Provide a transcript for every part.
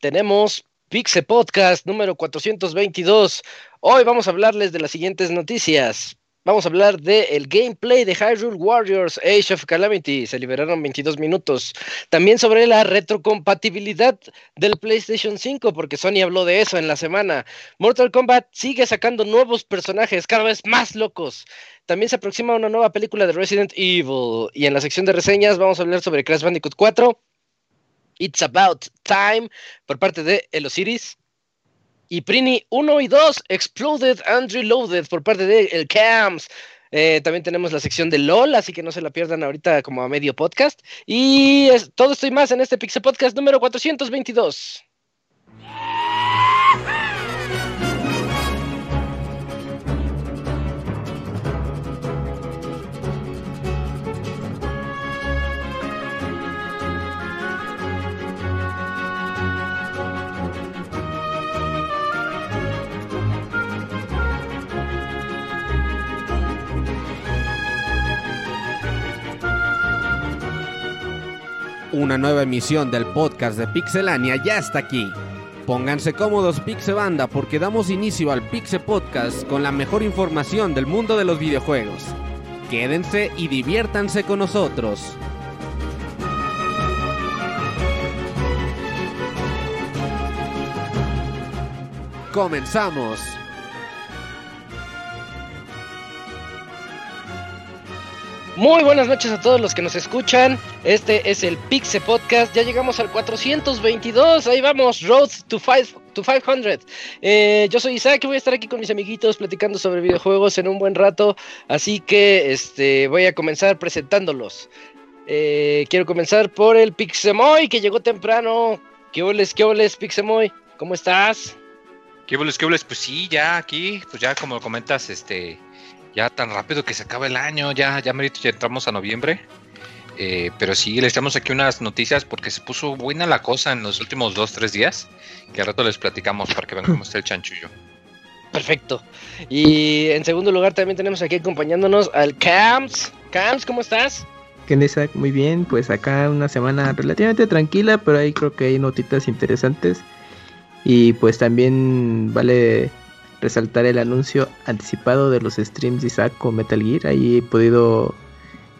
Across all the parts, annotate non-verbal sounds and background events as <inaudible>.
Tenemos Pixe Podcast número 422. Hoy vamos a hablarles de las siguientes noticias. Vamos a hablar del el gameplay de Hyrule Warriors Age of Calamity. Se liberaron 22 minutos. También sobre la retrocompatibilidad del PlayStation 5, porque Sony habló de eso en la semana. Mortal Kombat sigue sacando nuevos personajes cada vez más locos. También se aproxima una nueva película de Resident Evil. Y en la sección de reseñas vamos a hablar sobre Crash Bandicoot 4 It's About Time por parte de El Osiris. Y Prini 1 y 2, Exploded and Reloaded por parte de El Cams. Eh, también tenemos la sección de LOL, así que no se la pierdan ahorita como a medio podcast. Y todo esto y más en este Pixel Podcast número 422. Una nueva emisión del podcast de Pixelania ya está aquí. Pónganse cómodos Pixebanda porque damos inicio al Pixe Podcast con la mejor información del mundo de los videojuegos. Quédense y diviértanse con nosotros. Comenzamos. Muy buenas noches a todos los que nos escuchan. Este es el Pixe Podcast. Ya llegamos al 422. Ahí vamos, Road to, 500. Eh, yo soy Isaac y voy a estar aquí con mis amiguitos platicando sobre videojuegos en un buen rato. Así que este, voy a comenzar presentándolos. Eh, quiero comenzar por el Pixemoy que llegó temprano. ¿Qué oles, qué oles, Pixemoy? ¿Cómo estás? ¿Qué oles, qué oles? Pues sí, ya aquí, pues ya como comentas, este ya tan rápido que se acaba el año, ya, ya merito, ya entramos a noviembre. Eh, pero sí, les damos aquí unas noticias porque se puso buena la cosa en los últimos dos, tres días. Que al rato les platicamos para que vean cómo está el chanchullo. Perfecto. Y en segundo lugar también tenemos aquí acompañándonos al Camps. Camps, ¿cómo estás? ¿Qué Isaac? Muy bien, pues acá una semana relativamente tranquila, pero ahí creo que hay notitas interesantes. Y pues también vale resaltar el anuncio anticipado de los streams de Isaac con Metal Gear. Ahí he podido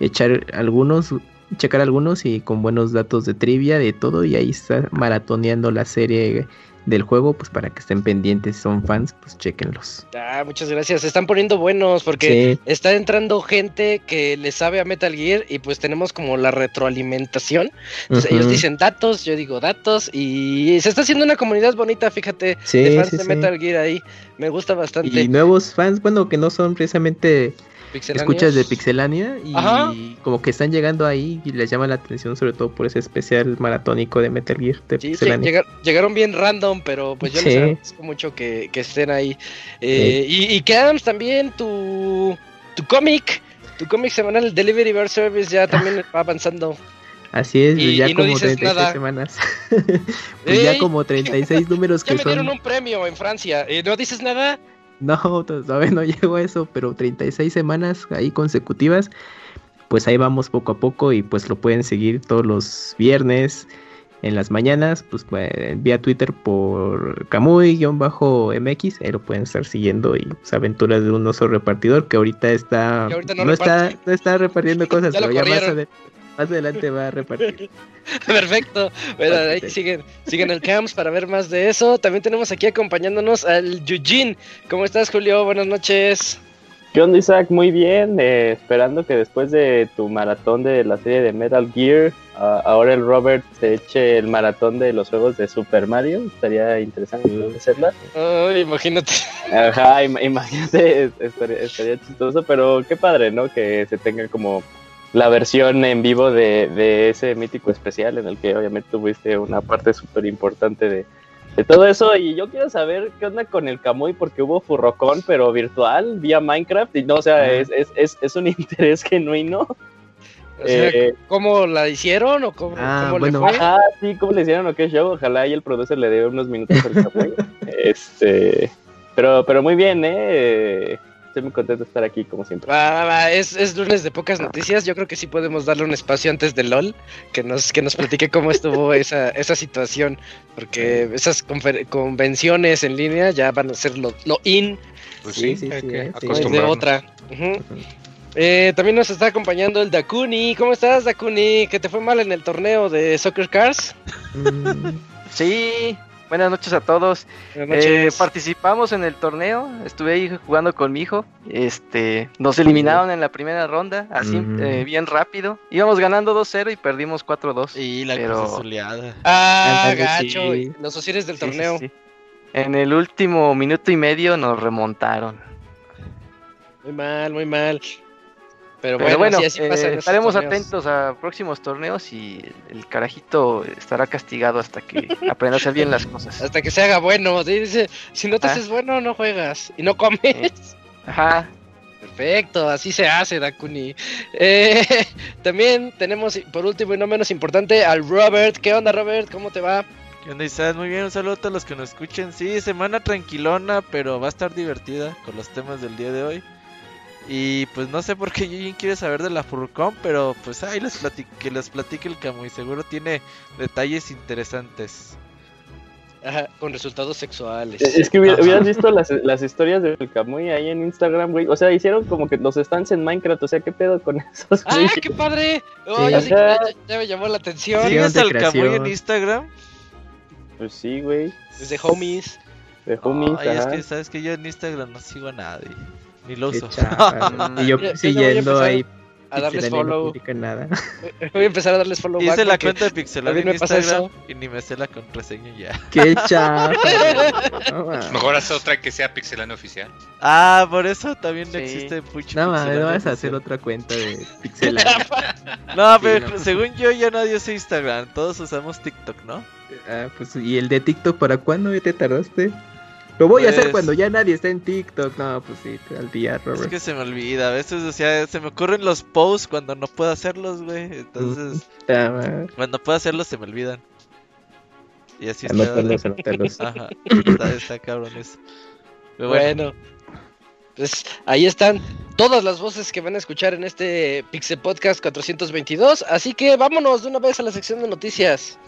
echar algunos, checar algunos y con buenos datos de trivia, de todo. Y ahí está maratoneando la serie del juego, pues para que estén pendientes, son fans, pues chequenlos. Ah, muchas gracias. Se están poniendo buenos porque está entrando gente que le sabe a Metal Gear y pues tenemos como la retroalimentación. Entonces, ellos dicen datos, yo digo datos y se está haciendo una comunidad bonita, fíjate, de fans de Metal Gear ahí. Me gusta bastante. Y nuevos fans, bueno, que no son precisamente escuchas de Pixelania y como que están llegando ahí y les llama la atención sobre todo por ese especial maratónico de Metal Gear de Pixelania. llegaron bien random, pero pues yo les agradezco mucho que, estén ahí. Eh, y, y Adams también, tu, tu cómic, tu cómic semanal Delivery Bear Service ya también va avanzando. Así es, y, ya como 36 semanas. <laughs> pues ya como 36 números <laughs> que ya me dieron un premio en Francia. ¿Y ¿No dices nada? No, <laughs> todavía no llego a eso, pero 36 semanas ahí consecutivas. Pues ahí vamos poco a poco y pues lo pueden seguir todos los viernes en las mañanas, pues vía Twitter por Camuy-MX, ahí lo pueden estar siguiendo y pues, aventuras de un oso repartidor que ahorita está no, está no está repartiendo <laughs> cosas, pero ya más, más adelante va a repartir. <laughs> Perfecto. Bueno, ahí siguen, siguen el camps para ver más de eso. También tenemos aquí acompañándonos al Yujin. ¿Cómo estás, Julio? Buenas noches. ¿Qué onda, Isaac? Muy bien. Eh, esperando que después de tu maratón de la serie de Metal Gear, ahora el Robert se eche el maratón de los juegos de Super Mario. Estaría interesante hacerla. imagínate. Ajá, imagínate. <laughs> Estaría, estaría chistoso, pero qué padre, ¿no? Que se tenga como la versión en vivo de, ese mítico especial en el que obviamente tuviste una parte súper importante de, todo eso. Y yo quiero saber qué onda con el Camuy, porque hubo furrocón, pero virtual, vía Minecraft. Y no, o sea, es, es, es, un <laughs> interés genuino. O sea, eh, ¿Cómo la hicieron o cómo, ah, le fue? Ah, sí, ¿cómo le hicieron o qué show? Ojalá y el producer le dé unos minutos al Camuy. <laughs> este, pero, pero muy bien, ¿eh? Estoy muy contento de estar aquí como siempre. Va, va, va, Es, es lunes de pocas noticias. Yo creo que sí podemos darle un espacio antes de LOL que nos, que nos platique cómo estuvo <laughs> esa, esa situación. Porque esas convenciones en línea ya van a ser lo, lo in Pues Sí, sí, sí, sí, sí. de otra. Eh, también nos está acompañando el Dakuni. ¿Cómo estás, Dakuni? ¿Que te fue mal en el torneo de Soccer Cars? Mm, <laughs> Sí, buenas noches a todos. Eh, participamos en el torneo, estuve ahí jugando con mi hijo. Este, nos eliminaron en la primera ronda, así eh, bien rápido. Íbamos ganando 2-0 y perdimos 4-2. Y la Pero- cosa soleada. Ah, gacho. sí. Los osires del Sí, sí, torneo. sí. En el último minuto y medio nos remontaron. Muy mal, muy mal. Pero, Pero bueno, así eh, estaremos torneos. atentos a próximos torneos y el carajito estará castigado hasta que aprenda a hacer bien las cosas. <laughs> Hasta que se haga bueno. Dice, si no te Ah. haces bueno, no juegas. Y no comes. Ajá. Perfecto, así se hace, Dakuni. Eh, <laughs> también tenemos, por último y no menos importante, al Robert. ¿Qué onda, Robert? ¿Cómo te va? ¿Qué onda, Isaac? Muy bien, un saludo a todos los que nos escuchen. Sí, semana tranquilona, pero va a estar divertida con los temas del día de hoy. Y pues no sé por qué Yujin quiere saber de la Furcon, pero pues ahí les que les platique el Camuy. Seguro tiene detalles interesantes. Ajá, con resultados sexuales. Es que hubiera- hubieras visto las, las historias del Camuy ahí en Instagram, güey. O sea, hicieron como que los stands en Minecraft. O sea, ¿qué pedo con <laughs> esos, ¡Ah, güey? qué padre! Oh, Sí. ya, sí, Ajá. ya- ya me llamó la atención. ¿Sigues al Camuy en Instagram? Pues sí, güey. Desde homies. De homies, Ay, es que sabes que yo en Instagram no sigo a nadie. Ni lo qué uso. chafa. <laughs> y yo Mira, siguiendo ahí. A darles no follow. nada. <laughs> Voy a empezar a darles follow Hice la cuenta de Pixelar en Instagram y ni me sé la contraseña ya. <laughs> Qué chafa. No. Mejor haz otra que sea pixelano oficial. Ah, por eso también Sí. existe Puch No mames, no vas a hacer otra cuenta de Pixelania. No, Sí, pero no. según yo ya nadie usa Instagram, todos usamos TikTok, ¿no? Ah, pues, ¿y el de TikTok para cuándo ya te tardaste? Lo voy a hacer Pues- cuando ya nadie está en TikTok. No, pues sí, al día, Es Robert. que se me olvida, a veces, o sea, se me ocurren los posts cuando no puedo hacerlos, güey. Entonces, Puta madre. cuando puedo hacerlos se me olvidan. Y así está. Anótalos, anótalos. Ajá, está, está cabrón eso. Pero bueno, Bueno, pues ahí están todas las voces que van a escuchar en este Pixel Podcast 422. Así que vámonos de una vez a la sección de noticias.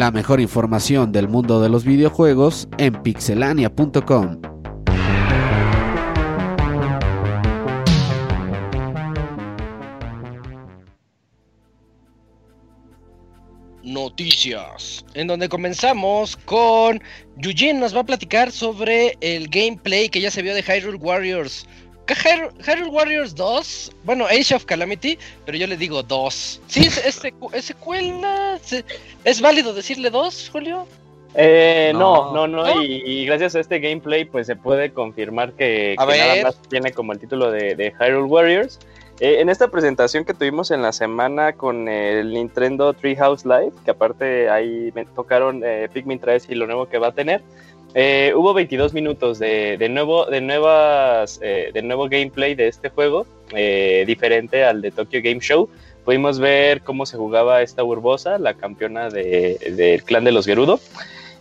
La mejor información del mundo de los videojuegos en pixelania.com. Noticias. En donde comenzamos con Yujin nos va a platicar sobre el gameplay que ya se vio de Hyrule Warriors. ¿Qué Hyru- Hyrule Warriors 2? Bueno, Age of Calamity, pero yo le digo 2. ¿Sí? ¿Es, es, secu- es secuela? ¿Se- ¿Es válido decirle 2, Julio? Eh, no, No. no, no, ¿No? Y, y gracias a este gameplay, pues se puede confirmar que, que nada más tiene como el título de, de Hyrule Warriors. Eh, en esta presentación que tuvimos en la semana con el Nintendo Treehouse Live, que aparte ahí me tocaron eh, Pikmin 3 y lo nuevo que va a tener, eh, hubo 22 minutos de, nuevo, de, nuevas, eh, de nuevo gameplay de este juego, eh, diferente al de Tokyo Game Show. Pudimos ver cómo se jugaba esta Urbosa, la campeona de- del clan de los Gerudo.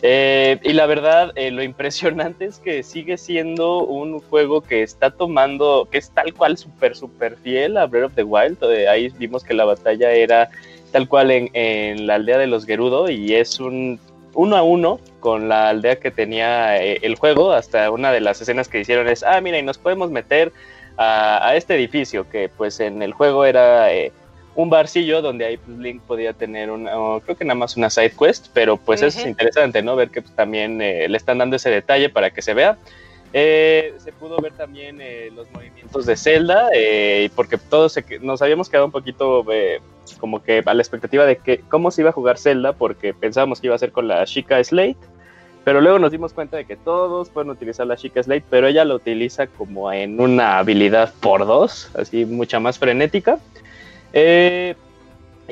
Y la verdad, lo <laughs> impresionante es que sigue siendo un juego que está tomando, que es tal cual súper, súper fiel a Breath of the Wild. Ahí vimos que la batalla era tal cual en la aldea de los Gerudo y es un uno a uno con la aldea que tenía eh, el juego. Hasta una de las escenas que hicieron es, ah, mira, y nos podemos meter a, a este edificio que pues en el juego era... eh, un barcillo donde ahí pues, Link podía tener una, o creo que nada más una side quest, pero pues eso es interesante, ¿no? Ver que pues, también eh, le están dando ese detalle para que se vea. Eh, se pudo ver también eh, los movimientos de Zelda, eh, porque todos se que- nos habíamos quedado un poquito como que a la expectativa de que cómo se iba a jugar Zelda, porque pensábamos que iba a ser con la chica Slate, pero luego nos dimos cuenta de que todos pueden utilizar la chica Slate, pero ella lo utiliza como en una habilidad por dos, así mucha más frenética. Eh,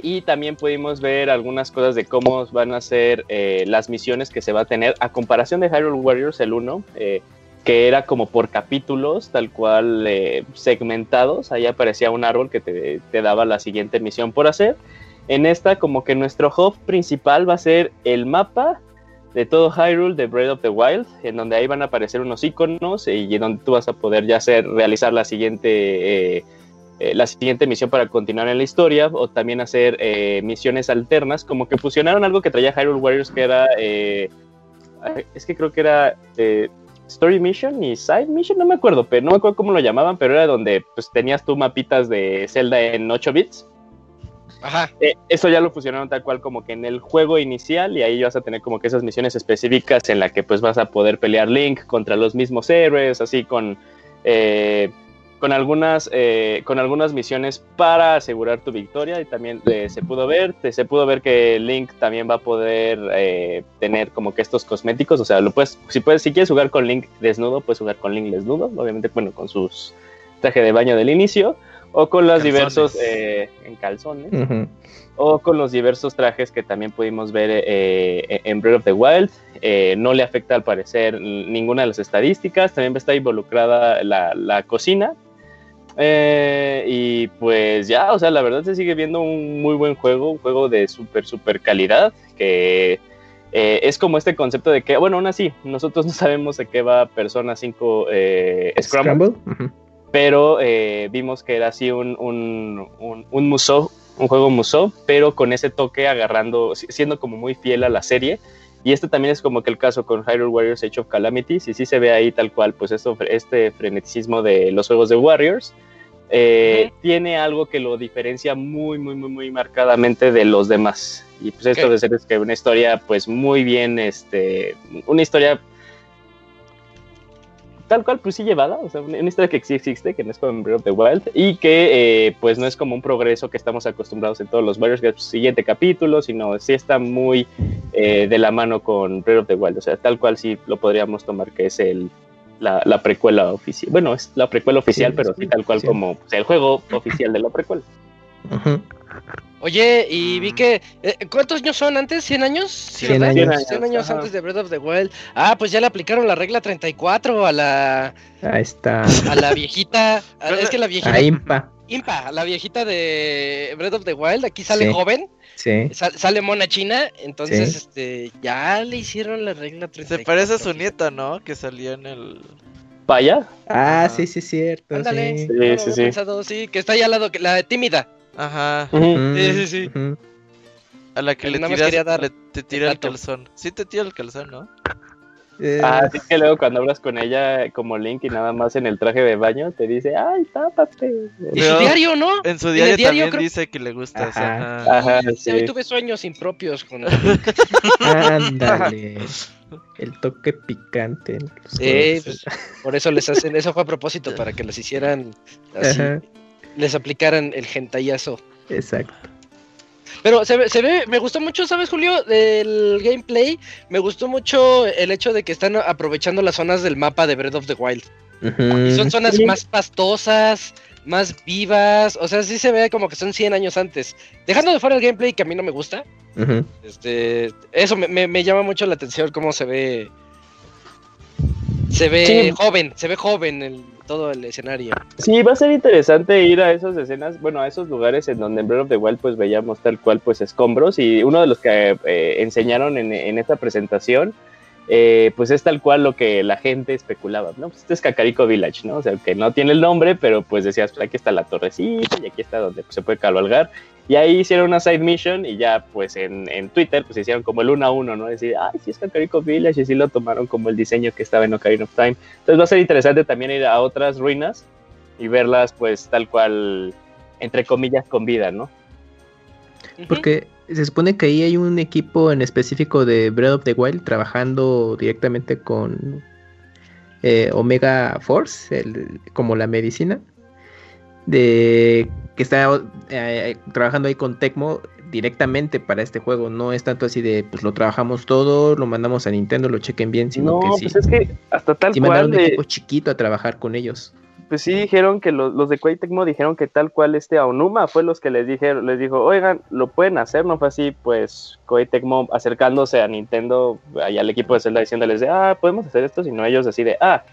y también pudimos ver algunas cosas de cómo van a ser eh, las misiones que se va a tener a comparación de Hyrule Warriors el 1, eh, que era como por capítulos, tal cual eh, segmentados. Ahí aparecía un árbol que te, daba la siguiente misión por hacer. En esta, como que nuestro hub principal va a ser el mapa de todo Hyrule de Breath of the Wild, en donde ahí van a aparecer unos iconos y en donde tú vas a poder ya hacer, realizar la siguiente, eh, eh, la siguiente misión para continuar en la historia o también hacer eh, misiones alternas, como que fusionaron algo que traía Hyrule Warriors que era, eh, es que creo que era eh, Story Mission y Side Mission, no me acuerdo, pero no me acuerdo cómo lo llamaban, pero era donde pues tenías tú mapitas de Zelda en 8 bits. Ajá. Eh, eso ya lo fusionaron tal cual como que en el juego inicial y ahí vas a tener como que esas misiones específicas en la que pues vas a poder pelear Link contra los mismos héroes, así con eh, con algunas eh, con algunas misiones para asegurar tu victoria y también eh, se pudo ver te- se pudo ver que Link también va a poder eh, tener como que estos cosméticos, o sea, lo puedes si puedes si quieres jugar con Link desnudo puedes jugar con Link desnudo, obviamente bueno con sus traje de baño del inicio o con los Calzones. diversos eh, en calzones o con los diversos trajes que también pudimos ver eh, en Breath of the Wild. Eh, no le afecta al parecer ninguna de las estadísticas, también está involucrada la, la cocina. Eh, y pues ya, o sea, la verdad se sigue viendo un muy buen juego, un juego de súper, súper calidad, que eh, es como este concepto de que, bueno, aún así, nosotros <laughs> no sabemos de qué va Persona 5 eh, Scramble, pero eh, vimos que era así un, un, un, un un juego Musou, pero con ese toque agarrando, si- siendo como muy fiel a la serie. Y este también es como que el caso con Hyrule Warriors Age of Calamities, y sí se ve ahí tal cual, pues esto, este freneticismo de los juegos de Warriors. eh, Tiene algo que lo diferencia muy, muy, muy, muy marcadamente de los demás. Y pues esto de ser es que una historia, pues muy bien, este, una historia tal cual, pues sí llevada, o sea, una historia que sí existe, que no es como en Breath of the Wild, y que eh, pues no es como un progreso que estamos acostumbrados en todos los es siguiente capítulo, sino sí está muy eh, de la mano con Breath of the Wild, o sea, tal cual sí lo podríamos tomar que es el la, la precuela oficial, bueno, es la precuela oficial, Sí, pero sí, tal cual sí. como el juego oficial de la precuela. Oye, y vi Mm. que. eh, ¿Cuántos años son antes? ¿100 años? Sí, 100 ¿verdad? años. 100 años Ajá. antes de Breath of the Wild. Ah, pues ya le aplicaron la regla 34 a la, Ahí está. a la viejita. a- <laughs> es que la viejita. A Impa. Impa, la viejita de Breath of the Wild. Aquí sale Sí. joven, Sí. sal- sale mona china. Entonces, Sí. este, ya le hicieron la regla 34. Se parece a su nieta, ¿no? Que salió en el. ¿Vaya? Ah, Ajá. sí, sí, cierto. Ándale, sí. sí, sí. pensado, sí, que está ahí al lado, que- la tímida. Ajá. Sí, sí, sí. A la que le nada más tiras, quería dar le- te tira el calzón. Sí te tira el calzón, ¿no? Eh, Ah, sí que luego cuando hablas con ella como Link y nada más en el traje de baño te dice, ay, tápate. Y Pero- su diario, ¿no? En su diario, diario también creo- dice que le gusta. o sea, Ajá. ajá. Ajá, Sí, hoy tuve sueños impropios con <laughs> Ándale. <laughs> El toque picante. en Sí, pues, por eso les hacen, eso fue a propósito, para que les hicieran así, Ajá, les aplicaran el gentayazo. exacto. Pero se ve, se ve, me gustó mucho, ¿sabes, Julio? Del gameplay, me gustó mucho el hecho de que están aprovechando las zonas del mapa de Breath of the Wild. Y son zonas Sí. más pastosas, más vivas, o sea, sí se ve como que son 100 años antes. Dejando de fuera el gameplay que a mí no me gusta, este, eso me, me- me llama mucho la atención cómo se ve, se ve Sí. joven, se ve joven el, todo el escenario. Sí, va a ser interesante ir a esas escenas, bueno, a esos lugares en donde en Breath of the Wild pues veíamos tal cual pues escombros y uno de los que eh, enseñaron en, esta presentación eh, pues es tal cual lo que la gente especulaba, ¿no? Pues este es Kakariko Village, ¿no? O sea, que no tiene el nombre, pero pues decías, pues aquí está la torrecita y aquí está donde pues, se puede cabalgar. Y ahí hicieron una side mission y ya pues en, en Twitter pues hicieron como el uno a uno, ¿no? Decir, ay, sí es Kakariko Village y sí lo tomaron como el diseño que estaba en Ocarina of Time. Entonces va a ser interesante también ir a otras ruinas y verlas pues tal cual, entre comillas, con vida, ¿no? Porque se supone que ahí hay un equipo en específico de Breath of the Wild trabajando directamente con eh, Omega Force, el- como la medicina, de que está eh, trabajando ahí con Tecmo directamente para este juego. No es tanto así de, pues lo trabajamos todo, lo mandamos a Nintendo, lo chequen bien, sino No, que sí, pues es que hasta tal sí cual, mandaron un de- equipo chiquito a trabajar con ellos. pues sí dijeron que los, los de Koei Tecmo dijeron que tal cual este Aonuma fue los que les dijeron, les dijo, oigan, lo pueden hacer, no fue así, pues Koei Tecmo acercándose a Nintendo, allá al equipo de Zelda diciéndoles de, ah, podemos hacer esto, sino ellos así de, ah,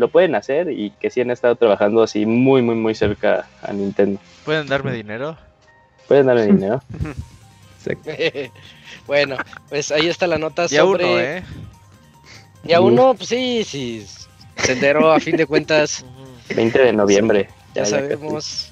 lo pueden hacer y que sí han estado trabajando así muy, muy, muy cerca a Nintendo. ¿Pueden darme dinero? Pueden darle dinero. <laughs> <laughs> Bueno, pues ahí está la nota sobre. uno, ¿eh? Y a uno, pues sí, sí. Sendero, a fin de cuentas, <laughs> Ujú. 20 de noviembre. ya sabemos.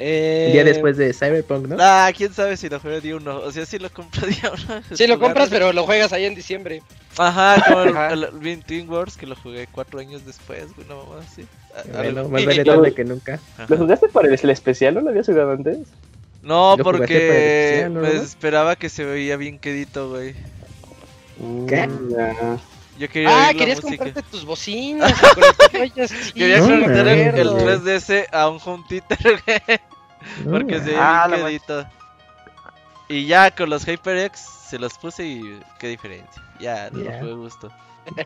Eh, día después de Cyberpunk, ¿no? Ah, quién sabe si lo juego día uno. O sea, si lo compro día uno. Sí, lo <laughs> compras, pero lo juegas ahí en diciembre. Ajá, como el, el, el Twin Wars que lo jugué cuatro años después, güey, no mamá, sí. A- Bueno, más <laughs> vale tarde que nunca. Ajá. ¿Lo jugaste por el, especial? ¿No lo habías jugado antes? No, ¿Lo jugaste para porque especial, no, me esperaba que se veía bien quedito, güey. ¿Qué? Mm. Yo quería Ah, oír la querías música. comprarte tus bocinas. <laughs> con Quería No, conectar el, el acuerdo. 3DS a un home theater, <laughs> Porque se ve Ah, bien. Y ya con los HyperX se los puse y qué diferencia. Ya, no fue gusto.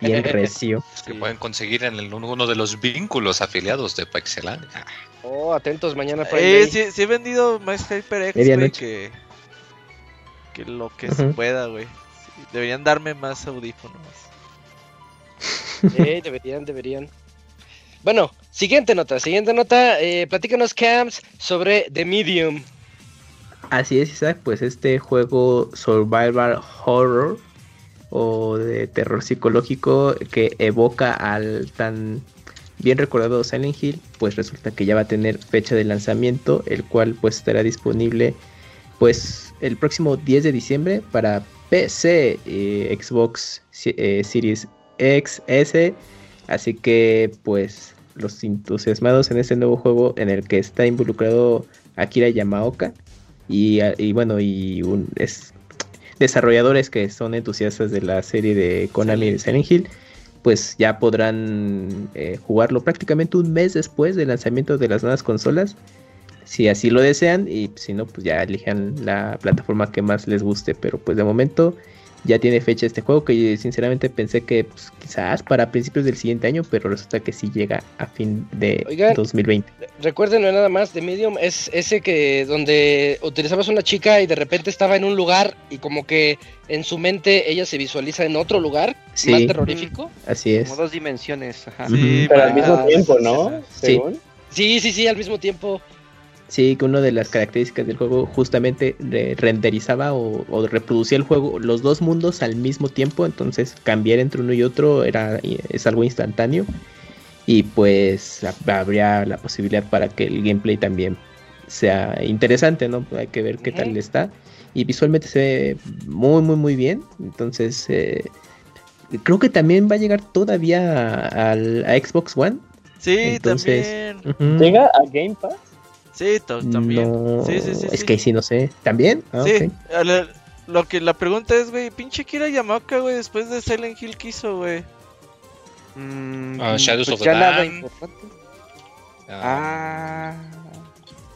Bien recio. <laughs> Que Sí. pueden conseguir en el- uno de los vínculos afiliados de Pixelania. Oh, atentos mañana Prime Eh, sí, sí he vendido más HyperX, güey, que, que lo que se pueda, güey. Sí, deberían darme más audífonos. <laughs> Eh, deberían, deberían. Bueno, siguiente nota, siguiente nota. Eh, platícanos, Camps, sobre The Medium. Así es, Isaac, pues este juego Survival Horror o de terror psicológico que evoca al tan bien recordado Silent Hill, pues resulta que ya va a tener fecha de lanzamiento, el cual pues estará disponible pues el próximo 10 de diciembre para PC, eh, Xbox eh, Series X, S, así que pues los entusiasmados en este nuevo juego en el que está involucrado Akira Yamaoka y, y bueno y es desarrolladores que son entusiastas de la serie de Konami de Silent Hill pues ya podrán eh, jugarlo prácticamente un mes después del lanzamiento de las nuevas consolas si así lo desean y si no pues ya elijan la plataforma que más les guste pero pues de momento ya tiene fecha este juego que sinceramente pensé que pues, quizás para principios del siguiente año pero resulta que sí llega a fin de Oigan. 2020 Recuerden, no nada más, The Medium es ese que donde utilizabas una chica y de repente estaba en un lugar y como que en su mente ella se visualiza en otro lugar Sí. más terrorífico. así es Como dos dimensiones, ajá. Sí, Pero al mismo tiempo, ¿no? sí. Sí. Según. Sí, sí, sí, al mismo tiempo. Sí, que una de las características del juego justamente re- renderizaba o, o reproducía el juego, los dos mundos al mismo tiempo, entonces cambiar entre uno y otro era es algo instantáneo y pues ha- habría la posibilidad para que el gameplay también sea interesante, ¿no? Hay que ver qué tal está y visualmente se ve muy muy muy bien, entonces eh, creo que también va a llegar todavía al, a Xbox One. Sí, Entonces, también. ¿Llega a Game Pass? Sí, también. No, Sí, sí, sí. es sí. que sí, no sé. ¿También? Ah, Sí, la- lo que la pregunta es, güey, pinche Kira Yamaoka, güey, después de Silent Hill, ¿qué hizo, güey? Mm, Ah, Shadows pues of ya the nada importante. Ah, Ah.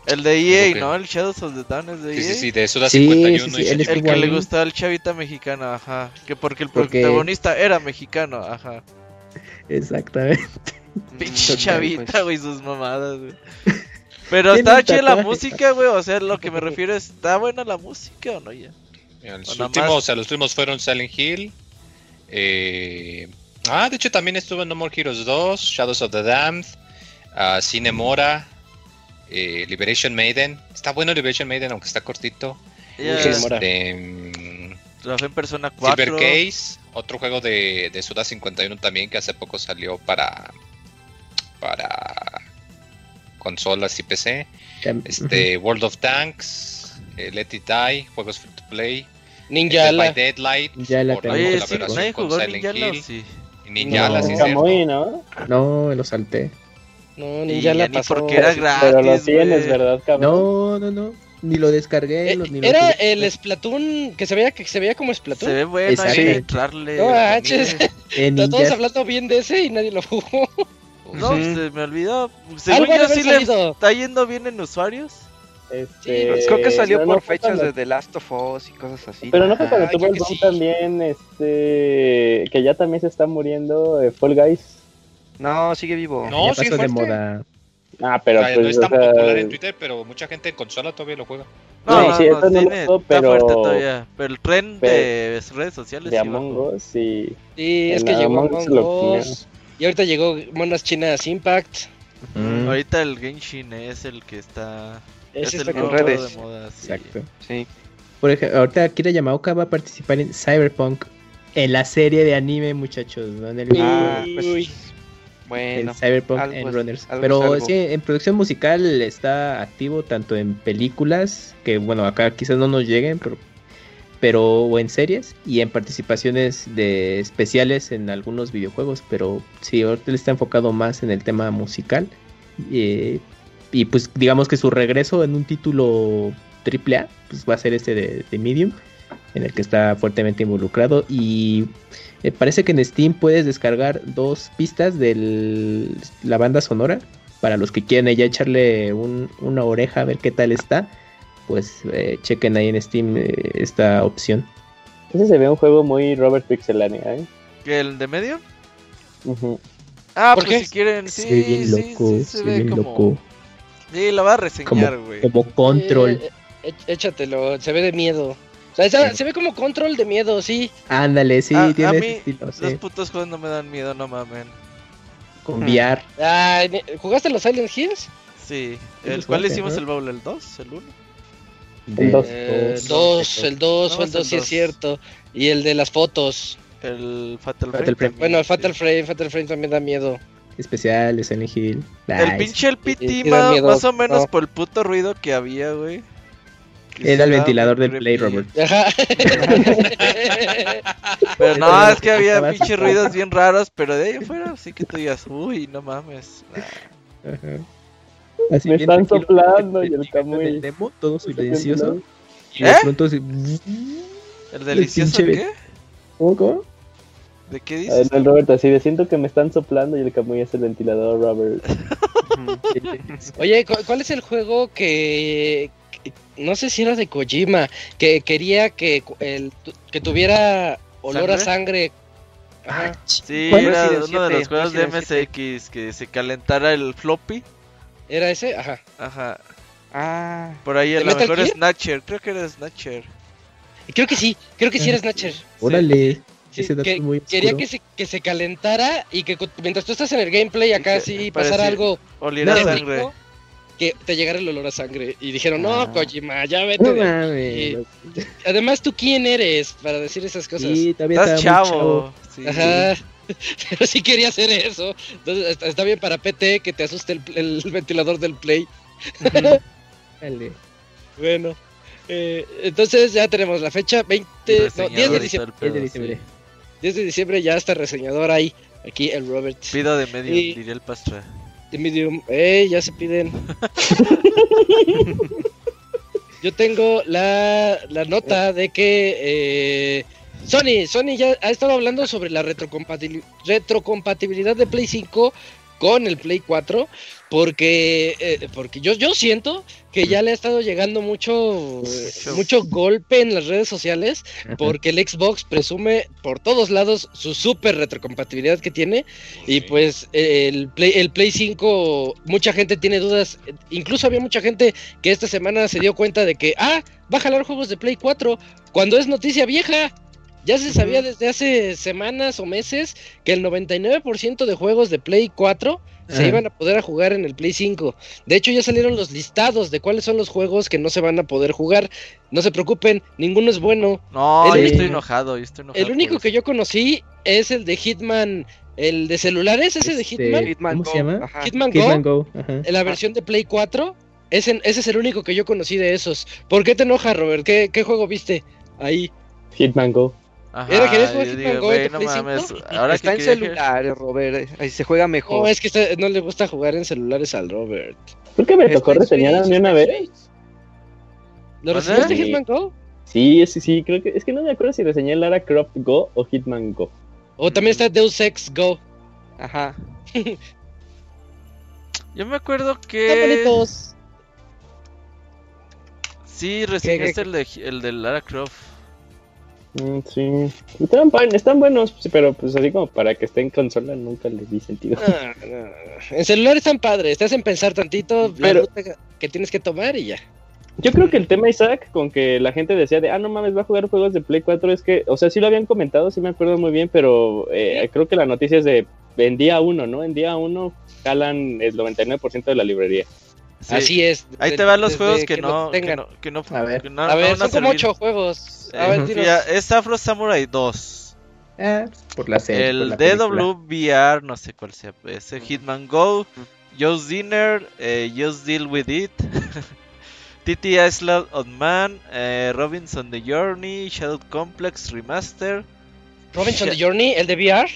El de EA, Ok. ¿no? El Shadows of the Dawn es de sí, EA. sí, sí, de Suda Sí, 51 sí, sí, y él Shiny El que le gustaba al chavita mexicano, ajá. Que porque el Porque- protagonista era mexicano, ajá. Exactamente. Pinche Ok, chavita, pues. güey, sus mamadas, güey. Pero un chida la música, güey. O sea, lo que me refiero es, ¿está buena la música o no ya? Mira, Los O últimos, o sea, los últimos fueron Silent Hill. eh, ah, de hecho también estuvo en No More Heroes 2, Shadows of the Damned, ah, Cinemora, eh, Liberation Maiden. Está bueno Liberation Maiden, aunque está cortito. Cinemora. Este, mm, trabajé en Persona 4. Silver Case, otro juego de, de Suda 51 también que hace poco salió para para consolas y PC. Este, World of Tanks, eh, Let It Die, juegos free to play. Ninja Dead by Ala. Daylight, Ya la tengo. Oye, sí, nadie jugó Silent Ninja Hill. sí. Y No. sí, ¿no? No, lo salté. No, Ninja la ni pasó. porque era gratis, Pero lo tienes, güey. ¿verdad, cabrón? No, no, no. Ni lo descargué. Eh, lo- ni lo era tuve. el Splatoon que se veía que se veía como Splatoon. Se ve bueno, hay que entrarle. No Todos hablando bien de ese y nadie lo jugó. No, se me olvidó. Según yo sí le está yendo bien en usuarios. Este, Pues creo que salió pero no por fechas cuando- de The Last of Us y cosas así. Pero no fue cuando Ah, tuvo creo el boom sí. también, este, que ya también se está muriendo eh, Fall Guys. No, sigue vivo. No, ya sigue pasó de moda. Ah, pero pues, no es o tan sea, popular en Twitter, pero mucha gente en consola todavía lo juega. No, sí, eso no lo tiene- dudo, está pero- fuerte todavía. Pero el tren pero- de redes sociales de sí Among. Us y Sí, es que llegó Among lo Us. Y ahorita llegó Monas Chinas Impact. Mm, Ahorita el Genshin es el que está. Es Ese el está nuevo con en redes. de moda. sí. Exacto. Sí. Por ejemplo, ahorita Akira Yamaoka va a participar en Cyberpunk. En la serie de anime, muchachos. ¿no? En el Ah, pues, en bueno. Cyberpunk algo en es- Runners. algo Pero es algo. sí, en producción musical está activo tanto en películas, que bueno, acá quizás no nos lleguen, pero, pero en series y en participaciones de especiales en algunos videojuegos. Pero sí, ahorita está enfocado más en el tema musical. eh, y pues digamos que su regreso en un título AAA pues va a ser este de, de Medium, en el que está fuertemente involucrado. Y parece que en Steam puedes descargar dos pistas de la banda sonora. Para los que quieran ya echarle un- una oreja a ver qué tal está, pues eh, chequen ahí en Steam eh, esta opción. Ese se ve un juego muy Robert Pixelania, ¿eh? ¿Que el de medio? Ah, ¿Por pues qué? si quieren, sí, se ve bien sí, loco, sí, se se ve bien como... loco. Sí, la va a reseñar, güey. Como control. Eh, eh, échatelo, se ve de miedo. O sea, esa- se ve como control de miedo, sí. Ándale, sí, A- a tiene mí ese estilo, Los sí, putos juegos no me dan miedo, no mamen. con VR. Ne- ¿Jugaste los Silent Hills? Sí. Sí, ¿El cuál hicimos ¿no? el baúl? ¿El 2? ¿El 1? El dos. Eh, dos, el 2, No, el es 2 el sí es cierto. Y el de las fotos. El Fatal, Fatal Frame. Bueno, el sí. Fatal Frame, Fatal Frame también da miedo. especial de Silent Hill. El pinche el PT, más o menos no. por el puto ruido que había, güey. Era el ventilador del Play. Robert. Ajá. <laughs> Pero no, es que había pinches ruidos bien raros, pero de ahí afuera sí que tú digas, uy, no mames. Ajá. Así Me están soplando y el Camuy. el demo, todo silencioso. Y ¿Eh? de pronto así, ¿El delicioso qué? ¿Cómo, cómo? ¿De qué dices? el Robert así de siento que me están soplando y el Camuy es el ventilador, Robert. <laughs> Oye, ¿cu- ¿cuál es el juego que, que- no sé si era de Kojima, que quería que el, que tuviera olor a sangre? Ajá. Sí, ¿Cuál? era uno de los 7, juegos de MSX que se calentara el floppy. ¿Era ese? Ajá. Ajá. Ah, Por ahí a ¿De lo mejor Gear? Snatcher, creo que era Snatcher. Creo que sí, creo que sí era Snatcher. Órale, Sí, ese dato que- es muy Quería que se, que se calentara y que mientras tú estás en el gameplay acá Sí, pasara algo Oliera No. sangre. que te llegara el olor a sangre. Y dijeron, no, Ah. Kojima, ya vete. No de mames. aquí". Además, ¿tú quién eres para decir esas cosas? Sí, todavía Estás chavo. Sí. Ajá. <laughs> Pero sí quería hacer eso. Entonces está, está bien para PT que te asuste el, el <laughs> ventilador del Play. Dale. Bueno. eh, entonces ya tenemos la fecha 20, no, 10 de diciembre. pedo, 10 de sí. diciembre. 10 de diciembre ya está reseñador ahí. Aquí el Robert. Pido de medio, Y- diría el Pastra. De Medium. ¡Ey! Ya se piden. <laughs> Yo tengo la, la nota de que eh, Sony, Sony ya ha estado hablando sobre la retrocompatibili- retrocompatibilidad de Play 5 con el Play 4 porque eh, porque yo yo siento que ya le ha estado llegando mucho mucho golpe en las redes sociales porque el Xbox presume por todos lados su super retrocompatibilidad que tiene y pues el Play, el Play 5, mucha gente tiene dudas. Incluso había mucha gente que esta semana se dio cuenta de que, ah, va a jalar juegos de Play 4, cuando es noticia vieja. Ya se sabía desde hace semanas o meses que el 99% de juegos de Play 4 se Ajá. iban a poder a jugar en el Play 5. De hecho, ya salieron los listados de cuáles son los juegos que no se van a poder jugar. No se preocupen, ninguno es bueno. No, El yo estoy enojado, yo estoy enojado. El único que yo conocí es el de Hitman, el de celulares, ese de Este, Hitman. Hitman ¿Cómo Go, se llama? ajá. Hitman, Hitman Go, Go. Ajá. la versión de Play 4. Ese, ese es el único que yo conocí de esos. ¿Por qué te enoja, Robert? ¿Qué, qué juego viste ahí? Hitman Go. Ajá, ¿Era que digo, güey, no Play mames. 5? Ahora está que en celulares, Robert. Ahí se juega mejor. No, es que está- no le gusta jugar en celulares al Robert. ¿Por qué me tocó reseñar mí una vez? ¿Lo reseñaste Sí. Hitman Go? Sí, sí, sí, creo que es que no me acuerdo si reseñé Lara Croft Go o Hitman Go. O también está Deus Ex Go. Ajá. Yo me acuerdo Están que bonitos. sí reseñaste el de el de Lara Croft. Mm, sí. Están, buen- están buenos, pero pues así como para que esté en consola nunca les di sentido. Ah, no, no. En celulares están padres, te hacen pensar tantito la ruta que tienes que tomar y ya. Yo creo que el tema, Isaac, con que la gente decía de, ah, no mames, va a jugar juegos de Play 4, es que, o sea, sí lo habían comentado, sí me acuerdo muy bien, pero eh, creo que la noticia es de en día uno, ¿no? En día uno jalan el 99% de la librería. Sí. Así es. Ahí te van los juegos que, no, que no, que no, A ver. a ver, son como ocho juegos. A ver, dinos. mira, es Afro Samurai 2. Ah, por la serie. por El la película. DWVR, no sé cuál sea. Ese Hitman Go, Just Dinner, eh, Just Deal With It, <laughs> TT Island on Man, eh, Robinson The Journey, Shadow Complex Remaster. Robinson the Journey, el de VR.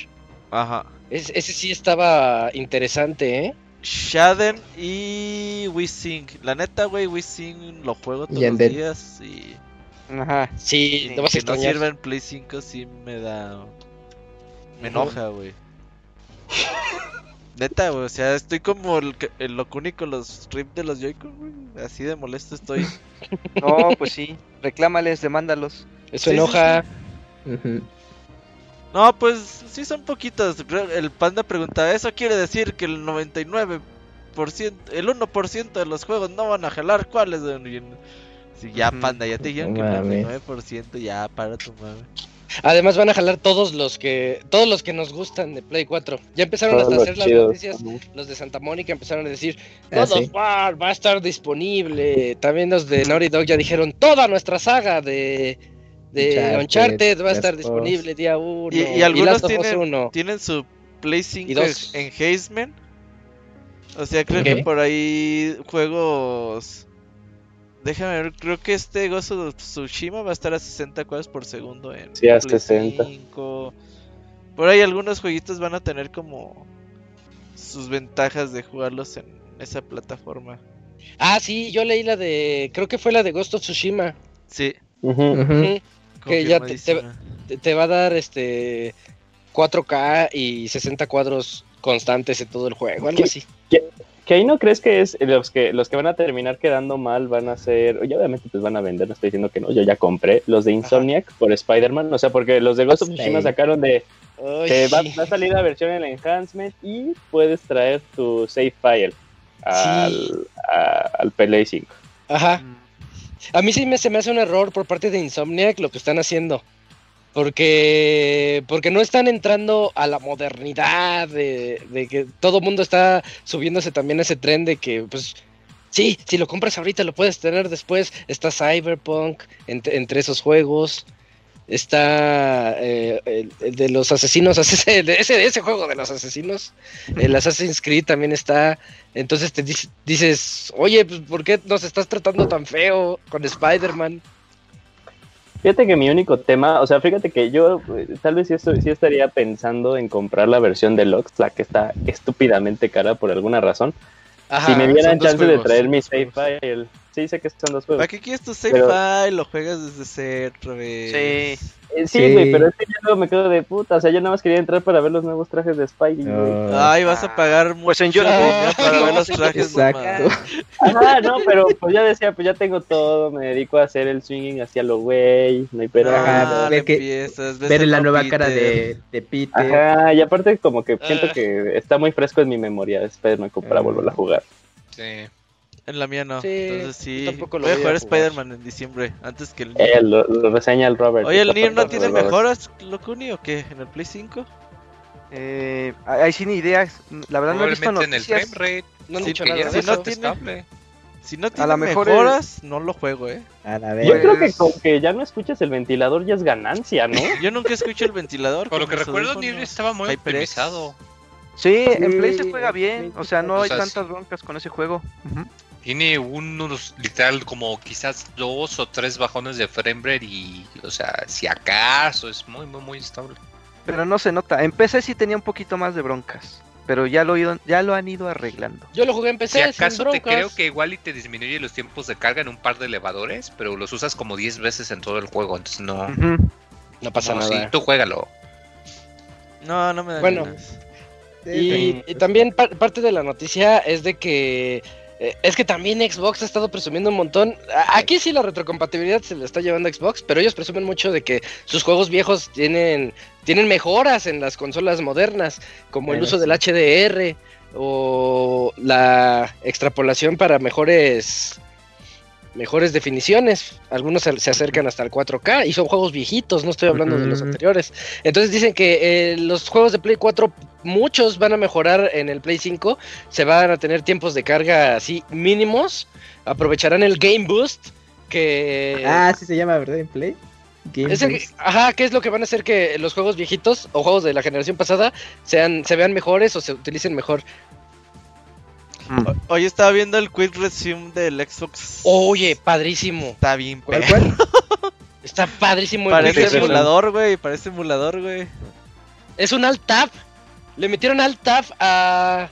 Ajá. es- ese sí estaba interesante, ¿eh? Shaden y We Sing. La neta, güey, We Sing lo juego todos los días y Ajá. Sí, Sí, te vas a que no extrañar. sirva en Play 5 sí me da... Me enoja, güey. Neta, güey, o sea, estoy como el, que- el Locuni con los rips de los Joy-Con, güey. Así de molesto estoy. <laughs> No, pues sí. Reclámales, demándalos. Eso Sí, sí, enoja. No, pues sí son poquitos. El panda preguntaba, ¿eso quiere decir que el 99%, el 1% de los juegos no van a jalar? ¿Cuáles? Ya, panda, ya te dijeron que el mames. 99%, ya, para tu mame. Además van a jalar todos los que todos los que nos gustan de Play 4. Ya empezaron Todos hasta hacer las chidos. noticias. Los de Santa Mónica empezaron a decir, Ah, God of sí. War va a estar disponible. También los de Naughty Dog ya dijeron, toda nuestra saga de, de Uncharted, Uncharted, va a estar of disponible día 1. Y, y algunos of tienen, 1. tienen su Play 5 Y dos. en Hazeman. O sea, creo que por ahí juegos... Déjame ver, creo que este Ghost of Tsushima va a estar a 60 cuadros por segundo en Sí, a Play 60. 5. Por ahí algunos jueguitos van a tener como sus ventajas de jugarlos en esa plataforma. Ah, sí, yo leí la de, creo que fue la de Ghost of Tsushima. Sí. Que ya te- te- va a dar este 4K y 60 cuadros constantes en todo el juego, algo así. Que ahí no crees que es los que los que van a terminar quedando mal van a ser, y obviamente pues van a vender, no estoy diciendo que no, yo ya compré los de Insomniac por Spider-Man, o sea, porque los de Ghost of Tsushima Sí. sacaron de que va, va a salir la versión en el enhancement y puedes traer tu save file al, Sí. a- al Play 5. Ajá. Mm. A mí sí me, se me hace un error por parte de Insomniac lo que están haciendo. Porque, porque no están entrando a la modernidad de, que todo mundo está subiéndose también a ese tren de que, pues, sí, si lo compras ahorita lo puedes tener después. Está Cyberpunk entre, esos juegos. Está eh, el, de los asesinos, <laughs> ese, ese, ese juego de los asesinos. El Assassin's Creed también está. Entonces te dic- dices, oye, pues, ¿por qué nos estás tratando tan feo con Spider-Man? Fíjate que mi único tema, o sea, fíjate que yo eh, tal vez sí, estoy- sí estaría pensando en comprar la versión deluxe, la que está estúpidamente cara por alguna razón. si me dieran chance de traer mi save file. Sí, sé que son dos juegos. ¿Para qué quieres tu save Pero- file? Lo juegas desde cero otra vez. Sí. Eh, sí, Sí. güey, pero es que yo luego me quedo de puta. O sea, yo nada más quería entrar para ver los nuevos trajes de Spidey. güey. No. Ay, vas a pagar mucho Pues en para ver los <laughs> trajes. Exacto. Ajá, no, pero pues ya decía, pues ya tengo todo. Me dedico a hacer el swinging hacia lo güey. No hay pero. Ajá, Ah, ve no que- Ver la nueva Peter. cara de, de Peter. Ajá, y aparte como que siento Ah. que está muy fresco en mi memoria Spider-Man como para Ah. volver a jugar. Sí. En la mía no. Sí, Entonces sí. tampoco lo voy a voy a jugar jugar. Spider-Man en diciembre. Antes que el Eh, lo, lo reseña el Robert. Oye, ¿el Nier no tiene Robert. mejoras, Locuni, o qué? ¿En el Play 5? Eh, ahí sí ni ideas. La verdad no he visto Probablemente en el noticias. frame rate. No han Sí, dicho nada si no tiene-. Si no A tiene lo mejor mejoras, no lo juego, ¿eh? A la Yo creo que Pues- con que ya no escuches el ventilador ya es ganancia, ¿no? <laughs> Yo nunca escucho el ventilador. Por lo que recuerdo. Nier estaba muy optimizado. Sí, en Play se juega en bien. O sea, no hay sea, tantas broncas con ese juego. Ujú. Tiene unos, literal, como quizás dos o tres bajones de frame rate y, o sea, si acaso es muy, muy, muy estable. Pero no se nota. En PC sí tenía un poquito más de broncas. Pero ya lo, ido- ya lo han ido arreglando. Yo lo jugué en Si PC, sin acaso te creo que igual y te disminuye los tiempos de carga en un par de elevadores, pero los usas como 10 veces en todo el juego, entonces no. No pasa no, sí, nada. tú juégalo. No, no me da Bueno. ganas. Y, y también par- parte de la noticia es de que eh, es que también Xbox ha estado presumiendo un montón. Aquí sí la retrocompatibilidad se le está llevando a Xbox, pero ellos presumen mucho de que sus juegos viejos tienen tienen mejoras en las consolas modernas, como el uso sí. del HDR o la extrapolación para mejores mejores definiciones. Algunos se, se acercan hasta el 4K y son juegos viejitos, no estoy hablando de los anteriores. Entonces dicen que eh, los juegos de Play 4, muchos van a mejorar en el Play 5, se van a tener tiempos de carga así mínimos, aprovecharán el Game Boost, que... Ah, sí se llama, ¿verdad? En Play. Game Es el- ajá, ¿qué es lo que van a hacer que los juegos viejitos o juegos de la generación pasada sean, se vean mejores o se utilicen mejor? Hoy estaba viendo el Quick Resume del Xbox. Oye, padrísimo. Está bien, ¿Cuál? <laughs> Está padrísimo. el Parece Quick emulador, güey. Parece emulador, güey. Es un alt tab. Le metieron alt tab a,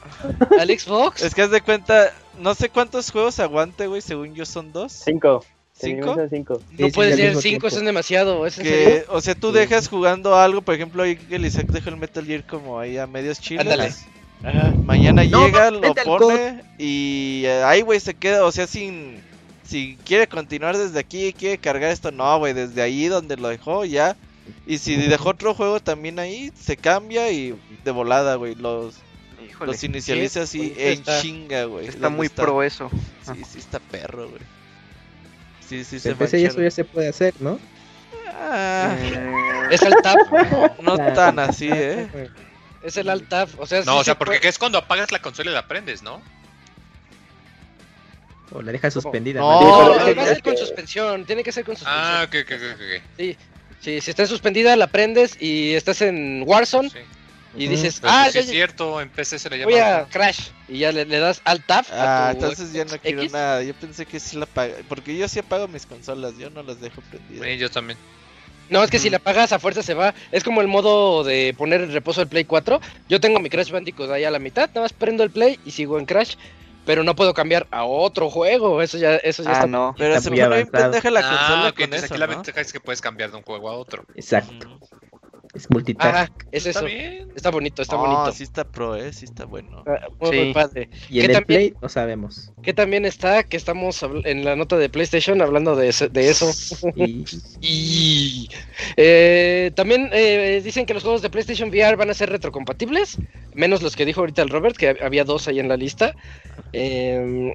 al Xbox. Es que haz de cuenta, no sé cuántos juegos aguante, güey. Según yo son dos. Cinco. ¿Cinco? Cinco. no sí, puede ser mismo 5, tiempo. eso es demasiado. ¿es? Que, o sea, tú Sí. dejas jugando algo, por ejemplo, ahí el Isaac dejó el Metal Gear como ahí a medios chiles. Ándale. Ajá. Mañana No, llega, lo pone y eh, ahí, güey, se queda, o sea, sin... Si quiere continuar desde aquí, quiere cargar esto, no, güey, desde ahí donde lo dejó, ya. Y si dejó otro juego también ahí, se cambia y de volada, güey, los, Híjole, los inicializa así en está. chinga, güey. está ¿Dónde muy está? pro eso. Sí, sí está perro, güey. Sí, sí, se PC mancha, eso ya se puede hacer, ¿no? Ah, Mm, Es alt tab. <laughs> no tan así, eh. Es el alt tab. O sea, No, sí o sea, se porque puede- es cuando apagas la consola y la prendes, ¿no? O la deja suspendida. No, ¿no? No, ser con suspensión. Tiene que ser con suspensión. Ah, ok, ok, ok, ok. Sí, si está suspendida, la prendes y estás en Warzone Sí. y Ujú. dices, Pero ah, pues sí ya- es cierto, en PC se le llama. voy a Crash. Y ya le, le das alt tab. Ah, a tu entonces ya no quiero X. nada. Yo pensé que sí la apaga. Porque yo sí apago mis consolas, yo no las dejo prendidas. Sí, yo también. No, es que si la apagas a fuerza se va. Es como el modo de poner en reposo el Play 4. Yo tengo mi Crash Bandicoot ahí a la mitad, nada más prendo el Play y sigo en Crash. Pero no puedo cambiar a otro juego. Eso ya, eso ya ah, está. no. Pero se avanzado. pendeja la ah, consola ok, con entonces eso, aquí la ventaja es que puedes cambiar de un juego a otro. Exacto. Es multitask. Ajá, es Está eso. bien. Está bonito, está No, bonito. sí está pro, eh, sí está bueno. Ah, Muy, Sí. muy padre. y en ¿qué el también? Play no sabemos. Que también está, que estamos en la nota de PlayStation hablando de, ese- de eso. Y <laughs> Y eh, también eh, dicen que los juegos de PlayStation VR van a ser retrocompatibles, menos los que dijo ahorita el Robert, que hab- había dos ahí en la lista. Eh,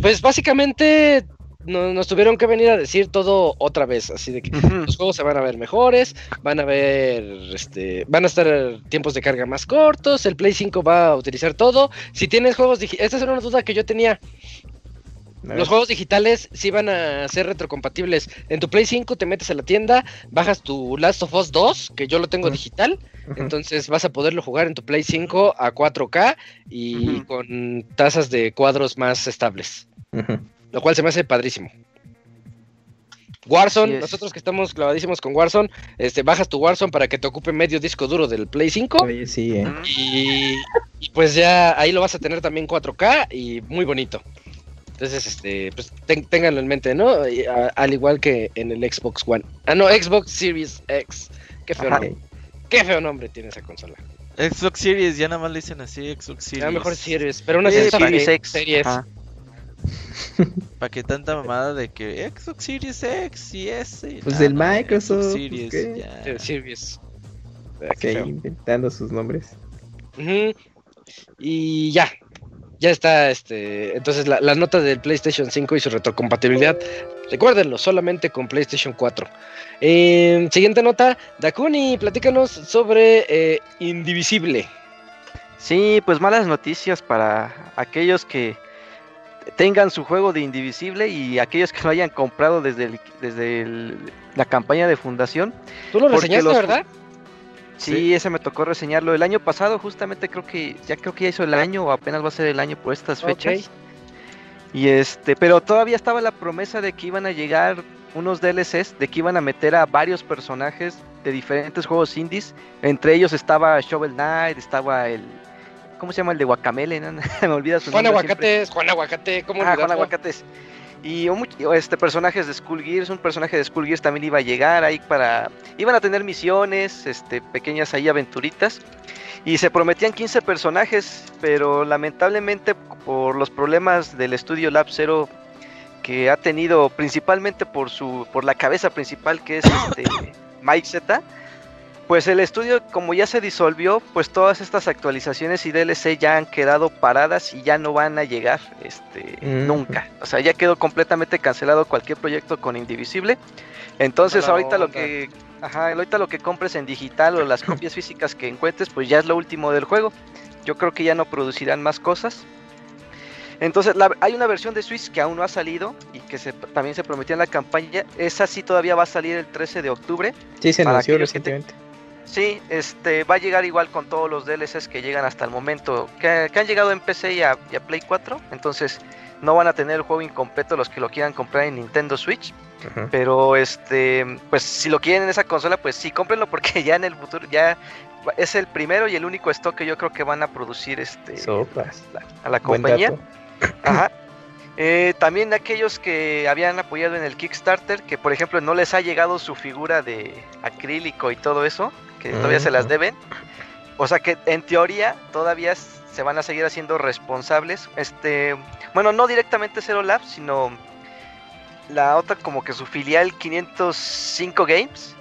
pues básicamente no- nos tuvieron que venir a decir todo otra vez, así de que los juegos se van a ver mejores, van a ver, este, van a estar tiempos de carga más cortos, el Play 5 va a utilizar todo. Si tienes juegos digitales, esta era una duda que yo tenía. Los juegos digitales sí van a ser retrocompatibles. En tu Play 5 te metes a la tienda, bajas tu Last of Us 2, que yo lo tengo digital, entonces vas a poderlo jugar en tu Play 5 a 4K y con tasas de cuadros más estables. Lo cual se me hace padrísimo. Warzone, nosotros que estamos clavadísimos con Warzone, este, bajas tu Warzone para que te ocupe medio disco duro del Play 5 Oye, sí, eh. Y, y pues ya ahí lo vas a tener también 4K y muy bonito. Entonces, este, pues ten- ténganlo en mente, ¿no? Y, a- al igual que en el Xbox One. Ah, no, Xbox Series X. Qué feo, Ajá. nombre. Qué feo nombre tiene esa consola. Xbox Series, ya nada más le dicen así, Xbox Series. A lo mejor Series, pero una Sí, Series, Series X. Series. Ajá. ¿Para qué tanta mamada de que Xbox Series X y S? Pues Nah, del no, Microsoft, Xbox pues, Series, ¿qué? ya. Series. Ah, inventando sus nombres. Y ya. Ya está, este. Entonces, la, la nota del PlayStation 5 y su retrocompatibilidad. Recuérdenlo, solamente con PlayStation 4. Eh, siguiente nota. Dakuni, platícanos sobre eh, Indivisible. Sí, pues malas noticias para aquellos que tengan su juego de Indivisible y aquellos que lo hayan comprado desde, el- desde el- la campaña de fundación. Tú lo reseñaste, los- ¿verdad? Sí, ese me tocó reseñarlo el año pasado, justamente creo que ya creo que ya hizo el año o apenas va a ser el año por estas fechas. Y este, pero todavía estaba la promesa de que iban a llegar unos DLCs, de que iban a meter a varios personajes de diferentes juegos indies. Entre ellos estaba Shovel Knight, estaba el ¿cómo se llama el de Guacamele? no? <laughs> me olvida su Juan nombre siempre. Aguacates, Juan Aguacate, ¿cómo Ah, Juan? Aguacates. Y este personajes de Skull Gears, un personaje de Skull Gears también iba a llegar ahí para iban a tener misiones, este pequeñas ahí aventuritas y se prometían 15 personajes, pero lamentablemente por los problemas del estudio Lab Zero que ha tenido principalmente por su por la cabeza principal que es este <coughs> Mike Z pues el estudio como ya se disolvió, pues todas estas actualizaciones y DLC ya han quedado paradas y ya no van a llegar este Mm. nunca. O sea, ya quedó completamente cancelado cualquier proyecto con Indivisible. Entonces ahorita lo que ajá, ahorita lo que compres en digital o las copias físicas que encuentres, pues ya es lo último del juego. Yo creo que ya no producirán más cosas. Entonces, la- hay una versión de Switch que aún no ha salido y que se- también se prometió en la campaña. Esa sí todavía va a salir el 13 de octubre. Sí, se anunció te- recientemente. Sí, este va a llegar igual con todos los DLCs que llegan hasta el momento, que, que han llegado en PC y a, y a Play 4. Entonces, no van a tener el juego incompleto los que lo quieran comprar en Nintendo Switch. Pero este, pues si lo quieren en esa consola, pues sí, cómprenlo <laughs> porque ya en el futuro ya es el primero y el único stock que yo creo que van a producir este Sopas. la- a la compañía. <clears throat> Ajá. Eh, también aquellos que habían apoyado en el Kickstarter, que por ejemplo no les ha llegado su figura de acrílico y todo eso, que todavía se las deben. O sea que en teoría todavía se van a seguir haciendo responsables. Este, bueno, no directamente Zero Labs, sino la otra como que su filial 505 Games,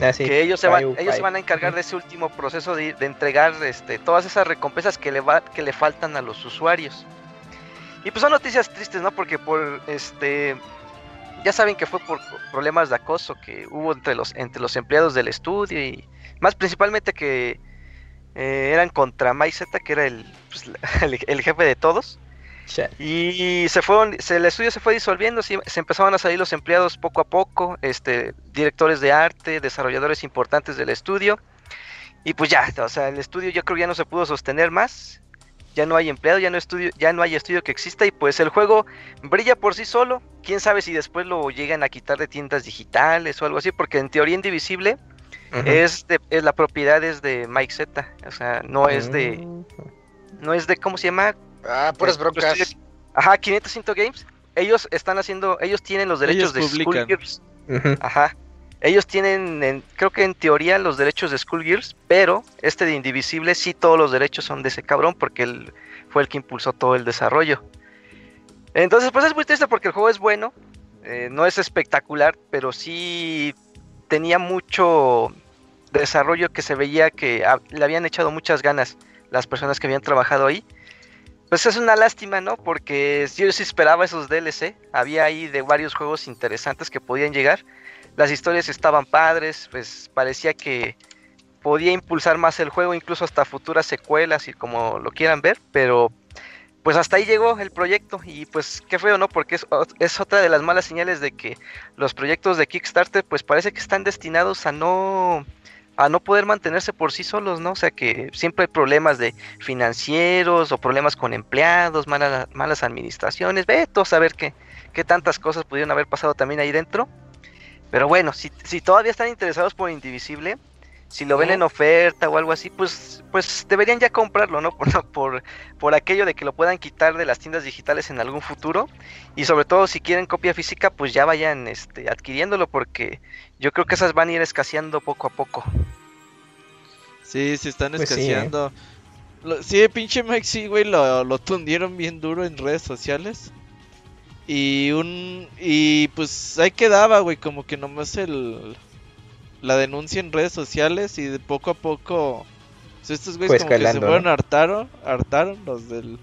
Ah, sí. que ellos se van, ellos se van a encargar de ese último proceso de, de entregar este, todas esas recompensas que le va, que le faltan a los usuarios. Y pues son noticias tristes, ¿no? Porque por este ya saben que fue por problemas de acoso que hubo entre los entre los empleados del estudio y más principalmente que eh, eran contra Z, que era el, pues, <laughs> el, el jefe de todos. Y se fueron, se, el estudio se fue disolviendo, se empezaban a salir los empleados poco a poco, este, directores de arte, desarrolladores importantes del estudio. Y pues ya, o sea, el estudio yo creo ya no se pudo sostener más. Ya no hay empleado, ya no estudio, ya no hay estudio que exista y pues el juego brilla por sí solo. Quién sabe si después lo llegan a quitar de tiendas digitales o algo así, porque en teoría Indivisible Es de es la propiedad es de Mike Z, o sea, no es de Mm. no es de ¿cómo se llama? Ah, puras Eh, broncas. estudio- Ajá, 505 Games. Ellos están haciendo, ellos tienen los derechos Ellos de publican. Skullgirls. Ujú. Ajá. Ellos tienen, en- creo que en teoría, los derechos de Skullgirls, pero este de Indivisible sí todos los derechos son de ese cabrón porque él fue el que impulsó todo el desarrollo. Entonces, pues es muy triste porque el juego es bueno, eh, no es espectacular, pero sí tenía mucho desarrollo que se veía que le habían echado muchas ganas las personas que habían trabajado ahí. Pues es una lástima, ¿no? Porque yo sí esperaba esos DLC. Había ahí de varios juegos interesantes que podían llegar. Las historias estaban padres, pues parecía que podía impulsar más el juego, incluso hasta futuras secuelas y como lo quieran ver, pero pues hasta ahí llegó el proyecto y pues qué feo, ¿no? Porque es, es otra de las malas señales de que los proyectos de Kickstarter pues parece que están destinados a no a no poder mantenerse por sí solos, ¿no? O sea que siempre hay problemas de financieros o problemas con empleados, malas, malas administraciones, ve todo saber qué, qué tantas cosas pudieron haber pasado también ahí dentro. Pero bueno, si, si todavía están interesados por Indivisible, si lo ven en oferta o algo así, pues, pues deberían ya comprarlo, ¿no? <laughs> Por, por, por aquello de que lo puedan quitar de las tiendas digitales en algún futuro. Y sobre todo si quieren copia física, pues ya vayan este, adquiriéndolo porque yo creo que esas van a ir escaseando poco a poco. Sí, se están Pues sí, escaseando. Lo- Sí, pinche Maxi, güey, lo, lo tundieron bien duro en redes sociales. Y un. Y pues ahí quedaba, güey, como que nomás el. La denuncia en redes sociales y de poco a poco. Pues estos güeyes como que se fueron ¿no? hartaron, hartaron los del.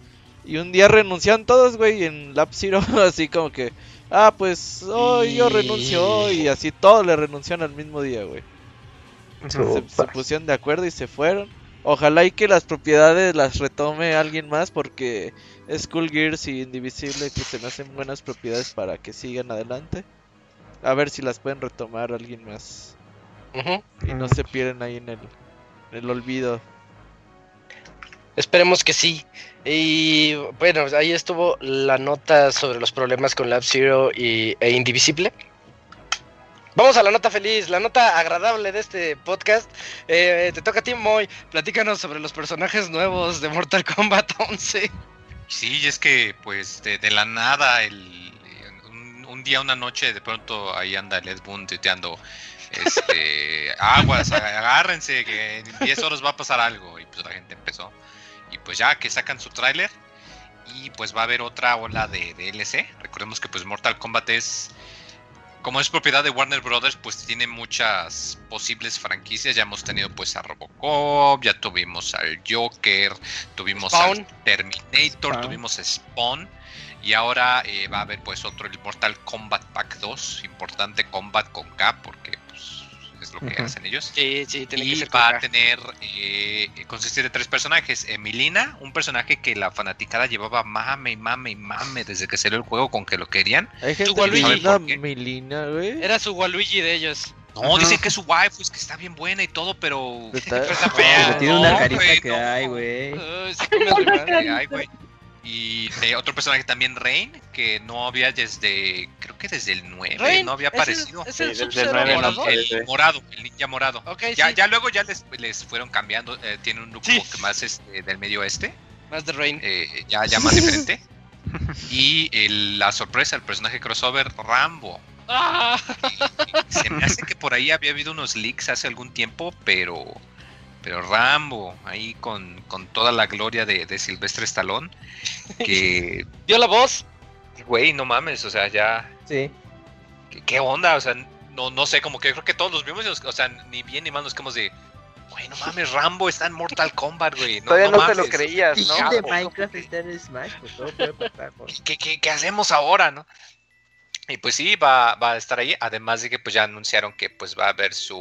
Y un día renunciaron todos, güey, en Lab Zero, <laughs> así como que. Ah, pues hoy yo renuncio y así todos le renunciaron al mismo día, güey se, pusieron de acuerdo y se fueron. Ojalá y que las propiedades las retome alguien más porque Skull Gears y Indivisible que se me hacen buenas propiedades para que sigan adelante. A ver si las pueden retomar alguien más Y no se pierden ahí en el, en el olvido. Esperemos que sí. Y bueno, ahí estuvo la nota sobre los problemas con Lab Zero y, e Indivisible. Vamos a la nota feliz, la nota agradable de este podcast. Eh, te toca a ti, Moy. Platícanos sobre los personajes nuevos de Mortal Kombat 11. Sí, y es que pues de, de la nada, el, un, un día, una noche, de pronto ahí anda el Ed Boon tuiteando, este, aguas, agárrense, que en 10 horas va a pasar algo. Y pues la gente empezó. Y pues ya que sacan su tráiler y pues va a haber otra ola de DLC. Recordemos que pues Mortal Kombat es como es propiedad de Warner Brothers, pues tiene muchas posibles franquicias. Ya hemos tenido pues a Robocop, ya tuvimos al Joker, tuvimos Spawn. al Terminator, Spawn. tuvimos a Spawn. Y ahora eh, va a haber pues otro, el Mortal Kombat Pack 2. Importante Combat con K, porque es lo que hacen ellos. Sí, sí, tiene que Y ser va a tener, eh, consistir de tres personajes. Emilina, un personaje que la fanaticada llevaba mame y mame y mame desde que salió el juego con que lo querían. Hay gente que. Milina, güey. Era su Waluigi de ellos. No, dicen que es su waifu, es que está bien buena y todo, pero... Está- pero está fea. Pero tiene No, una carita güey, que no. hay, güey. Ay, se come el rival. Ay, güey. Y de otro personaje también, Rain, que no había desde, creo que desde el 9, Rain, no había es el- aparecido. Es el Sí, morado. El morado, el ninja morado. Ok, Ya, sí, ya luego ya les, les fueron cambiando, eh, tiene un look Sí. poco más este, del medio oeste. más de Rain. eh, ya, ya más diferente. <laughs> Y el- la sorpresa, el personaje crossover Rambo. Ah, Se me hace que por ahí había habido unos leaks hace algún tiempo, pero pero Rambo, ahí con, con toda la gloria de, de Silvestre Stallone, que, <laughs> dio la voz. güey, no mames, o sea, ya, Sí. ¿qué, qué onda? O sea, no, no sé, como que creo que todos los vimos, y nos- o sea, ni bien ni mal nos quedamos de, güey, no mames, Rambo está en Mortal Kombat, güey. No, Todavía no, te lo mames. creías, Si ¿no? de ¿cómo Minecraft está en Smash, pues todo puede pasar. ¿qué, qué, qué hacemos ahora, no? Y pues sí, va, va a estar ahí. Además de que pues ya anunciaron que pues va a haber su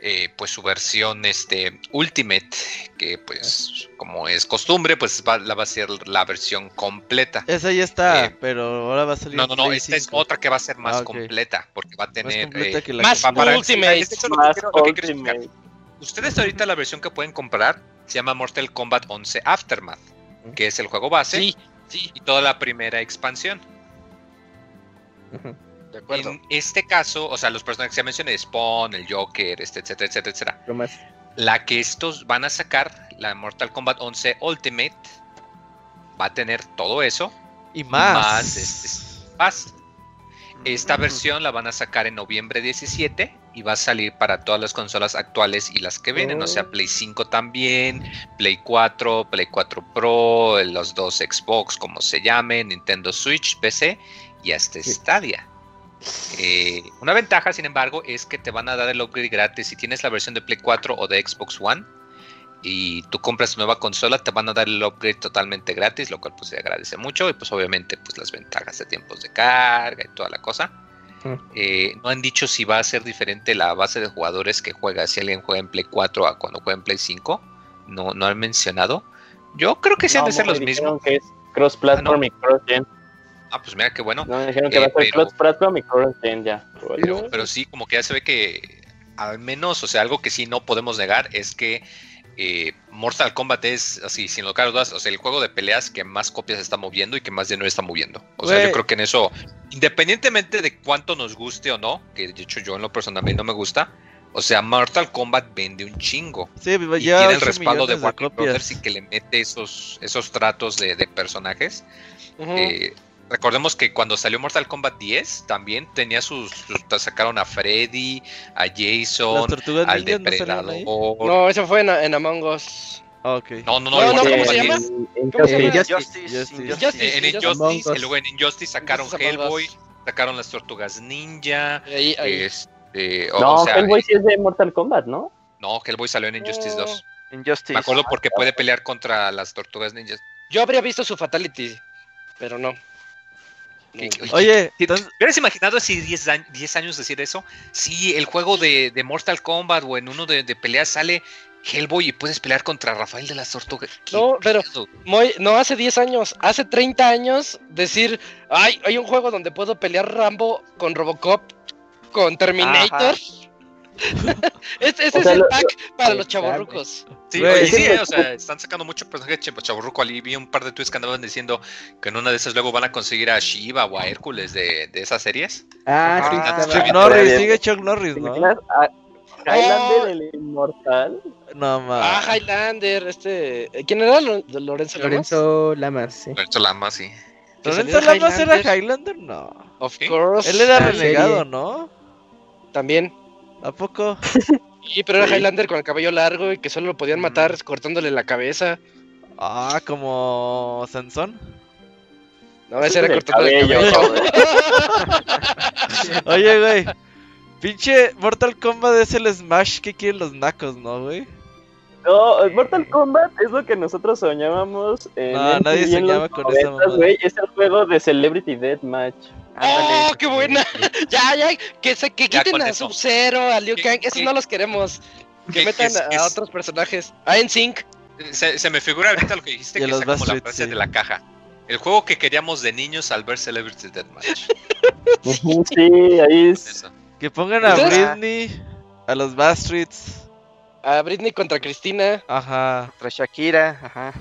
eh, pues su versión este Ultimate, que pues como es costumbre, pues va, la va a ser la versión completa. Esa ya está, Eh, pero ahora va a salir. No, no, no, Play esta es 5. otra que va a ser más Ah, completa, porque va a tener eh, que la más que- para- Ultimate. lo que lo que. Ustedes ahorita la versión que pueden comprar se llama Mortal Kombat 11 Aftermath, que es el juego base Sí, sí, y toda la primera expansión. Ujú. De acuerdo. En este caso, o sea, los personajes que ya mencioné, Spawn, el Joker, este, etcétera, etcétera, etcétera. Más. La que estos van a sacar, la Mortal Kombat 11 Ultimate, va a tener todo eso, Y más. más este, más. Esta Mm. versión la van a sacar en noviembre 17 y va a salir para todas las consolas actuales y las que vienen, o sea, Oh. Play 5 también, Play 4, Play 4 Pro, los dos Xbox, como se llame, Nintendo Switch, PC y hasta Sí. Stadia. Eh, una ventaja, sin embargo, es que te van a dar el upgrade gratis si tienes la versión de Play 4 o de Xbox One y tú compras tu nueva consola, te van a dar el upgrade totalmente gratis, lo cual pues se agradece mucho y pues obviamente pues las ventajas de tiempos de carga y toda la cosa. Mm. Eh, no han dicho si va a ser diferente la base de jugadores que juega, si alguien juega en Play 4 a cuando juega en Play 5, no, no han mencionado. Yo creo que sí han de ser los mismos. que es cross-platform y cross-gen. Ah, pues mira qué bueno. No, me dijeron que Eh, va a ser pero- cross-platform y cross-gen ya. Pero, pero sí, como que ya se ve que al menos, o sea, algo que sí no podemos negar es que eh, Mortal Kombat es, así, sin lugar a dudas, o sea, el juego de peleas que más copias está moviendo y que más dinero está moviendo. O sea, yo creo que en eso, independientemente de cuánto nos guste o no, que de hecho yo en lo personal a mí no me gusta, o sea, Mortal Kombat vende un chingo. Sí, Y ya tiene el 8 respaldo de Warner. Brothers y que le mete esos, esos tratos de, de personajes. Eh, recordemos que cuando salió Mortal Kombat 10 también tenía sus, sus- sacaron a Freddy, a Las Jason, tortugas al no Depredador. No, No, eso fue en, en Among Us. Ah, ok. no, no, No, no, Mortal ¿cómo se 10. llama? En- ¿Cómo se en llama? Justice. Justice, Justice. Injustice. Justice. En Injustice, y luego en Injustice sacaron Hellboy, sacaron las Tortugas Ninja. Ahí, ahí. Este, No, o sea, Hellboy sí es de Mortal Kombat, ¿no? no, Hellboy salió en Injustice No. 2. Injustice. Me acuerdo porque puede pelear contra las Tortugas Ninjas. Yo habría visto su Fatality, pero no. Que- No. Oye, ¿Te entonces, hubieras imaginado si 10 años, 10 años decir eso? Sí, el juego de, de Mortal Kombat o en uno de, de peleas sale Hellboy y puedes pelear contra Rafael de las Tortugas. ¿Qué No, pero- no hace 10 años, hace 30 años decir, ay, hay un juego donde puedo pelear Rambo con Robocop, con Terminator. <laughs> ese O sea, es el lo- pack para los chavorrucos. Sí, oye, sí, sí, o sea, están sacando mucho personaje de Chaburruco. Ali vi un par de tweets que andaban diciendo que en una de esas luego van a conseguir a Shiva o a Hércules de, de esas series. Ah, sí, Ah, Chuck Norris, bien. sigue Chuck Norris, ¿Te ¿no? a Highlander Oh. el inmortal? No Ah, más. Highlander, este. ¿Quién era Lo- Lorenzo? Lamas? Lorenzo Lamas, sí. Lorenzo Lama, sí. ¿Lorenzo Lamas era Highlander. Highlander? No. Of course. Él era renegado, serie. ¿no? También. ¿A poco? <laughs> Sí, pero era Sí. Highlander con el cabello largo y que solo lo podían matar cortándole la cabeza. Ah, como Sansón. No, ese era El cortando el cabello, cabello. <laughs> Oye, güey. Pinche Mortal Kombat es el Smash que quieren los nacos, ¿no, güey? No, Mortal Kombat es lo que nosotros soñábamos. En No, nadie en los soñaba con esa 90s, mamada. güey. Es el juego de Celebrity Deathmatch. ¡Oh, qué buena! <laughs> ya, ya, que, se, que Ya quiten a eso. Sub-Zero, a Liu ¿Qué- Kang, esos qué- no los queremos. Que metan es- a, es? otros personajes. A NSYNC. Se, se me figura ahorita lo que dijiste <laughs> que los sea como la frase sí. de la caja. El juego que queríamos de niños al ver Celebrity Deathmatch. <laughs> Sí, ahí es. Eso. Que pongan a. Britney, a los Bastrits. A Britney contra Cristina. Ajá. Contra Shakira, ajá.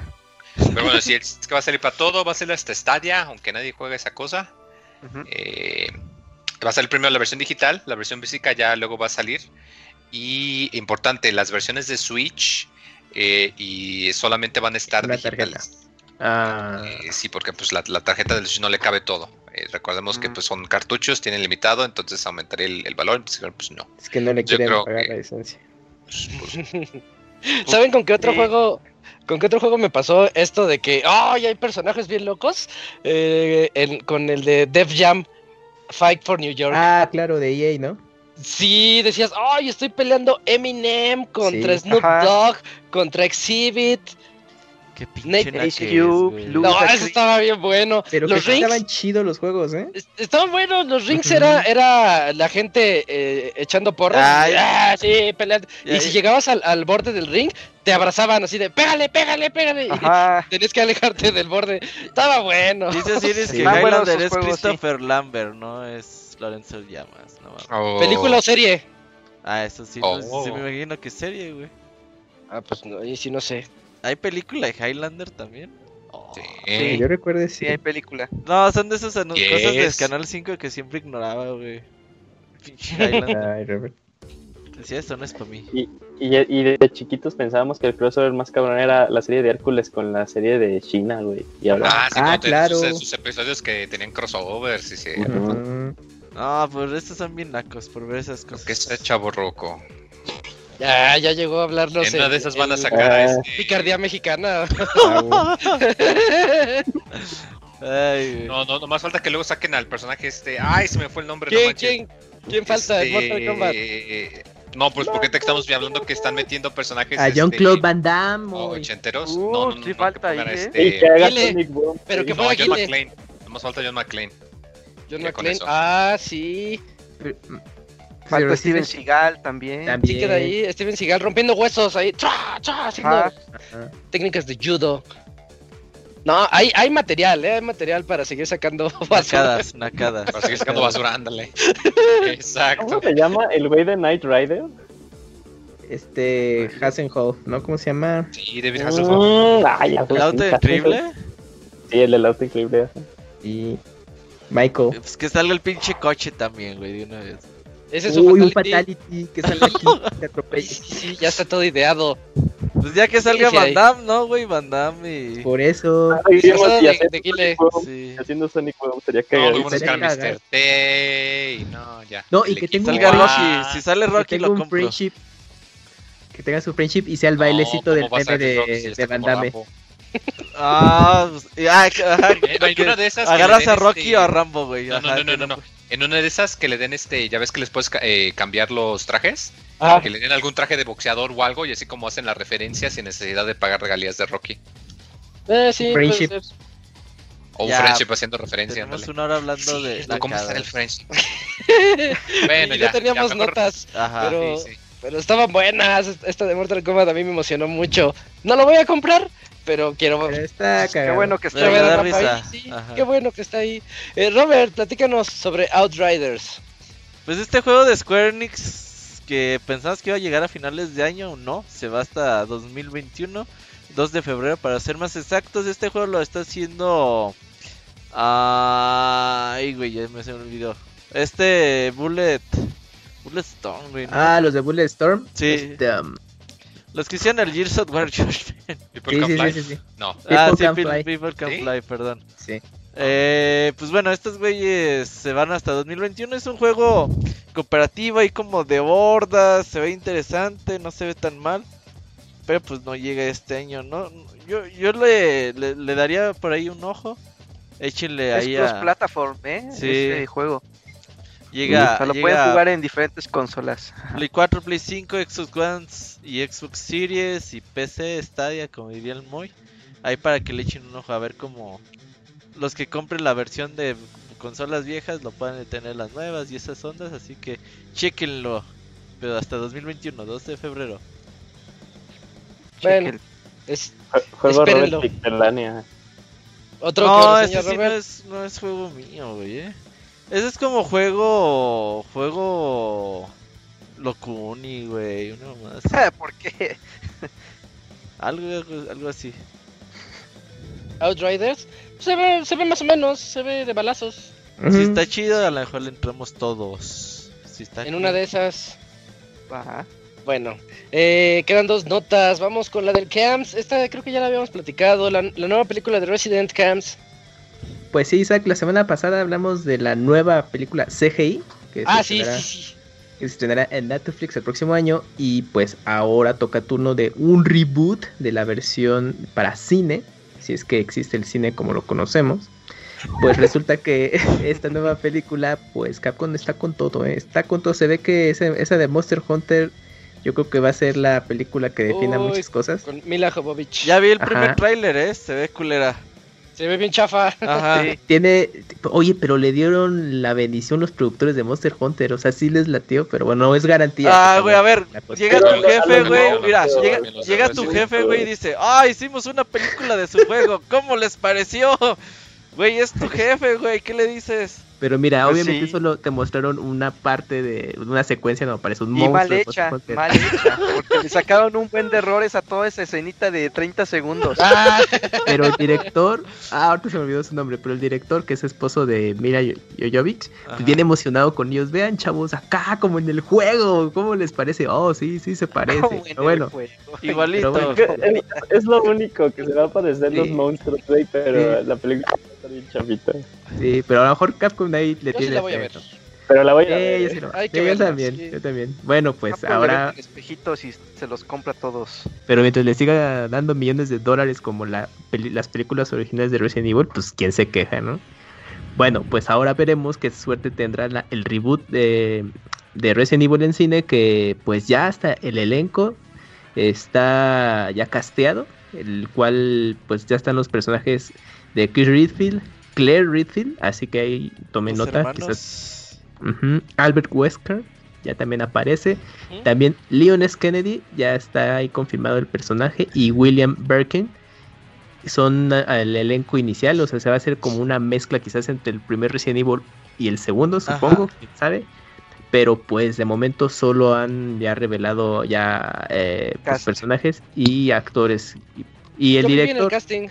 Pero bueno, si es que va a salir para todo, va a salir hasta Stadia, aunque nadie juegue esa cosa. Eh, va a salir primero la versión digital, la versión física ya luego va a salir. Y importante, las versiones de Switch eh, y solamente van a estar Una digitales. Ah, Eh, sí, porque pues la, la tarjeta del Switch no le cabe todo. Eh, recordemos que pues son cartuchos, tienen limitado, entonces aumentaría el, el valor. Entonces, pues no. es que no le quieren pagar que- la licencia. Pues, pues, <laughs> <laughs> ¿Saben con qué otro Sí. juego? ¿Con qué otro juego me pasó esto de que, ¡ay, hay personajes bien locos! Eh, en- con el de Def Jam, Fight for New York. Ah, claro, de EA, ¿no? Sí, decías, ¡ay, estoy peleando Eminem contra Sí. Snoop Ajá. Dogg, contra Exhibit! Qué pinche Cube. Lu- No, eso estaba bien bueno. Pero los que rings estaban chidos los juegos, ¿eh? est- estaban buenos, los rings era, era la gente eh, echando porras. Ay. ah, sí, peleando. Y si llegabas al, al borde del ring, te abrazaban así de, pégale, pégale, pégale. Y Ajá. tenías que alejarte del borde. Estaba bueno. Dice Osiris <laughs> Sí. que Highlander es juegos, sí. Christopher Lambert, no es Lorenzo Llamas. No, oh, ¿Película o serie? ah, eso sí, Oh. no, sí me imagino que es serie, güey. Ah, pues no, y si no sé. ¿Hay película de Highlander también? Oh. sí. Que yo recuerde, Sí, sí. hay película. No, son de esas Yes. cosas del Canal 5 que siempre ignoraba, güey. Pinche Highlander. Ay, Robert. Decía, esto no es para mí. Y, y, y de chiquitos pensábamos que el crossover más cabrón era la serie de Hércules con la serie de China, güey. Y ahora. Ah, sí, Ah, como tenían sus- claro. sus, episodios que tenían crossovers y se. Ujú. Mm, No, pues estos son bien nacos por ver esas cosas. ¿Qué está chavo roco? Ya, ya llegó a hablarnos. en una el- de esas van a el- sacar a Ah. este. Picardía mexicana. ah, <laughs> Ay, güey. No, no, nomás falta que luego saquen al personaje este. Ay, se me fue el nombre. no ¿Quién, manches. quién, quién falta Este, Mortal Kombat? No, pues porque te estamos hablando que están metiendo personajes. A este, Jean-Claude Van Damme. o ochenteros. Uh, no, no, no, sí no, falta ahí, ¿eh? este- Y que haga Dile. Sonic Boom. Pero que No, ponga John. McClane. Nomás falta John McClane. John McClane. Ah, sí. Pero sí Steven se- Seagal también. También. Sí queda ahí. Steven Seagal rompiendo huesos ahí. Ajá. Ajá. técnicas de judo. No, hay, hay material, ¿eh? Hay material para seguir sacando <laughs> basura. Nacadas, nacadas. Para seguir sacando basura, ándale. <laughs> Exacto. ¿Cómo se llama el güey de Knight Rider? Este, Hassenhoff, ¿no? ¿Cómo se llama? Sí, David. Mm, ay, la ¿El auto increíble? Sí, el del auto increíble. Y Michael. Pues que salga el pinche coche también, güey, de una vez. Ese es Uy, un fatality. fatality que salga aquí y <laughs> te Sí, atropelle. sí, sí, ya está todo ideado. Pues ya que salga Van. Damme, ¿no, güey? Van Damme y... Por eso. Ay, Disfrazado y de- haciendo de Guile. Sonic Boom, Sí. Haciendo Sonic Boom sería No, buenos Sería caras, cagar. Mr. T. No, ya. No, y que tenga un Salga Rocky, si sale Que Rocky tenga lo un compro. friendship. Que tenga su friendship y sea el No, bailecito ¿cómo del a meme Rocky si de, de Van Damme. Ah, pues, ah, ajá, <laughs> Eh, hay que una de esas agarras a Rocky este- o a Rambo, güey. No, no, no, no, no, no. En una de esas que le den este, ya ves que les puedes eh, cambiar los trajes, Ah, que le den algún traje de boxeador o algo y así como hacen las referencias sin necesidad de pagar regalías de Rocky. eh, sí, puede Friendship. ser. O un Ya, friendship haciendo referencia. Tenemos una hora hablando Sí, de es lo- ¿Cómo está el friendship? <laughs> bueno, Y ya, teníamos notas, Ajá. pero, Sí, sí. pero estaban buenas. Esta de Mortal Kombat a mí me emocionó mucho. No lo voy a comprar, pero quiero Pero está Qué cagado. bueno que está da ahí, sí. Qué bueno que está ahí. Eh, Robert, platícanos sobre Outriders. Pues este juego de Square Enix que pensabas que iba a llegar a finales de año, no, se va hasta 2021, 2 de febrero para ser más exactos. Este juego lo está haciendo... Ay, güey, ya me se me olvidó. Este Bullet... Bullet Stone, güey. ¿no? Ah, los de Bullet Storm. Sí. Este, um, Los que hicieron el Gears of War <laughs> Judgment. People sí, Can sí, Fly. sí, sí, sí. No. ah, sí, Can People, Fly. People Can ¿Sí? Fly, perdón. Sí. Eh, pues bueno, estos güeyes se van hasta 2021. Es un juego cooperativo y como de hordas. Se ve interesante, no se ve tan mal. Pero pues no llega este año, ¿no? Yo, yo le, le, le daría por ahí un ojo. Échenle Es ahí a... platform, ¿eh? Sí. Ese juego. Llega, O sea, lo llega pueden jugar en diferentes consolas. Play 4, Play 5, Xbox One y Xbox Series y PC, Stadia, como diría el Moy. Ahí para que le echen un ojo a ver cómo los que compren la versión de consolas viejas lo puedan tener las nuevas y esas ondas, así que chequenlo. Pero hasta 2021, 12 de febrero. Bueno, es Jue- Juego. Robert Pixelania. otro No, que ese reseña sí no es, no es juego mío, güey. eh. Ese es como juego. Juego. Locuni, güey. Uno más. <laughs> ¿Por qué? Algo, <laughs> algo, algo así. Outriders. Se ve, se ve más o menos, se ve de balazos. Si está chido, a lo mejor le entramos todos. Si está En una de esas. Ajá. Bueno, eh, quedan dos notas. Vamos con la del Camps. Esta creo que ya la habíamos platicado. La, la nueva película de Resident Camps. Pues sí, Isaac, la semana pasada hablamos de la nueva película CGI. Que Ah, se sí, estrenará- sí, sí. que se estrenará en Netflix el próximo año. Y pues ahora toca turno de un reboot de la versión para cine. Si es que existe el cine como lo conocemos. Pues <laughs> resulta que <laughs> esta nueva película, pues Capcom está con todo, ¿eh? está con todo. Se ve que ese- esa de Monster Hunter, yo creo que va a ser la película que defina Uy, muchas cosas. Con Mila Jovovich. Ya vi el Ajá. primer tráiler, eh. Se ve culera. Se ve bien chafa. Ajá. Sí. Tiene, oye, pero le dieron la bendición los productores de Monster Hunter, o sea, sí les latió, pero bueno, no es garantía. Ah, güey, a ver, llega tu jefe, güey, mira, llega, llega tu jefe, güey, y dice, ah, hicimos una película de su juego, ¿cómo les pareció? Güey, es tu jefe, güey, ¿qué le dices? Pero mira, Pues obviamente sí. solo te mostraron una parte de una secuencia donde aparece un Y monstruo. mal hecha, mal hecha. Porque le sacaron un buen de errores a toda esa escenita de 30 segundos. Ah, Pero el director, ah, ahorita se me olvidó su nombre, pero el director, que es esposo de Mira Jojovic, pues viene emocionado con ellos. Vean, chavos, acá como en el juego, ¿cómo les parece? Oh, sí, sí se parece. Como en Pero el bueno, juego. <laughs> Igualito. Pero Es, es lo único que se va a parecer los Sí. monstruos, güey, pero Sí. la película estar bien chavita. sí, pero a lo mejor Capcom ahí le yo sí tiene. la voy a ver. fe. Pero la voy a ver. yo sí lo- Hay que sí, yo verla, también, sí. yo también. Bueno, pues Capcom ahora, espejitos y se los compra a todos. pero mientras le siga dando millones de dólares como la peli- las películas originales de Resident Evil, pues quién se queja, ¿no? Bueno, pues ahora veremos qué suerte tendrá la- el reboot de, de Resident Evil en cine, que pues ya hasta el elenco está ya casteado, el cual pues ya están los personajes de Chris Redfield, Claire Redfield, así que ahí tomen Los nota, quizás Albert Wesker ya también aparece. También Leon S. Kennedy ya está ahí confirmado el personaje. Y William Birkin son ah, el elenco inicial. O sea, se va a hacer como una mezcla quizás entre el primer Resident Evil y el segundo, Ajá. supongo, quién sabe. Pero pues de momento solo han ya revelado ya eh, pues, personajes y actores. Y, y el Yo director... casting.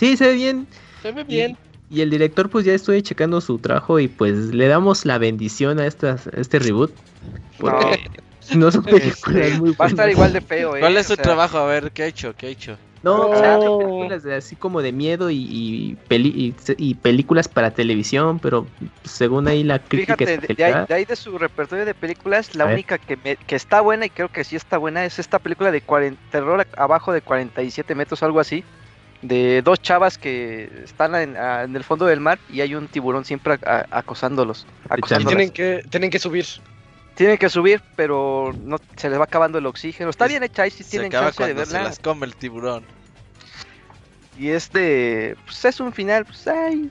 Sí, se ve bien. Se ve bien. Y el director, pues ya estoy checando su trabajo y pues le damos la bendición a, estas, a este reboot. Porque no, <laughs> son películas muy Va a estar igual de feo, ¿eh? ¿Cuál es O su sea, trabajo? A ver, ¿qué ha hecho? ¿Qué ha hecho? No, No. o sea, películas de- así como de miedo y, y, peli- y, y películas para televisión, pero según ahí la crítica Fíjate, de, de ahí, de ahí de su repertorio de películas, la única que, me- que está buena y creo que sí está buena es esta película de 40, terror abajo de 47 metros, algo así, de dos chavas que están en, a- en el fondo del mar y hay un tiburón siempre a- a- acosándolos. Y tienen que, tienen que subir. Tienen que subir, pero no se les va acabando el oxígeno. Está Es- bien hecha y si Se tienen acaba chance de se verla. las come el tiburón. Y este, pues es un final, pues ay,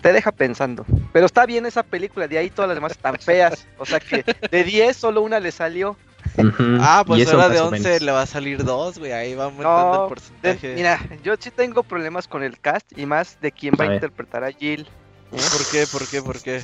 te deja pensando. Pero está bien esa película, de ahí todas las demás están feas. O sea que de 10 solo una le salió. Ujú, Ah, y pues ahora de más o 11 menos. le va a salir 2, güey. Ahí va aumentando No, el porcentaje. De- mira, yo sí tengo problemas con el cast y más de quién va A a, ver. interpretar a Jill. ¿Por qué? ¿Por qué? ¿Por qué?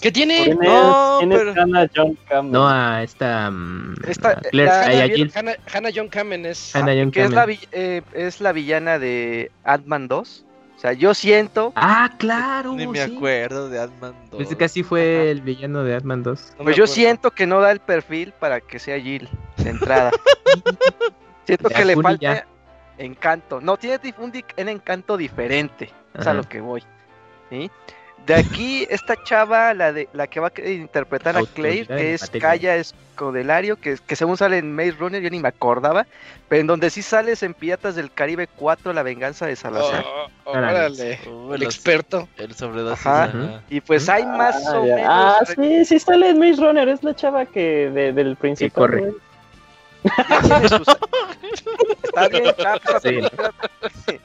¿Qué tiene? ¿Quién es, No, quién pero- Hannah John Cameron? No a esta... mm, Esta- a Claire, la- a la- Jill, Hannah, Hannah John Kamen es. Hannah John que es la, eh, es la villana de Ant-Man 2. O sea, yo siento, Ah, claro, Ni me sí. acuerdo de Ant-Man 2. Pensé que así fue Ajá. el villano de Ant-Man 2. No pues yo siento que no da el perfil para que sea Jill de entrada. <laughs> siento Ya, que le falta ya. encanto. No, tiene un, un encanto diferente. Es a lo que voy. ¿sí? De aquí, esta chava, la de la que va a interpretar a Claire, es. Kaya Escodelario, que, que según sale en Maze Runner, yo ni me acordaba, pero en donde sí sales en Piratas del Caribe 4, La Venganza de Salazar. Oh, Órale. órale. Uh, El los- experto. el sobredosis. Ajá. ajá. Y pues hay más Ah, o menos... Ah, sí, sí sale en Maze Runner, es la chava que de- del principal. corre. güey. tiene sus- Está bien, chava, esa Sí.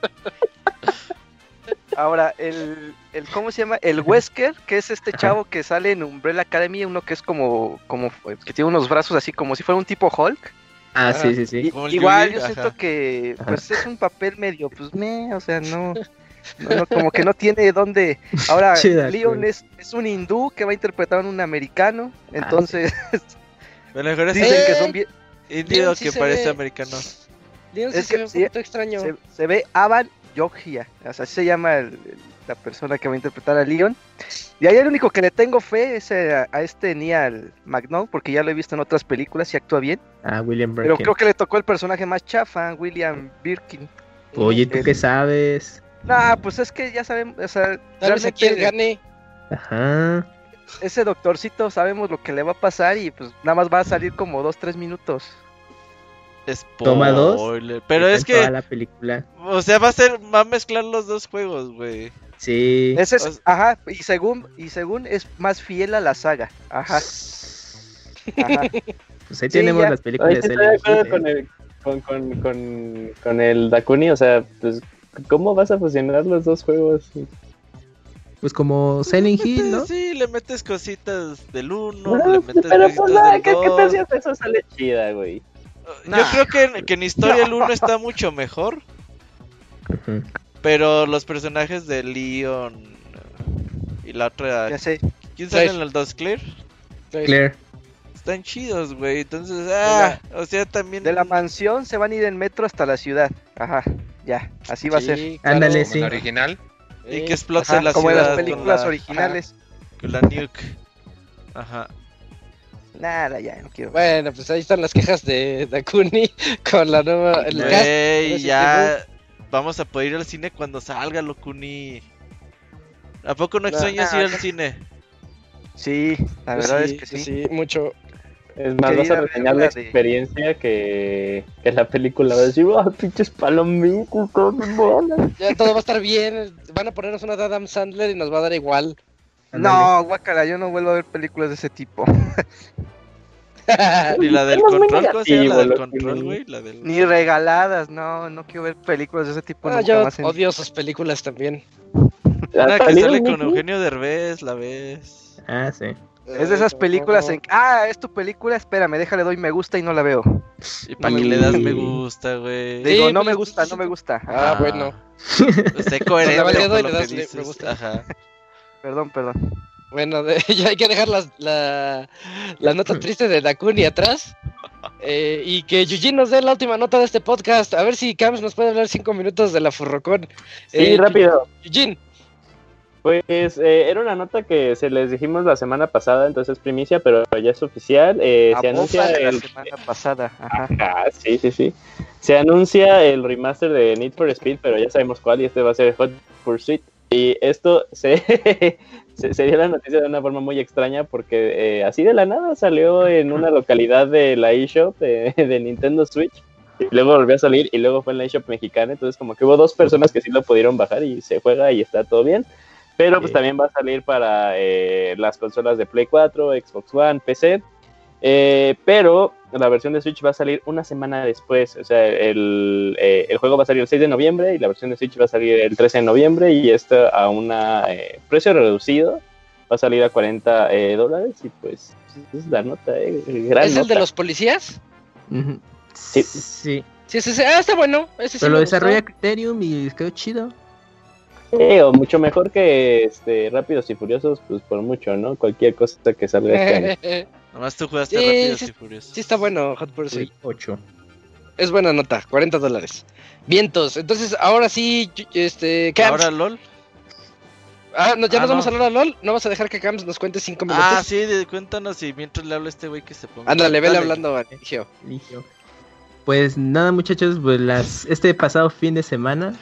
Ahora, el, el, ¿cómo se llama? El Wesker, que es este chavo que sale en Umbrella Academy, uno que es como, como, que tiene unos brazos así como si fuera un tipo Hulk. Ah, Ah, sí, sí, sí. Igual yo ajá. siento que Ajá. pues es un papel medio, pues me, o sea, no, <laughs> no, no, como que no tiene dónde. Ahora, <laughs> Chida, Leon es, es un hindú que va a interpretar a un americano, entonces Lo mejor es dicen Eh, que son bien, indio Leon sí que se parece ve. americano. Leon sí Es se que ve un sí, poquito extraño. se, se ve Avan Yogia, o sea, así se llama el- el- la persona que va a interpretar a Leon. Y ahí el único que le tengo fe es a, a este Neal McNaught, porque ya lo he visto en otras películas y actúa bien. Ah, William Pero Birkin. creo que le tocó el personaje más chafa, William Birkin. Oye, ¿tú el- qué sabes? Nah, pues es que ya sabemos, o sea, Tal vez aquí él realmente gane. Ajá. ese doctorcito sabemos lo que le va a pasar y pues nada más va a salir como dos, tres minutos. Toma dos. Spoiler. Pero es en toda que, la película. o sea, va a ser, va a mezclar los dos juegos, güey. Sí. Ese es, o sea- ajá, y según, y según es más fiel a la saga. Ajá. Ajá. Pues ahí Sí, tenemos ya. las películas de Silent Hill, con ¿eh? el, con, con, con, con el Dakuni, o sea, pues, ¿cómo vas a fusionar los dos juegos? Pues como Silent Hill, ¿no? Sí, le metes cositas del 1, No, le metes pero pues cositas del ¿qué, ¿qué tal si 2. hasta eso sale chida, güey? Yo creo que, en- que en historia el 1 está <laughs> mucho mejor, pero los personajes de Leon eh, y la otra... Ya sé. ¿Quién sale Claire. en el 2, Claire? Claire. Están chidos, güey. Entonces, ah, o sea, también... De la mansión se van a ir en metro hasta la ciudad. Ajá. Ya, así va a ser. Sí, claro. Ándale, sí. original. Y que explote Ajá, la como en ciudad las películas la- originales. con la nuke. Ajá. Nada, ya, no quiero. Bueno, pues ahí están las quejas de Dakuni <laughs> con la nueva. El cast. Güey, Resident ya vamos a poder ir al cine cuando salga, Locuni. ¿A poco no extrañas no, ir al no. cine? Sí, la Pues verdad sí, es que sí. sí, mucho. Es más, vas a reseñar la de- experiencia que, que la película. Vas a decir, ¡ah, pinches palomitas, buenas". Ya todo va a estar bien. Van a ponernos una de Adam Sandler y nos va a dar igual. No, guacala, yo no vuelvo a ver películas de ese tipo. <laughs> Y la del control, ¿cómo se llama? La del negativo, control, Locuni. güey. La del... Ni regaladas, no, no quiero ver películas de ese tipo. Ah, nunca yo más en- odio sus películas también. Una que ¿Salieron sale con? Eugenio Derbez, la ves. Ah, sí. Es de esas películas en... Ah, es tu película, espérame, déjale, doy me gusta y no la veo. ¿Y para qué le das me gusta. güey? Sí, Digo, no pues, me pues, gusta, no me gusta. Ah, bueno. Sé coherente con lo que me gusta. Ajá. Perdón, perdón. Bueno, <laughs> de- ya hay que dejar las, la, la nota triste de Dakuni atrás. Eh, y que Yuji nos dé la última nota de este podcast. A ver si Cams nos puede hablar cinco minutos de la Furrocón. Sí, Eh, rápido. Yujin, Pues eh, era una nota que se les dijimos la semana pasada, entonces primicia, pero ya es oficial. Eh, se anuncia de la semana pasada. Ajá. Ajá, sí, sí, sí. Se anuncia el remaster de Need for Speed, pero ya sabemos cuál, y este va a ser Hot Pursuit. Y esto se, <laughs> se, se dio la noticia de una forma muy extraña porque eh, así de la nada salió en una localidad de la eShop de, <laughs> de Nintendo Switch. Y luego volvió a salir y luego fue en la eShop mexicana. Entonces como que hubo dos personas que sí lo pudieron bajar y se juega y está todo bien. Pero pues también va a salir para eh, las consolas de Play 4, Xbox One, PC. Eh, pero la versión de Switch va a salir una semana después. O sea, el, eh, el juego va a salir el 6 de noviembre y la versión de Switch va a salir el 13 de noviembre y esto a un precio reducido. Va a salir a 40 eh, dólares y pues es la nota, eh, gran ¿es el de los policías? Sí. Sí. Sí, ese, ese- ah, está bueno. Ese sí Pero lo desarrolla Criterium y quedó chido. Eh, o mucho mejor que este Rápidos y Furiosos, pues por mucho, ¿no? Cualquier cosa que salga este <laughs> año. Nomás tú jugaste Sí, Rápidos sí, y Furiosos. sí está bueno, Hot Pursuit. Sí, 8. Es buena nota, 40 dólares. Vientos, entonces ahora sí, este, Cams. Ahora LOL. Ah, no, ya Ah, nos vamos a hablar a LOL. No vas a dejar que Cams nos cuente 5 minutos. Ah, sí, de- cuéntanos y mientras le hablo a este güey que se ponga. Ándale, vele hablando a Ligio. Ligio. Pues nada muchachos, pues las, este pasado fin de semana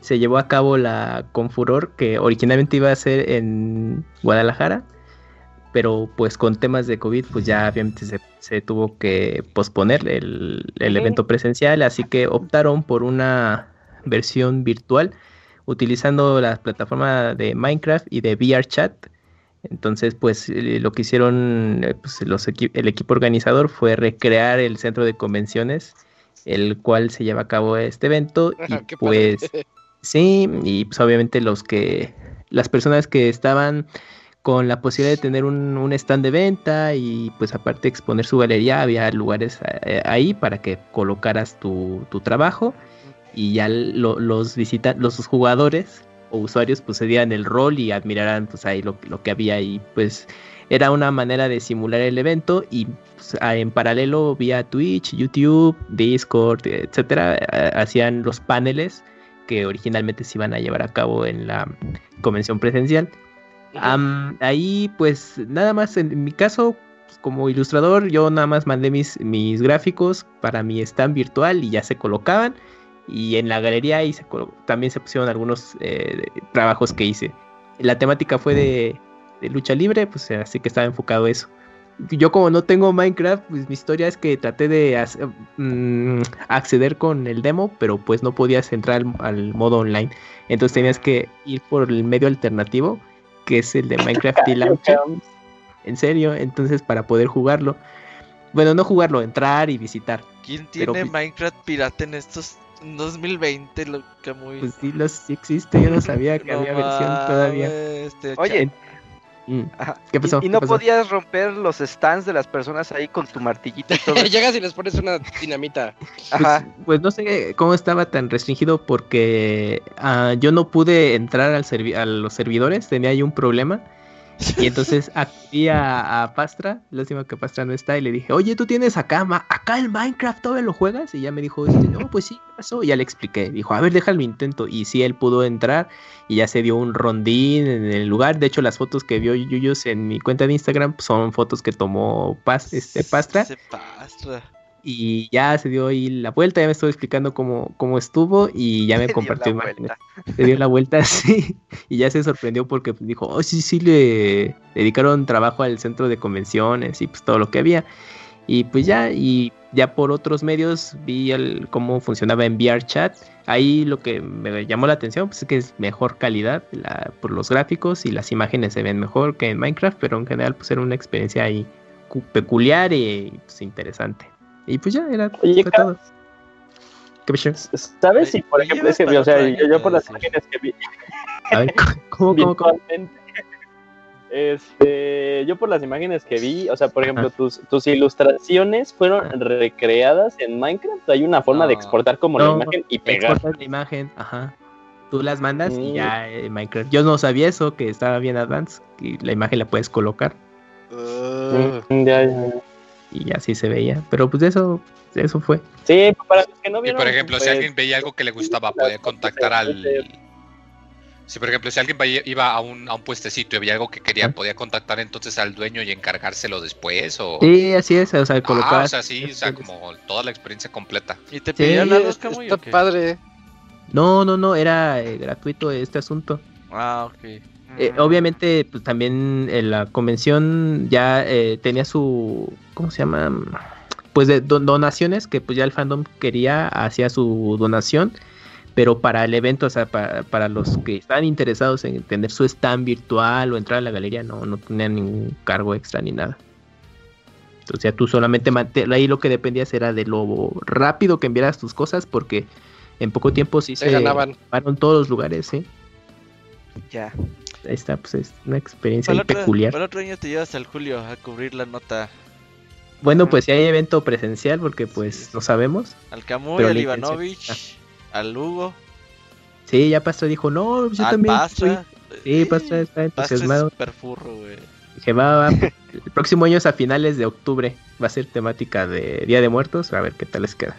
se llevó a cabo la Confuror, que originalmente iba a ser en Guadalajara, pero pues con temas de COVID, pues ya obviamente se, se tuvo que posponer el, el evento presencial, así que optaron por una versión virtual utilizando la plataforma de Minecraft y de VRChat. Entonces, pues eh, lo que hicieron eh, pues, los equi- el equipo organizador fue recrear el centro de convenciones, el cual se lleva a cabo este evento. <laughs> Y pues sí, y pues obviamente los que, las personas que estaban con la posibilidad de tener un, un stand de venta y pues aparte exponer su galería, había lugares eh, ahí para que colocaras tu, tu trabajo y ya lo- los visita los jugadores o usuarios pues se dieran el rol y admiraran pues ahí lo, lo que había y pues era una manera de simular el evento y pues, en paralelo vía Twitch, YouTube, Discord, etcétera, hacían los paneles que originalmente se iban a llevar a cabo en la convención presencial. Am, ahí pues nada más en mi caso pues, como ilustrador yo nada más mandé mis, mis gráficos para mi stand virtual y ya se colocaban y en la galería ahí se también se pusieron algunos eh, trabajos que hice. La temática fue de, de lucha libre, pues así que estaba enfocado eso. Yo como no tengo Minecraft, pues mi historia es que traté de mm, acceder con el demo, pero pues no podías entrar al, al modo online. Entonces tenías que ir por el medio alternativo, que es el de Minecraft y <laughs> Launcher. En serio, entonces para poder jugarlo. Bueno, no jugarlo, entrar y visitar. ¿Quién tiene Minecraft pirata en estos en 2020? Lo que muy... Pues sí, los, sí existe, yo no <laughs> sabía que No había versión todavía. este, Oye. Ajá, ¿Qué pasó? ¿Y, y ¿Qué no pasó? podías romper los stands de las personas ahí con tu martillito y todo? <laughs> Llegas y les pones una dinamita. Pues, Ajá. pues no sé cómo estaba tan restringido porque ah, yo no pude entrar al servi- a los servidores, tenía ahí un problema. Y entonces acudí a, a Pastra, lástima que Pastra no está, y le dije, oye, tú tienes acá, ma- acá el Minecraft, ¿todavía lo juegas? Y ya me dijo, este, no, pues sí, ¿qué pasó? Y ya le expliqué, dijo, a ver, déjalo intento. Y sí, él pudo entrar y ya se dio un rondín en el lugar. De hecho, las fotos que vio Yuyos en mi cuenta de Instagram son fotos que tomó Pas- este, Pastra. Pastra. Y ya se dio ahí la vuelta, ya me estuvo explicando cómo, cómo estuvo y ya <laughs> me compartió imágenes. Se <laughs> dio la vuelta, <laughs> sí. Y ya se sorprendió porque pues, dijo, oh, sí, sí, le dedicaron trabajo al centro de convenciones y pues todo lo que había. Y pues ya, y ya por otros medios vi el, cómo funcionaba en VRChat. Ahí lo que me llamó la atención pues, es que es mejor calidad la- por los gráficos y las imágenes se ven mejor que en Minecraft, pero en general pues era una experiencia ahí cu- peculiar y pues, interesante. Y pues ya era Oye, fue Ca- todo. ¿Qué pasó? ¿Sabes si, por ejemplo, es que, o sea, yo, por las imágenes que vi, A ver, ¿cómo, cómo, cómo? este, yo por las imágenes que vi, o sea, por ejemplo, tus, tus ilustraciones fueron recreadas en Minecraft. Hay una forma de exportar como la imagen y pegar. Exportas la imagen, ajá. Tú las mandas y Mm. ya eh, Minecraft. Yo no sabía eso, que estaba bien advanced, y la imagen la puedes colocar Mm, ya, ya. Y así se veía. Pero pues eso, eso fue. Sí, para los que no Y vieron. por ejemplo, si pues, alguien veía algo que le gustaba, podía contactar al. Si por ejemplo, si alguien iba a un, a un puestecito y veía algo que quería, podía contactar entonces al dueño y encargárselo después. O... Sí, así es, o sea, Ah, colocar. o sea, sí, o sea, como toda la experiencia completa. ¿Y te Sí, pidieron algo, es- está padre. No, no, no, era eh, gratuito este asunto. Ah, ok. Eh, obviamente, pues también en la convención ya eh, tenía su, ¿cómo se llama? Pues de do- donaciones, que pues ya el fandom quería, hacía su donación, pero para el evento, o sea, para, para los que estaban interesados en tener su stand virtual o entrar a la galería, no, no tenían ningún cargo extra ni nada. Entonces ya tú solamente ahí lo que dependías era de lo rápido que enviaras tus cosas, porque en poco tiempo sí Se se ganaban. todos los lugares, ¿sí? Ya. Ahí está, pues es una experiencia Para ahí el, otro, peculiar. para el otro año te llevas al Julio a cubrir la nota. Bueno, pues si hay evento presencial, porque pues no sabemos. Al Camuy, al Ivanovich, al Hugo, Sí, ya Pastra dijo, no, pues yo al también. Pastra. soy-". Sí, Pastra está Pastra es entusiasmado. güey. Dije, va, va. <laughs> el próximo año es a finales de octubre. Va a ser temática de Día de Muertos. A ver qué tal les queda.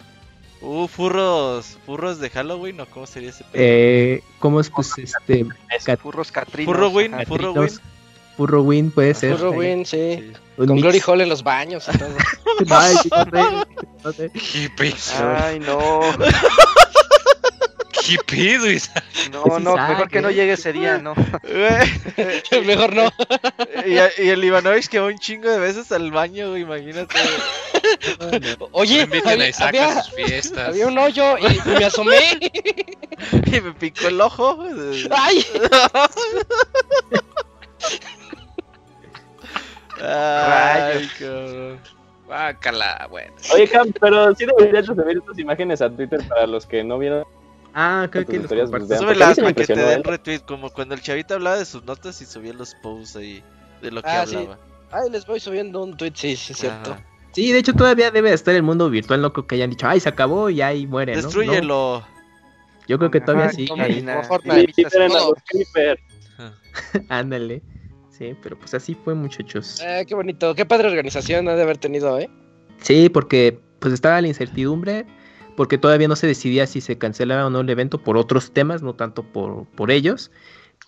Uh, furros, furros de Halloween, ¿o cómo sería ese pedo? Eh, ¿Cómo es, pues, este, cat- Furros Catrinos. Furrowin. Furrowin. Furrowin puede ser? Furro ahí, Win, sí. Sí. Con mix. Glory Hall en los baños y todo. <laughs> <laughs> Ay, no sé, no sé. Y pues, Ay, no. ¿Qué pedo, Isaac? No, no, Isaac, mejor que no ¿eh? llegue ese día, no. <laughs> Mejor no. y, y el Ivanovich que va un chingo de veces al baño, imagínate. Oye, No inviten a había, Isaac había- a sus fiestas. había un hoyo y me asomé. <laughs> y me picó el ojo. ¡Ay! Ay, cabrón. Guácala, bueno. Oye, Cam, pero sí deberías de subir estas imágenes a Twitter para los que no vieron. Ah, creo que los pues. Súbelas para sí que te den ¿eh? retweet, como cuando el chavito hablaba de sus notas y subía los posts ahí de lo que Ah, sí. hablaba. Ay, les voy subiendo un tweet, sí, sí, cierto. Ajá. Sí, de hecho todavía debe de estar el mundo virtual, no creo que hayan dicho, ay, se acabó y ahí muere, ¿no? No, Destrúyelo. yo creo que todavía Ajá, sí, <laughs> ándale. Sí, pero pues así fue, muchachos. Eh, qué bonito, qué padre organización ha de haber tenido, ¿eh? Sí, porque pues estaba la incertidumbre, porque todavía no se decidía si se cancelaba o no el evento por otros temas, no tanto por, por ellos.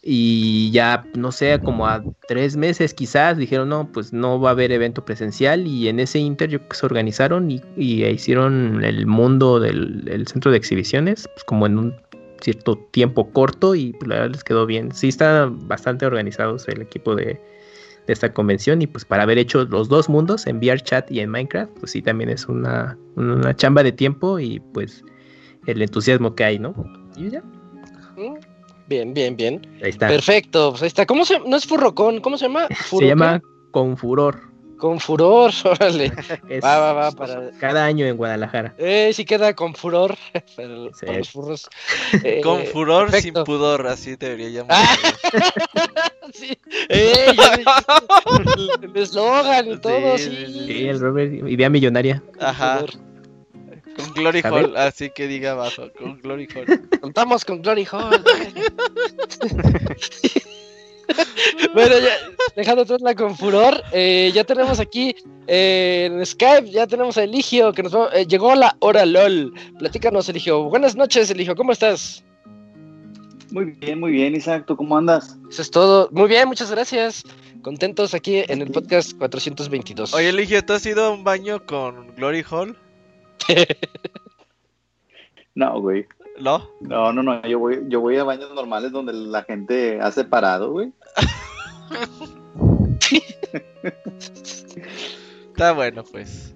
Y ya, no sé, como a tres meses quizás dijeron, no, pues no va a haber evento presencial. Y en ese inter yo que se organizaron y, y hicieron el mundo del el centro de exhibiciones, pues como en un cierto tiempo corto y pues, la verdad les quedó bien. Sí, están bastante organizados el equipo de, de esta convención y pues para haber hecho los dos mundos en VRChat y en Minecraft, pues sí también es una, una chamba de tiempo y pues el entusiasmo que hay, ¿no? Y ya, Mm, Bien, bien, bien. ahí está. Perfecto, pues ahí está. ¿Cómo se No es Furrocón, ¿cómo se llama? Se ¿Furro llama qué? Con Furor. Con furor, <laughs> órale. <laughs> Es Va, va, va, para. cada año en Guadalajara. Eh, sí queda con furor <laughs> Sí. para los furros. Eh, Con furor, sin pudor, así debería llamarse. Ah, sí. Eh, el eslogan y todo, sí, sí. sí. Sí, el Robert, idea millonaria. Ajá. Con Glory. Hall, así que diga abajo, con Glory Hall. Contamos con Glory Hall. <laughs> bueno, ya, dejando atrás la con furor, eh, ya tenemos aquí eh, en Skype, ya tenemos a Eligio, que nos va- eh, llegó la hora LOL. Platícanos, Eligio. Buenas noches, Eligio, ¿cómo estás? Muy bien, muy bien, Isaac, ¿tú cómo andas? Eso es todo. Muy bien, muchas gracias. Contentos aquí en el podcast 422. Oye, Eligio, ¿tú has ido a un baño con Glory Hall? <laughs> No, güey. ¿No? No, no, no, yo voy, yo voy a baños normales donde la gente hace parado, güey. <laughs> Está bueno, pues.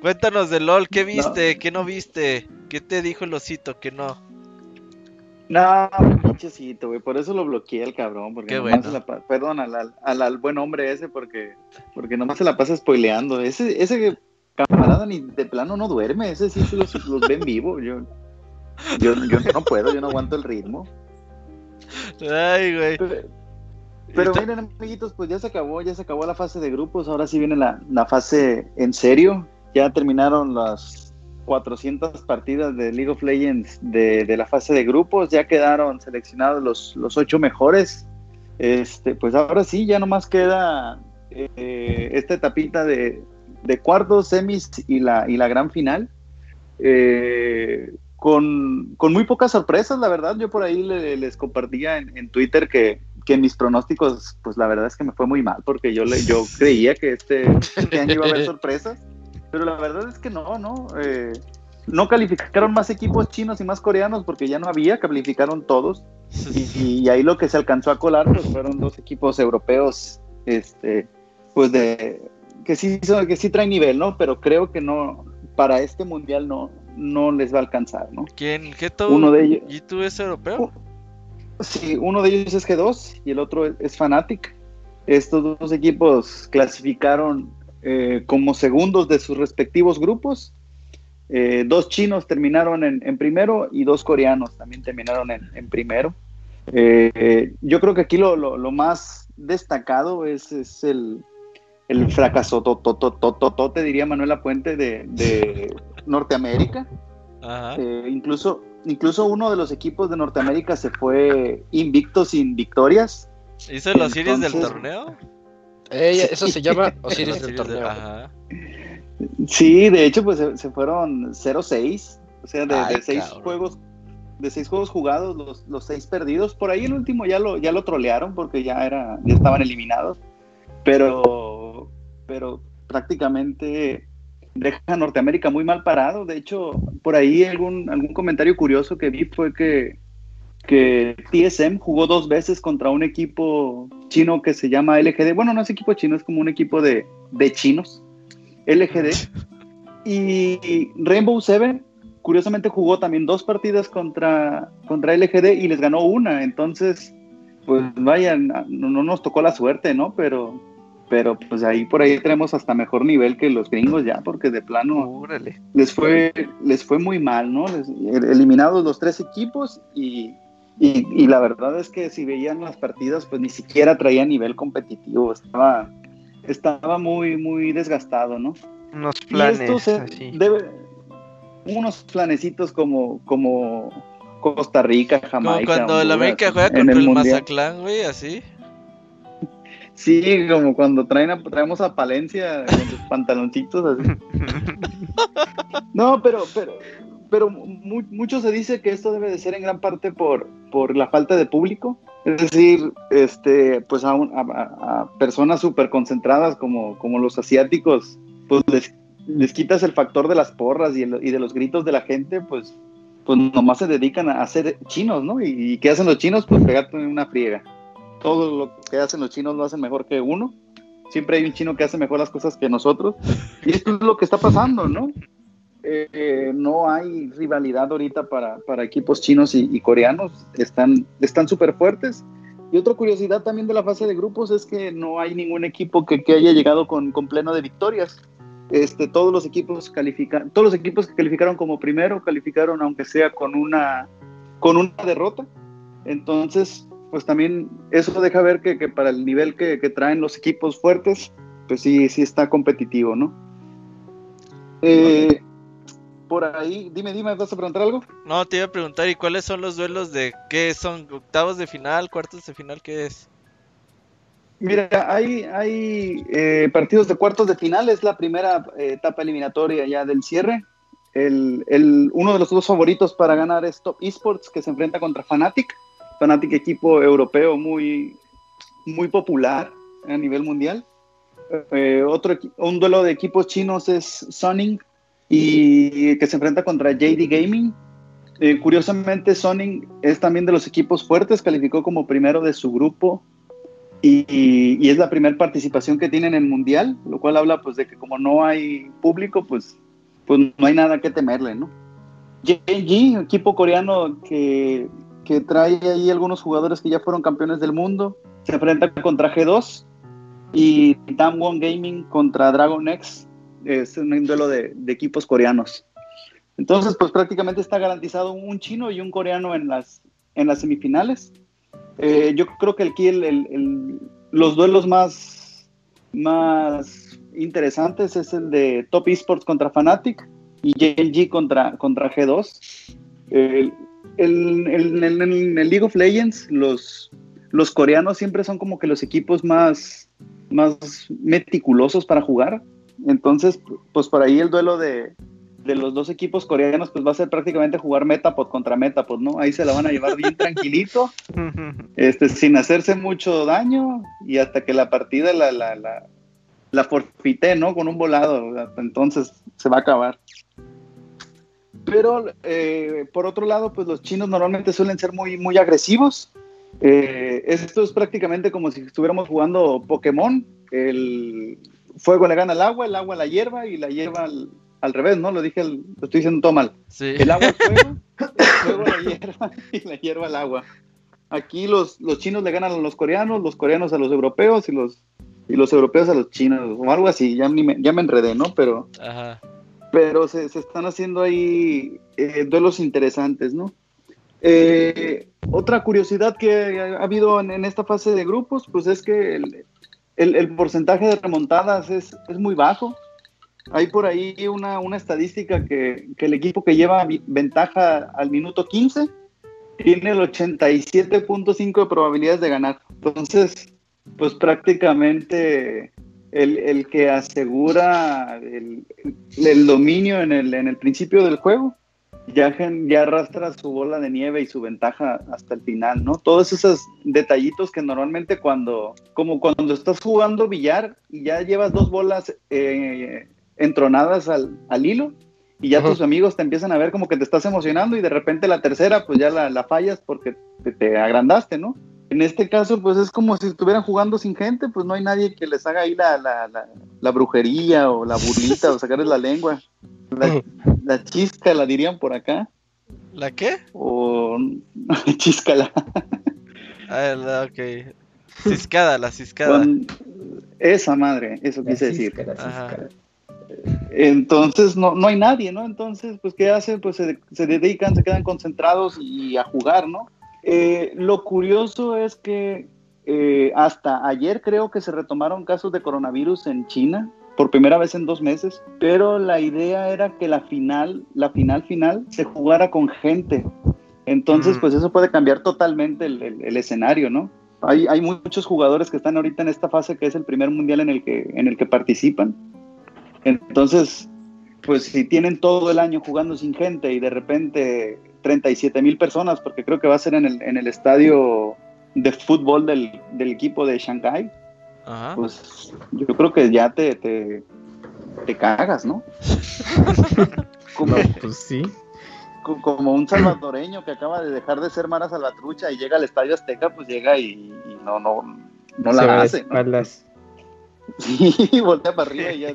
Cuéntanos de LOL, ¿qué viste? ¿Qué no viste? ¿Qué te dijo el osito? ¿Qué no? No, pinchecito, güey, por eso lo bloqueé el cabrón, porque Qué bueno. se la perdón al, al, al- al buen hombre ese, porque, porque nomás se la pasa spoileando. Ese, ese camarada ni de plano no duerme, ese sí se los, los ve en vivo. Yo, yo, yo no puedo, yo no aguanto el ritmo. Ay, güey. Pero, miren, amiguitos, pues ya se acabó, ya se acabó la fase de grupos, ahora sí viene la, la fase en serio. Ya terminaron las 400 partidas de League of Legends de, de la fase de grupos, ya quedaron seleccionados los, los ocho mejores. Este, pues ahora sí, ya nomás queda eh, esta etapita de, de cuartos, semis y la, y la gran final. Eh, con, con muy pocas sorpresas, la verdad. Yo por ahí le- les compartía en, en Twitter que, que mis pronósticos, pues la verdad es que me fue muy mal, porque yo, le, yo <laughs> creía que este, este año iba a haber <laughs> sorpresas, pero la verdad es que no, ¿no? Eh, no calificaron más equipos chinos y más coreanos porque ya no había, calificaron todos. Y, y ahí lo que se alcanzó a colar pues fueron dos equipos europeos, este, pues de que sí son- que sí traen nivel, ¿no? Pero creo que no para este mundial no no les va a alcanzar, ¿no? ¿Quién? ¿Qué tú? Uno de ellos- ¿Y tú es europeo? Sí, uno de ellos es G2 y el otro es, es Fnatic. Estos dos equipos clasificaron eh, como segundos de sus respectivos grupos. Eh, dos chinos terminaron en, en primero y dos coreanos también terminaron en, en primero. Eh, yo creo que aquí lo, lo- lo más destacado es, es el, el fracaso, te diría Manuela Puente, de, de <laughs> Norteamérica. Ajá. Eh, incluso, incluso uno de los equipos de Norteamérica se fue invicto sin victorias. ¿Hizo los series del entonces- torneo? Eh, eso se llama <laughs> Osiris Los del series del- torneo. Ajá. Sí, de hecho, pues se, se fueron 0-6. O sea, de, Ay, de seis cabrón. juegos, de seis juegos jugados, los, los seis perdidos. Por ahí el último ya lo, ya lo trolearon porque ya era, ya estaban eliminados. Pero, pero prácticamente deja a Norteamérica muy mal parado. De hecho, por ahí algún, algún comentario curioso que vi fue que, que TSM jugó dos veces contra un equipo chino que se llama LGD. Bueno, no es equipo chino, es como un equipo de, de chinos, LGD. Y Rainbow Seven, curiosamente, jugó también dos partidas contra, contra LGD y les ganó una. Entonces, pues vaya, no, no nos tocó la suerte, ¿no? Pero pero pues ahí por ahí tenemos hasta mejor nivel que los gringos ya, porque de plano les fue les fue muy mal, ¿no? eliminados los tres equipos y, y, la verdad es que si veían las partidas, pues ni siquiera traía nivel competitivo, estaba estaba muy muy desgastado, ¿no? Unos planes, debe, unos planecitos como como Costa Rica, Jamaica. Como cuando la América juega contra el, el Mazatlán, güey, así. Sí, como cuando traen traemos a Palencia con sus pantaloncitos así. <laughs> No, pero, pero, pero mucho se dice que esto debe de ser en gran parte por, por la falta de público. Es decir, este, pues a, a, personas súper concentradas como, como los asiáticos, pues les, les, quitas el factor de las porras y, y, de los gritos de la gente, pues, pues nomás se dedican a hacer chinos, ¿no? ¿Y, y qué hacen los chinos? Pues pegarte una friega todo lo que hacen los chinos lo hacen mejor que uno. Siempre hay un chino que hace mejor las cosas que nosotros. Y esto es lo que está pasando, ¿no? Eh, no hay rivalidad ahorita para, para equipos chinos y, coreanos. Están súper fuertes. Y otra curiosidad también de la fase de grupos es que no hay ningún equipo que, que haya llegado con, con, pleno de victorias. Este, todos los equipos califican, todos los equipos que calificaron como primero calificaron aunque sea con una con una derrota. Entonces, pues también eso deja ver que, para el nivel que, traen los equipos fuertes, pues sí, sí está competitivo, ¿no? Eh, por ahí, dime, dime, ¿vas a preguntar algo? No, te iba a preguntar, ¿y cuáles son los duelos de qué son? ¿Octavos de final, cuartos de final, qué es? Mira, hay, hay eh, partidos de cuartos de final, es la primera eh, etapa eliminatoria ya del cierre. El, el, uno de los dos favoritos para ganar es Top Esports, que se enfrenta contra Fnatic Fnatic equipo europeo muy, muy popular a nivel mundial. Eh, otro, un duelo de equipos chinos es Sonic y que se enfrenta contra JD Gaming. Eh, curiosamente, Sonic es también de los equipos fuertes, calificó como primero de su grupo y, y es la primera participación que tienen en el mundial, lo cual habla pues de que como no hay público, pues, pues no hay nada que temerle, ¿no? JG, equipo coreano que que trae ahí algunos jugadores que ya fueron campeones del mundo. Se enfrenta contra G2 y Damwon Gaming contra Dragon X. Es un duelo de, equipos coreanos. Entonces, pues prácticamente está garantizado un chino y un coreano en las, en las semifinales. Eh, yo creo que aquí el, los duelos más, más interesantes es el de Top Esports contra Fnatic y JLG contra, contra G2 el, el, en el League of Legends, los, los coreanos siempre son como que los equipos más, más meticulosos para jugar. Entonces, pues por ahí el duelo de, de los dos equipos coreanos, pues va a ser prácticamente jugar Metapod contra Metapod, ¿no? Ahí se la van a llevar bien tranquilito, <laughs> este, sin hacerse mucho daño y hasta que la partida la, la, la, la forfité, ¿no? Con un volado, entonces se va a acabar. Pero eh, por otro lado, pues los chinos normalmente suelen ser muy, muy agresivos. Eh, esto es prácticamente como si estuviéramos jugando Pokémon. El fuego le gana al agua, el agua a la hierba y la hierba al, revés, ¿no? Lo dije, lo estoy diciendo todo mal. El agua al <laughs> fuego, el fuego a la hierba y la hierba al agua. Aquí los, los chinos le ganan a los coreanos, los coreanos a los europeos y los, y los europeos a los chinos, o algo así. Ya, me, ya me enredé, ¿no? Pero. Ajá pero se, están haciendo ahí eh, duelos interesantes, ¿no? Eh, otra curiosidad que ha habido en, esta fase de grupos, pues es que el, porcentaje de remontadas es, muy bajo. Hay por ahí una, estadística que, que, el equipo que lleva ventaja al minuto 15 tiene el 87.5 de probabilidades de ganar. Entonces, pues prácticamente el, que asegura el, dominio en el, en el principio del juego, ya, ya arrastra su bola de nieve y su ventaja hasta el final, ¿no? Todos esos detallitos que normalmente cuando, como cuando estás jugando billar y ya llevas dos bolas eh, entronadas al, al hilo y ya tus amigos te empiezan a ver como que te estás emocionando y de repente la tercera pues ya la, la fallas porque te, te agrandaste, ¿no? En este caso, pues es como si estuvieran jugando sin gente, pues no hay nadie que les haga ahí la, la, la, la brujería o la burlita o sacarles la lengua. La, <laughs> la chisca, la dirían por acá. ¿La qué? O <laughs> chiscala. Ah, la- ok. Ciscada, la ciscada. Con esa madre, eso La quise decir. cisca, cisca. Entonces no, no hay nadie, ¿no? Entonces, pues, ¿qué hacen? Pues se, se dedican, se quedan concentrados y a jugar, ¿no? Eh, lo curioso es que eh, hasta ayer creo que se retomaron casos de coronavirus en China por primera vez en dos meses, pero la idea era que la final, la final final, se jugara con gente. Entonces, Mm. pues eso puede cambiar totalmente el, el- el escenario, ¿no? Hay, hay muchos jugadores que están ahorita en esta fase que es el primer mundial en el que, en el que participan. Entonces, pues si tienen todo el año jugando sin gente y de repente 37 mil personas, porque creo que va a ser en el, en el estadio de fútbol del, del equipo de Shanghai, Ajá. pues yo creo que ya te, te, te cagas, ¿no? <laughs> Como, No, pues sí. co- como un salvadoreño que acaba de dejar de ser Mara Salvatrucha y llega al estadio Azteca, pues llega y, y no, no, no Se la hace. ¿no? <laughs> Sí, voltea para arriba y ya,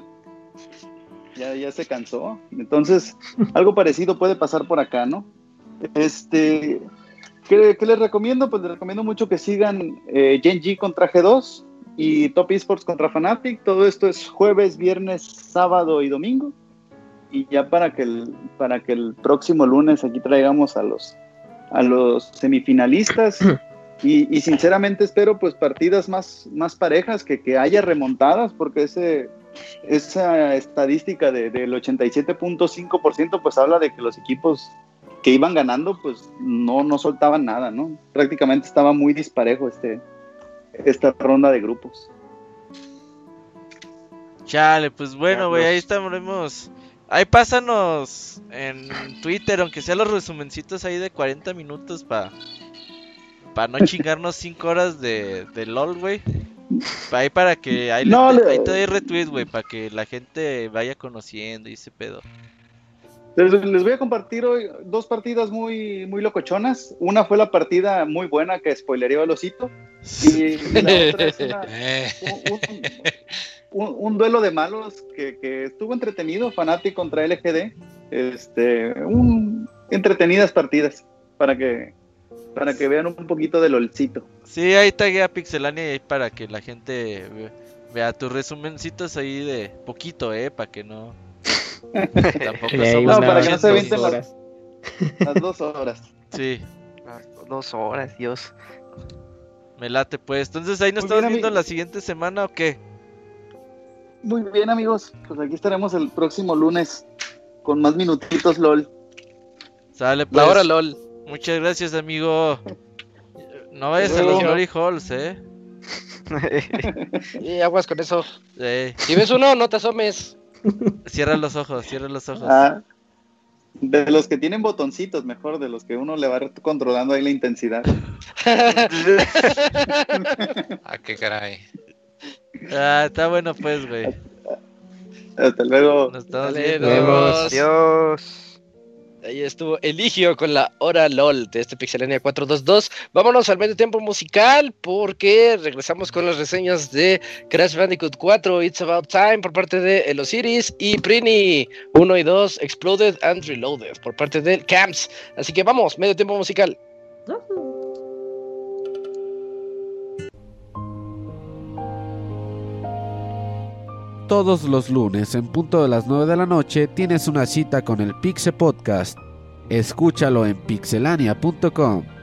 ya, ya se cansó. Entonces, algo parecido puede pasar por acá, ¿no? Este, ¿qué, qué les recomiendo? Pues les recomiendo mucho que sigan eh, Gen G contra G2 y Top Esports contra Fnatic. Todo esto es jueves, viernes, sábado y domingo. Y ya para que el, para que el próximo lunes aquí traigamos a los, a los semifinalistas. <clears throat> Y, y sinceramente espero pues partidas más, más parejas, que, que haya remontadas, porque ese, esa estadística de- del 87.5% pues habla de que los equipos que iban ganando pues no, no soltaban nada, ¿no? Prácticamente estaba muy disparejo este, esta ronda de grupos. Chale, pues bueno, güey, ahí estamos. Ahí pásanos en Twitter, aunque sea los resumencitos ahí de 40 minutos para para no <laughs> chingarnos 5 horas de, de LOL, güey. Pa- Ahí para que ahí, le- No, le- ahí te doy retweet, güey, para que la gente vaya conociendo y ese pedo. Les, les voy a compartir hoy dos partidas muy, muy locochonas. Una fue la partida muy buena que spoilería el osito. Y la otra es una- <laughs> un, un- un duelo de malos que, que estuvo entretenido, Fanatic contra LGD. Este, un, entretenidas partidas para que, para que vean un poquito del olcito. Sí, ahí taguea Pixelania ahí para que la gente ve- vea tus resumencitos ahí de poquito, eh, para que no. <laughs> Tampoco somos No, para que no se las- horas. Las dos horas. Sí, Ah, Dos horas, Dios. me late pues. Entonces ahí nos Muy estamos bien, viendo la siguiente semana o qué? Muy bien, amigos. Pues aquí estaremos el próximo lunes con más minutitos, LOL. Sale pues. La hora LOL. Muchas gracias, amigo. No vayas a los Glory Halls, eh. <laughs> Y aguas con eso. Eh, Si ves uno, no te asomes. Cierra los ojos, cierra los ojos. Ah, de los que tienen botoncitos, mejor, de los que uno le va controlando ahí la intensidad. <laughs> ah, qué caray. Ah, está bueno pues, güey. Hasta luego. Nos estamos Dale, Ahí estuvo Eligio con la hora LOL de este Pixelania 422. Vámonos al medio tiempo musical porque regresamos con las reseñas de Crash Bandicoot 4 It's About Time por parte de El Osiris y Prini 1 y 2 Exploded and Reloaded por parte del Camps. Así que vamos, medio tiempo musical. Todos los lunes en punto de las 9 de la noche tienes una cita con el Pixe Podcast. Escúchalo en pixelania.com.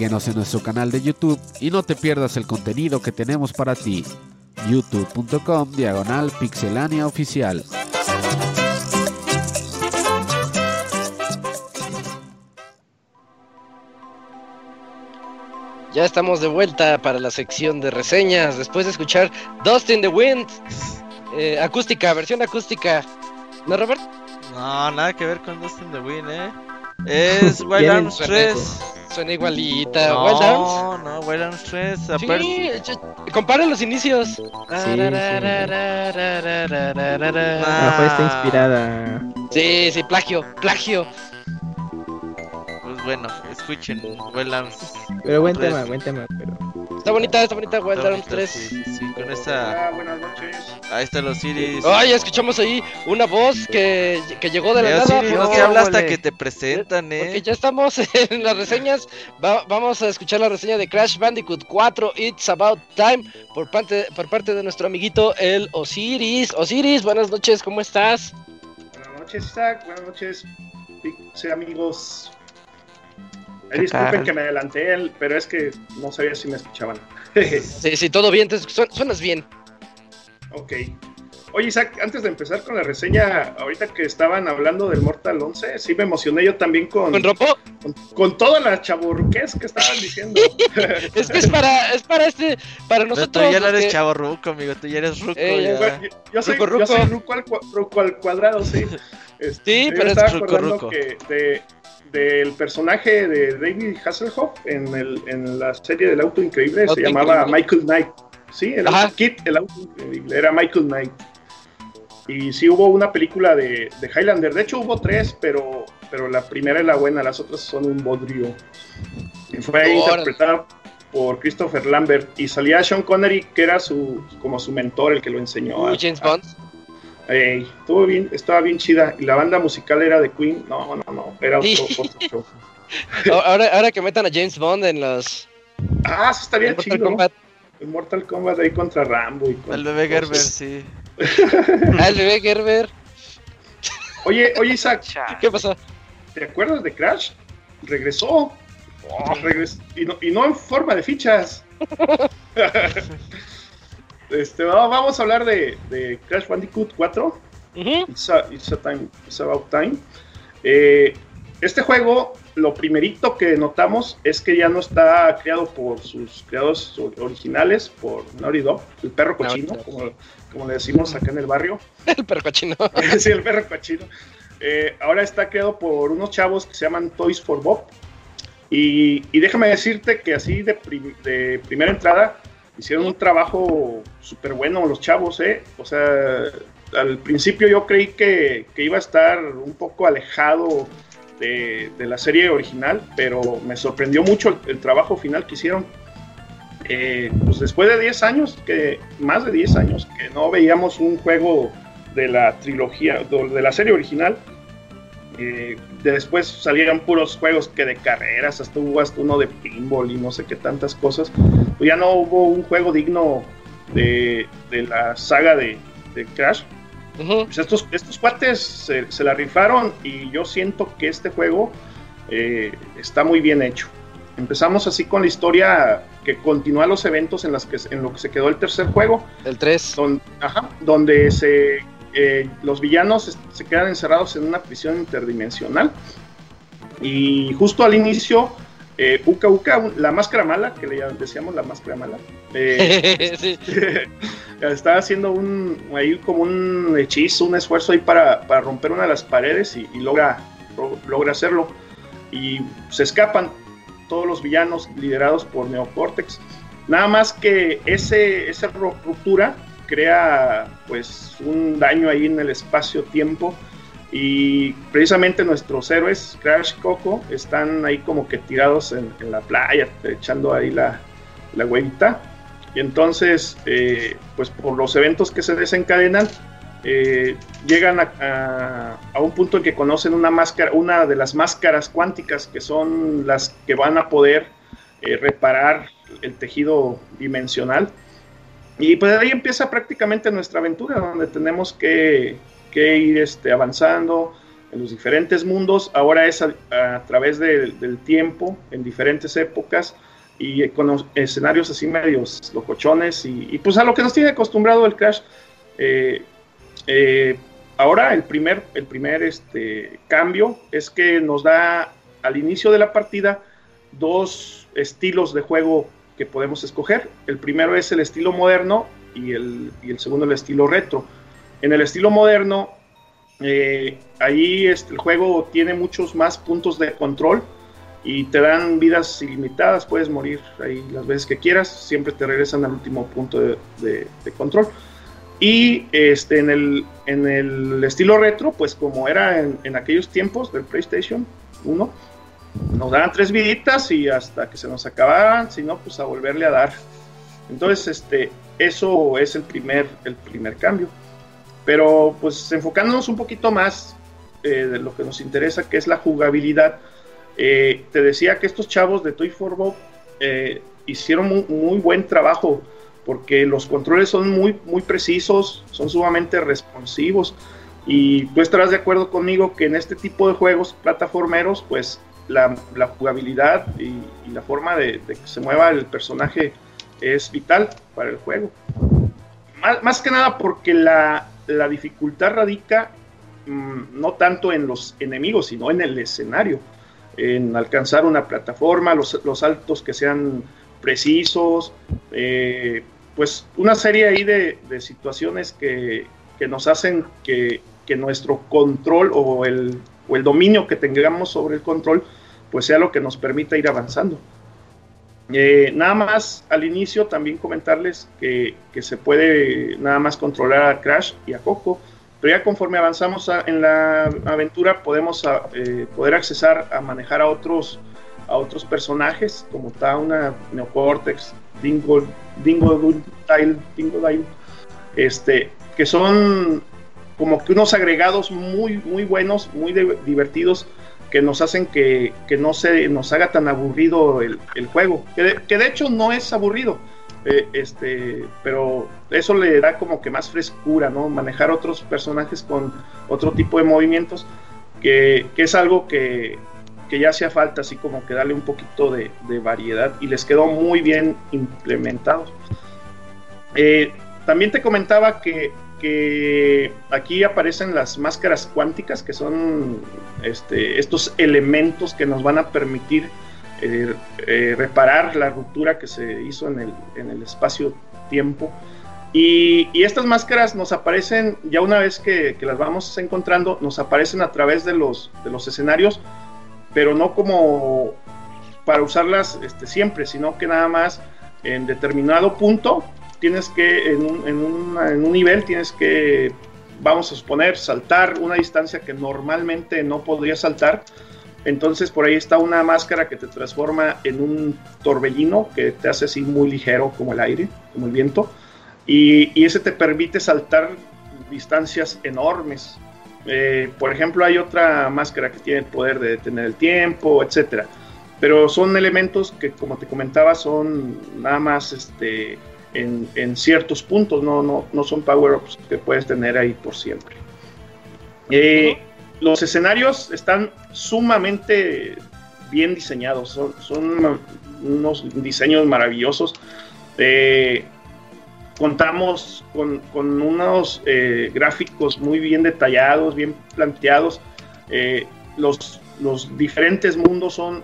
Síguenos en nuestro canal de YouTube y no te pierdas el contenido que tenemos para ti. youtube.com diagonal pixelania oficial. Ya estamos de vuelta para la sección de reseñas después de escuchar Dust in the Wind. Eh, acústica, versión acústica. ¿No, Robert? No, nada que ver con Dust in the Wind, eh. Es Wild Arms 3. Suena igualita. Wild Arms. No, no, Wild Arms 3. Sí, compara los inicios. sí. Ah, Ah, fue esta inspirada. Sí, sí, plagio, plagio. Pues bueno, escuchen Wild Arms. Pero buen tema, buen tema. Pero... Está bonita, está bonita Wild Está Arms bonito, 3. Sí, sí, sí, con esta. Ah, buenas noches. Ahí están los Iris. Ay, escuchamos ahí una voz que, que llegó de la nada. Siri, no porque- se habla hasta que te presentan, Porque eh. ya estamos <laughs> en las reseñas. Va- vamos a escuchar la reseña de Crash Bandicoot 4 It's About Time por parte, por parte de nuestro amiguito el Osiris. Osiris, buenas noches, ¿cómo estás? Buenas noches, Isaac. Buenas noches, amigos. Ay, ¿Qué disculpen que me adelanté, el- pero es que no sabía si me escuchaban. <laughs> Sí, sí, todo bien, te su- suenas bien. ok. Oye, Isaac, antes de empezar con la reseña, ahorita que estaban hablando del Mortal 11, sí me emocioné yo también con, ¿Con rompo? con, con toda la chaburruquez que estaban diciendo. <laughs> Es que es para, es para este, para Pero nosotros. tú ya no eres que- chavo ruco, amigo. Tú ya eres ruco. Eh, ya ya. Bueno, yo, yo soy, Ruco, yo soy ruco. al, ruco al cuadrado, sí. <laughs> Este, Sí, pero es ruco, ruco. que de, del personaje de David Hasselhoff en, el, en la serie del auto increíble Auto se llamaba Increíble. Michael Knight. Sí, el Ajá. auto, Kit, el auto increíble, era Michael Knight. Y sí hubo una película de, de Highlander, de hecho hubo tres, pero, pero la primera es la buena, las otras son un bodrio. Y fue interpretada por Christopher Lambert y salía Sean Connery, que era su, como su mentor, el que lo enseñó. a- James a- Bond. Ey, estuvo bien, estaba bien chida. Y la banda musical era de Queen. No, no, no, era otro, otro show. <laughs> Ahora, ahora que metan a James Bond en los Ah, eso estaría en Mortal chido. Kombat. El Mortal Kombat ahí contra Rambo. Y con El bebé Gerber, cosas. sí. <laughs> Ah, el bebé Gerber. Oye, oye, Isaac. ¿Qué pasó? ¿te acuerdas de Crash? Regresó. Regres- y, no, y no en forma de fichas. <laughs> este, va- vamos a hablar de, de Crash Bandicoot 4. Ujú. It's, a- it's a time- it's about time. Eh, este juego, lo primerito que notamos es que ya no está creado por sus creadores o- originales, por Naughty Dog, el perro cochino, como, como le decimos acá en el barrio. <laughs> El perro cochino. <laughs> sí, el perro cochino. Eh, ahora está creado por unos chavos que se llaman Toys for Bob. Y, y déjame decirte que así de, prim- de primera entrada hicieron un trabajo súper bueno los chavos, ¿eh? O sea, al principio yo creí que, que iba a estar un poco alejado de, de la serie original, pero me sorprendió mucho el, trabajo final que hicieron. Eh, pues después de 10 años, que más de 10 años, que no veíamos un juego de la trilogía, de la serie original. Eh, después salieron puros juegos que de carreras, hasta hubo hasta uno de pinball y no sé qué tantas cosas. Pues ya no hubo un juego digno de, de la saga de, de Crash. Ujú. Pues estos, estos cuates se, se la rifaron y yo siento que este juego eh, está muy bien hecho. Empezamos así con la historia que continúa los eventos en, las que, en lo que se quedó el tercer juego El 3. don- ajá, donde se, eh, los villanos se quedan encerrados en una prisión interdimensional. Y justo al inicio, eh, Uka Uka, la máscara mala, que le decíamos la máscara mala, eh, <laughs> sí. <laughs> está haciendo un, ahí como un hechizo, un esfuerzo ahí para, para romper una de las paredes y, y logra, lo- logra hacerlo. Y se escapan todos los villanos liderados por Neocortex. Nada más que ese, esa ru- ruptura crea pues un daño ahí en el espacio-tiempo y precisamente nuestros héroes, Crash y Coco, están ahí como que tirados en, en la playa, echando ahí la, la huevita. Y entonces, eh, pues por los eventos que se desencadenan, eh, llegan a, a- a un punto en que conocen una máscara, una de las máscaras cuánticas que son las que van a poder eh, reparar el tejido dimensional. Y pues ahí empieza prácticamente nuestra aventura, donde tenemos que, que ir este, avanzando. en los diferentes mundos, ahora es a, través de- del tiempo, en diferentes épocas y con escenarios así medios locochones y, y pues a lo que nos tiene acostumbrado el Crash. Eh, eh, ahora el primer, el primer este, cambio es que nos da al inicio de la partida dos estilos de juego que podemos escoger. El primero es el estilo moderno y el, y el segundo el estilo retro. En el estilo moderno, eh, ahí este, el juego tiene muchos más puntos de control y te dan vidas ilimitadas, puedes morir ahí las veces que quieras, siempre te regresan al último punto de, de- de control. Y este, en, el, en el estilo retro, pues como era en, en aquellos tiempos del PlayStation 1, nos daban tres viditas y hasta que se nos acabaran, si no, pues a volverle a dar. Entonces, este, eso es el primer, el primer cambio. Pero pues enfocándonos un poquito más eh, de lo que nos interesa, que es la jugabilidad, eh, te decía que estos chavos de Toy for Bob eh, hicieron muy, muy buen trabajo porque los controles son muy, muy precisos, son sumamente responsivos. Y tú estarás de acuerdo conmigo que en este tipo de juegos plataformeros, pues la, jugabilidad y, la forma de, que se mueva el personaje es vital para el juego. Más, más que nada porque la, la dificultad radica mm, no tanto en los enemigos, sino en el escenario, en alcanzar una plataforma, los, los saltos que sean precisos, eh, pues una serie ahí de, de situaciones que, que nos hacen que, que nuestro control o el, o el dominio que tengamos sobre el control, pues sea lo que nos permita ir avanzando. Eh, nada más al inicio también comentarles que, que se puede nada más controlar a Crash y a Coco, pero ya conforme avanzamos a- en la aventura podemos a- eh, poder accesar a manejar a otros a otros personajes como Tauna, Neocortex, Dingo, Dingo Dile, Dingo Dile, este, que son como que unos agregados muy, muy buenos, muy de- divertidos, que nos hacen que, que no se nos haga tan aburrido el, el juego. Que de, que de hecho no es aburrido, eh, este, pero eso le da como que más frescura, ¿no? Manejar otros personajes con otro tipo de movimientos, que, que es algo que, que ya hacía falta, así como que darle un poquito de, de variedad y les quedó muy bien implementado. Eh, también te comentaba que, que aquí aparecen las máscaras cuánticas, que son este, estos elementos que nos van a permitir eh, eh, reparar la ruptura que se hizo en el, en el espacio-tiempo. Y, y estas máscaras nos aparecen, ya una vez que, que las vamos encontrando, nos aparecen a través de los, de los escenarios, pero no como para usarlas este, siempre, sino que nada más en determinado punto tienes que, en un, en, una- en un nivel, tienes que, vamos a suponer, saltar una distancia que normalmente no podrías saltar. Entonces por ahí está una máscara que te transforma en un torbellino que te hace así muy ligero como el aire, como el viento. Y, y ese te permite saltar distancias enormes. Eh, por ejemplo, hay otra máscara que tiene el poder de detener el tiempo, etcétera. Pero son elementos que, como te comentaba, son nada más este, en, en ciertos puntos, no, no, no son power-ups que puedes tener ahí por siempre. Eh, los escenarios están sumamente bien diseñados, son, son unos diseños maravillosos. Eh, contamos con, con unos eh, gráficos muy bien detallados, bien planteados. Eh, los, los diferentes mundos son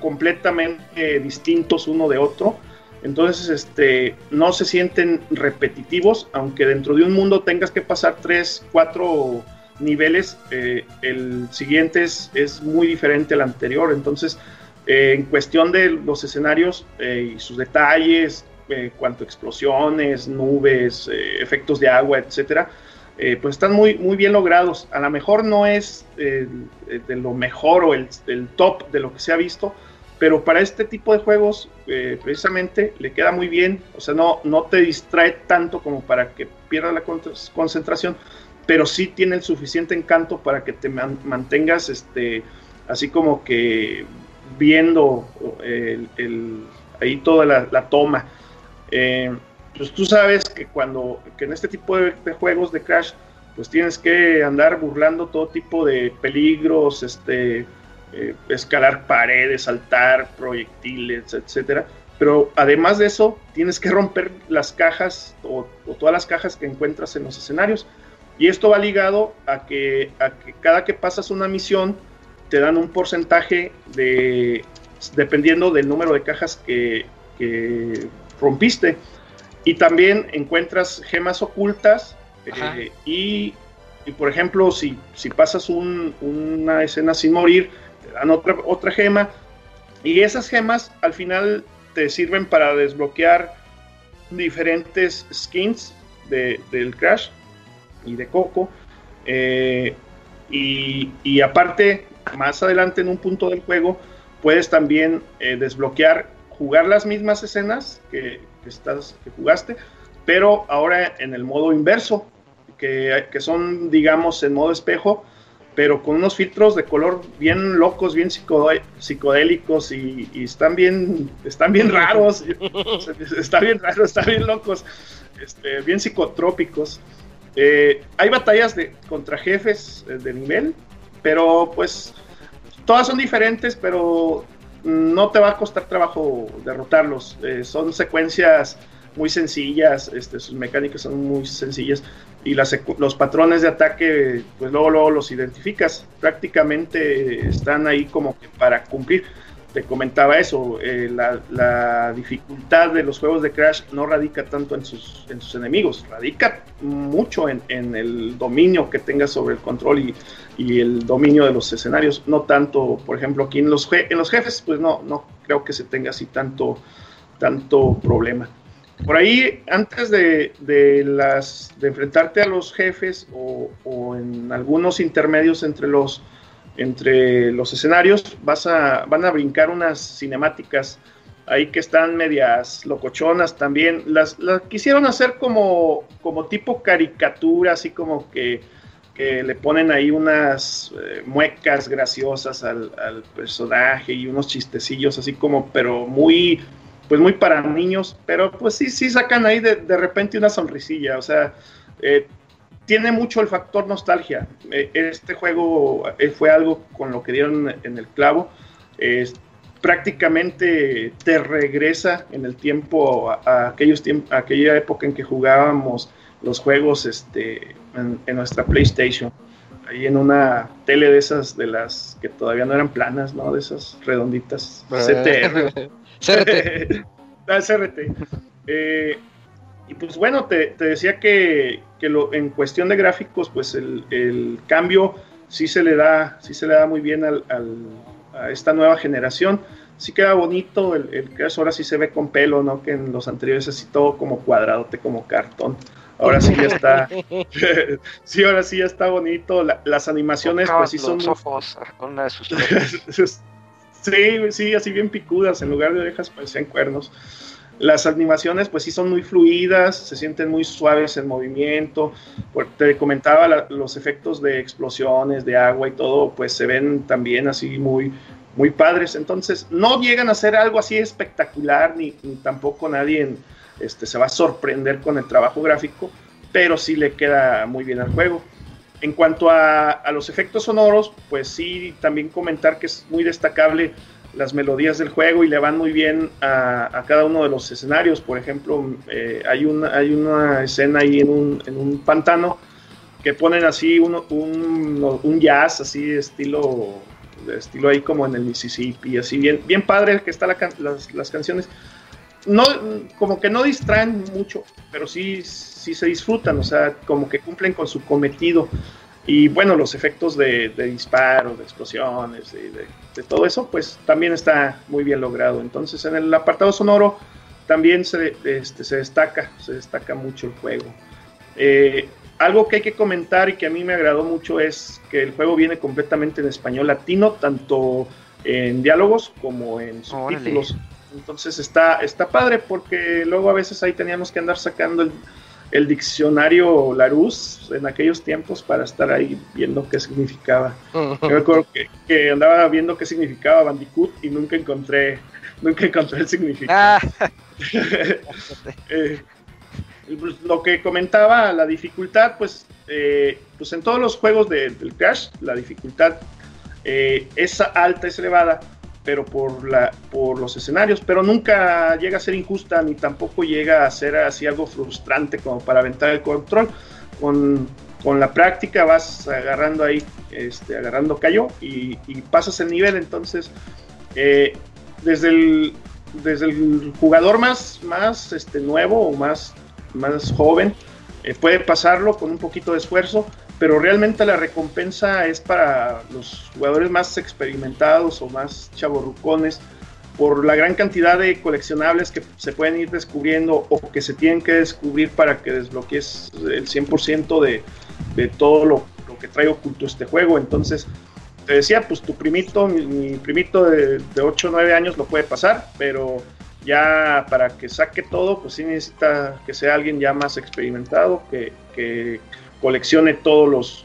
completamente distintos uno de otro. Entonces, este, no se sienten repetitivos, aunque dentro de un mundo tengas que pasar tres, cuatro niveles, eh, el siguiente es, es muy diferente al anterior. Entonces, eh, en cuestión de los escenarios eh, y sus detalles, cuanto a explosiones, nubes, efectos de agua, etcétera, pues están muy, muy bien logrados. A lo mejor no es de lo mejor o el top de lo que se ha visto, pero para este tipo de juegos eh, precisamente le queda muy bien, o sea, no, no te distrae tanto como para que pierda la con- concentración, pero sí tiene el suficiente encanto para que te man- mantengas este, así como que viendo el, ahí toda la, la toma. Eh, pues tú sabes que cuando que en este tipo de, de juegos de Crash pues tienes que andar burlando todo tipo de peligros, este, eh, escalar paredes, saltar proyectiles, etcétera. Pero además de eso, tienes que romper las cajas o, o, todas las cajas que encuentras en los escenarios. Y esto va ligado a que, a que cada que pasas una misión, te dan un porcentaje de, dependiendo del número de cajas que, que rompiste. Y también encuentras gemas ocultas eh, y, y, por ejemplo, si, si pasas un, una escena sin morir, otra, otra gema. Y esas gemas al final te sirven para desbloquear diferentes skins de, del Crash y de Coco. Eh, y, y, aparte, más adelante en un punto del juego, puedes también eh, desbloquear, jugar las mismas escenas que, que, estás, que jugaste, pero ahora en el modo inverso, que, que, son, digamos, en modo espejo, pero con unos filtros de color bien locos, bien psicodélicos y, y están bien, están bien raros, <laughs> <laughs> está bien raro, están bien locos, este, bien psicotrópicos. Eh, hay batallas de, contra jefes de nivel, pero pues todas son diferentes, pero no te va a costar trabajo derrotarlos. Eh, son secuencias muy sencillas, este, sus mecánicas son muy sencillas y las, los patrones de ataque, pues luego, luego los identificas. Prácticamente están ahí como que para cumplir. Te comentaba eso, eh, la, dificultad de los juegos de Crash no radica tanto en sus, en sus enemigos, radica mucho en, en el dominio que tengas sobre el control y, y, el dominio de los escenarios, no tanto, por ejemplo, aquí en los, en los jefes, pues no, no creo que se tenga así tanto, tanto problema. Por ahí, antes de, de, las, de enfrentarte a los jefes o, o, en algunos intermedios entre los, entre los escenarios, vas a, van a brincar unas cinemáticas ahí que están medias locochonas también. Las, las quisieron hacer como, como tipo caricatura, así como que, que le ponen ahí unas eh, muecas graciosas al, al personaje y unos chistecillos así como, pero muy pues muy para niños, pero pues sí, sí sacan ahí de, de repente una sonrisilla, o sea, eh, tiene mucho el factor nostalgia. Eh, este juego eh, fue algo con lo que dieron en el clavo, prácticamente te regresa en el tiempo a, a aquellos tiemp a aquella época en que jugábamos los juegos este, en, en nuestra PlayStation ahí en una tele de esas, de las que todavía no eran planas, ¿no? De esas redonditas. CTR. <laughs> CRT. ah, CRT. Eh, y pues bueno, te, te decía que, que lo, en cuestión de gráficos, pues el, el, cambio sí se le da, sí se le da muy bien al, al, a esta nueva generación. Sí queda bonito, el, el Crash ahora sí se ve con pelo, ¿no? Que en los anteriores así todo como cuadradote, como cartón. Ahora sí ya está. <laughs> <laughs> sí, ahora sí ya está bonito. La, las animaciones, pues sí son. Ojos, con una de sus <laughs> Sí, sí, así bien picudas, en lugar de orejas parecían cuernos. Las animaciones pues sí son muy fluidas, se sienten muy suaves en movimiento. Te comentaba la, los efectos de explosiones, de agua y todo, pues se ven también así muy, muy padres. Entonces no llegan a ser algo así espectacular, ni, tampoco nadie este, se va a sorprender con el trabajo gráfico, pero sí le queda muy bien al juego. En cuanto a, los efectos sonoros, pues sí, también comentar que es muy destacable las melodías del juego y le van muy bien a, cada uno de los escenarios. Por ejemplo, eh, hay, una, escena ahí en un, pantano que ponen así un, un, jazz, así estilo, estilo ahí como en el Mississippi, así bien, bien padre que están la, las, las canciones. No, como que no distraen mucho, pero sí sí se disfrutan, o sea, como que cumplen con su cometido. Y bueno, los efectos de, de disparo, de explosiones, de, de, de, todo eso, pues también está muy bien logrado. Entonces, en el apartado sonoro también se, este, se destaca, se destaca mucho el juego. Eh, algo que hay que comentar y que a mí me agradó mucho es que el juego viene completamente en español latino, tanto en diálogos como en subtítulos. Órale. Entonces está, está padre porque luego a veces ahí teníamos que andar sacando el, el diccionario Larus en aquellos tiempos para estar ahí viendo qué significaba. Yo recuerdo que, que, andaba viendo qué significaba Bandicoot y nunca encontré, <laughs> nunca encontré el significado. Ah. <laughs> eh, pues, lo que comentaba, la dificultad, pues, eh, pues en todos los juegos de- del Crash, la dificultad eh, es alta, es elevada, pero por, la, por los escenarios, pero nunca llega a ser injusta ni tampoco llega a ser así algo frustrante como para aventar el control. Con, con la práctica vas agarrando ahí, este, agarrando callo y, pasas el nivel, entonces eh, desde el desde el jugador más, más este, nuevo o más, más joven eh, puede pasarlo con un poquito de esfuerzo, pero realmente la recompensa es para los jugadores más experimentados o más chavorrucones por la gran cantidad de coleccionables que se pueden ir descubriendo o que se tienen que descubrir para que desbloquees el 100% de, de todo lo, lo que trae oculto este juego. Entonces, te decía, pues tu primito, mi, mi primito de, de 8 o 9 años lo puede pasar, pero ya para que saque todo, pues sí necesita que sea alguien ya más experimentado, que coleccione todos los,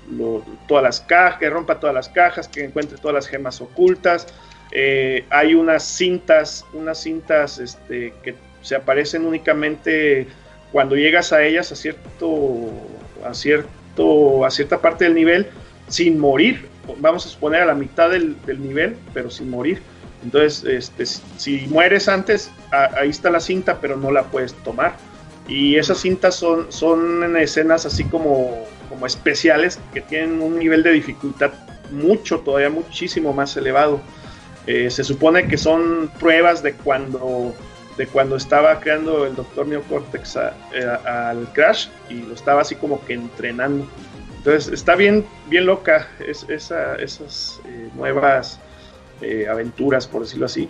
todas las cajas, que rompa todas las cajas, que encuentre todas las gemas ocultas. Eh, hay unas cintas, unas cintas este, que se aparecen únicamente cuando llegas a ellas a cierto, a cierto, a cierta parte del nivel sin morir. Vamos a suponer a la mitad del, nivel, pero sin morir. Entonces, este, si mueres antes, ahí está la cinta, pero no la puedes tomar. Y esas cintas son, son escenas así como, como especiales que tienen un nivel de dificultad mucho, todavía muchísimo más elevado. Eh, se supone que son pruebas de cuando, de cuando estaba creando el doctor Neocortex a- eh, al Crash y lo estaba así como que entrenando. Entonces está bien, bien loca es- esa- esas eh, nuevas aventuras, por decirlo así.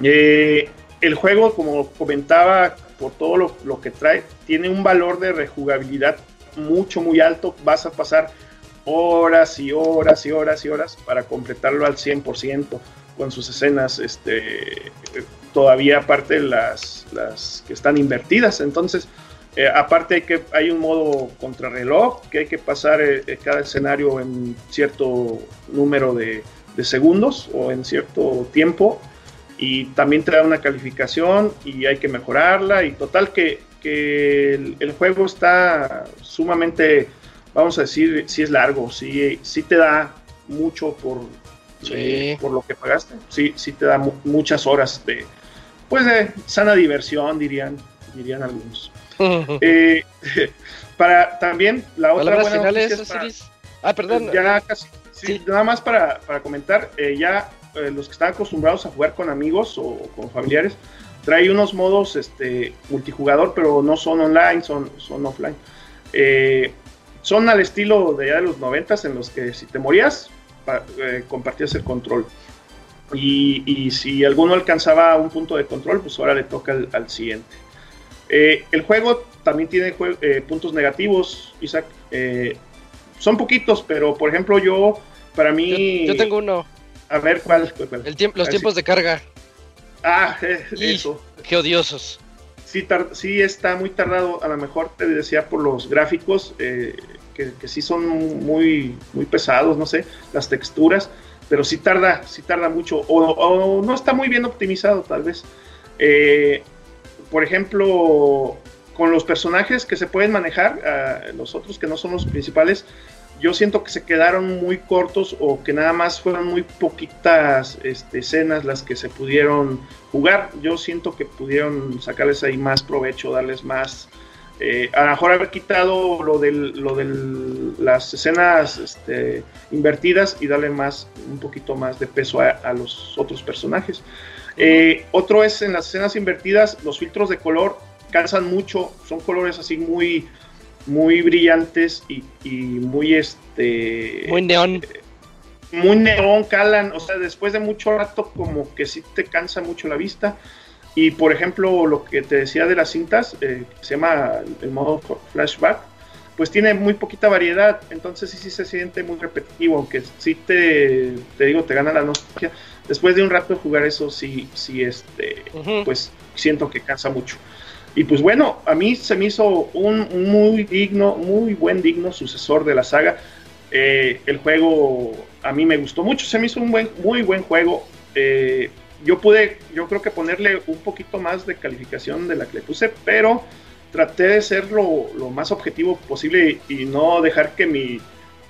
El juego, como comentaba, por todo lo, lo que trae, tiene un valor de rejugabilidad mucho, muy alto. Vas a pasar horas y horas y horas y horas para completarlo al 100% con sus escenas, este, todavía aparte las, las que están invertidas. Entonces, eh, aparte hay, que, hay un modo contrarreloj, que hay que pasar eh, eh, cada escenario en cierto número de segundos o en cierto tiempo y también te da una calificación y hay que mejorarla y total que, que el, el juego está sumamente, vamos a decir, si es largo, si sí te da mucho por, Sí. eh, por lo que pagaste, sí, sí te da mu- muchas horas de, pues de sana diversión, dirían, dirían algunos. <laughs> Eh, <laughs> para también la otra buena finales, para-. Ah, perdón. ya casi, sí, Sí. nada más para, para comentar, eh, ya eh, los que están acostumbrados a jugar con amigos o con familiares, trae unos modos este, multijugador, pero no son online, son, son offline. Eh, son al estilo de ya de los noventas, en los que si te morías, eh, compartías el control. Y, si alguno alcanzaba un punto de control, pues ahora le toca al, siguiente. El juego también tiene jue- puntos negativos, Isaac. Son poquitos, pero por ejemplo yo, para mí... yo tengo uno. A ver, ¿cuál? cuál, cuál? El tiempo, los A ver, tiempos de carga. Ah, eh, Y- eso. Qué odiosos. Sí, sí está muy tardado, a lo mejor te decía por los gráficos, eh, que, que sí son muy, muy pesados, no sé, las texturas, pero sí tarda, sí tarda mucho, o, o no está muy bien optimizado tal vez. Eh, por ejemplo, con los personajes que se pueden manejar, ah, los otros que no son los principales, yo siento que se quedaron muy cortos o que nada más fueron muy poquitas este, escenas las que se pudieron jugar. Yo siento que pudieron sacarles ahí más provecho, darles más. eh, a lo mejor haber quitado lo del, lo del las escenas este, invertidas y darle más, un poquito más de peso a, a los otros personajes. Eh, otro es en las escenas invertidas, los filtros de color cansan mucho, son colores así muy, muy brillantes y, y muy este Muy neón. muy neón, calan, o sea, después de mucho rato como que sí te cansa mucho la vista. Y por ejemplo, lo que te decía de las cintas, eh, que se llama el modo flashback, pues tiene muy poquita variedad, entonces sí, sí se siente muy repetitivo, aunque sí te, te digo, te gana la nostalgia. Después de un rato de jugar eso, sí, sí, este, pues siento que cansa mucho. Y pues bueno, a mí se me hizo un muy digno, muy buen digno sucesor de la saga. Eh, el juego a mí me gustó mucho, se me hizo un buen, muy buen juego. Eh, yo pude, yo creo que ponerle un poquito más de calificación de la que le puse, pero traté de ser lo, lo más objetivo posible y no dejar que mi,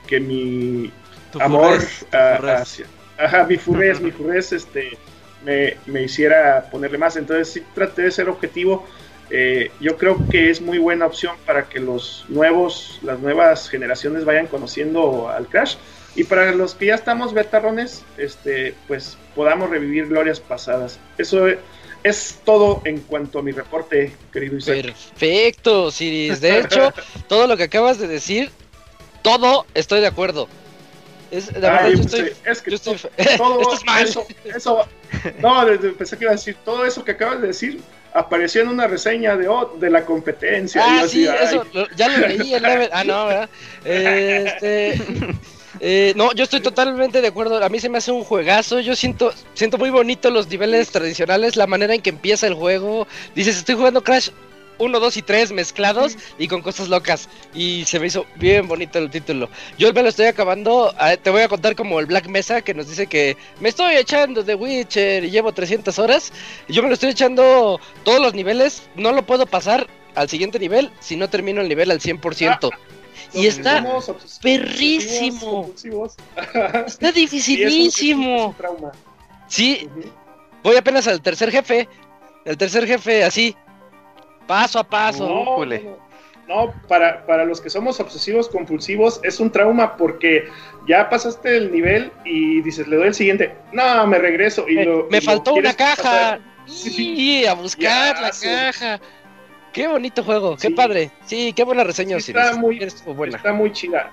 que mi Tu amor a- hacia, ajá, mi furrez, mi furrez, este, me, me hiciera ponerle más. Entonces sí traté de ser objetivo. Eh, yo creo que es muy buena opción para que los nuevos, las nuevas generaciones vayan conociendo al Crash. Y para los que ya estamos betarrones, este, pues podamos revivir glorias pasadas. Eso es, todo en cuanto a mi reporte, querido Isaac. Perfecto, Siris. De hecho, <laughs> todo lo que acabas de decir, todo estoy de acuerdo. Es, la verdad, Ay, yo pues, estoy, es que yo estoy- to- todo <laughs> Esto es eso, eso, <laughs> no, pensé que iba a decir, todo eso que acabas de decir apareció en una reseña de, o- de la competencia. y Ah, sí, así, ay, eso, lo- ya lo leí el level. Ah, no, ¿verdad? Este, <laughs> eh, no, yo estoy totalmente de acuerdo. A mí se me hace un juegazo. Yo siento, siento muy bonito los niveles tradicionales, la manera en que empieza el juego. Dices, estoy jugando Crash 1, 2 y 3 mezclados y con cosas locas. Y se me hizo bien bonito el título. Yo me lo estoy acabando. ah, Te voy a contar como el Black Mesa que nos dice que me estoy echando The Witcher y llevo 300 horas. Y yo me lo estoy echando todos los niveles. No lo puedo pasar al siguiente nivel si no termino el nivel al 100%. y somos está perrísimo. Está <laughs> Y dificilísimo. Sí, voy apenas al tercer jefe. El tercer jefe así. Paso a paso. No, para, para los que somos obsesivos compulsivos es un trauma porque ya pasaste el nivel y dices, le doy el siguiente. No, me regreso. Y me, lo, me y lo faltó una caja. pasar. Sí, a buscar Ya, la caja. Qué bonito juego, qué Sí. padre. Sí, qué buena reseña, Sí, está muy- buena. Está muy chida.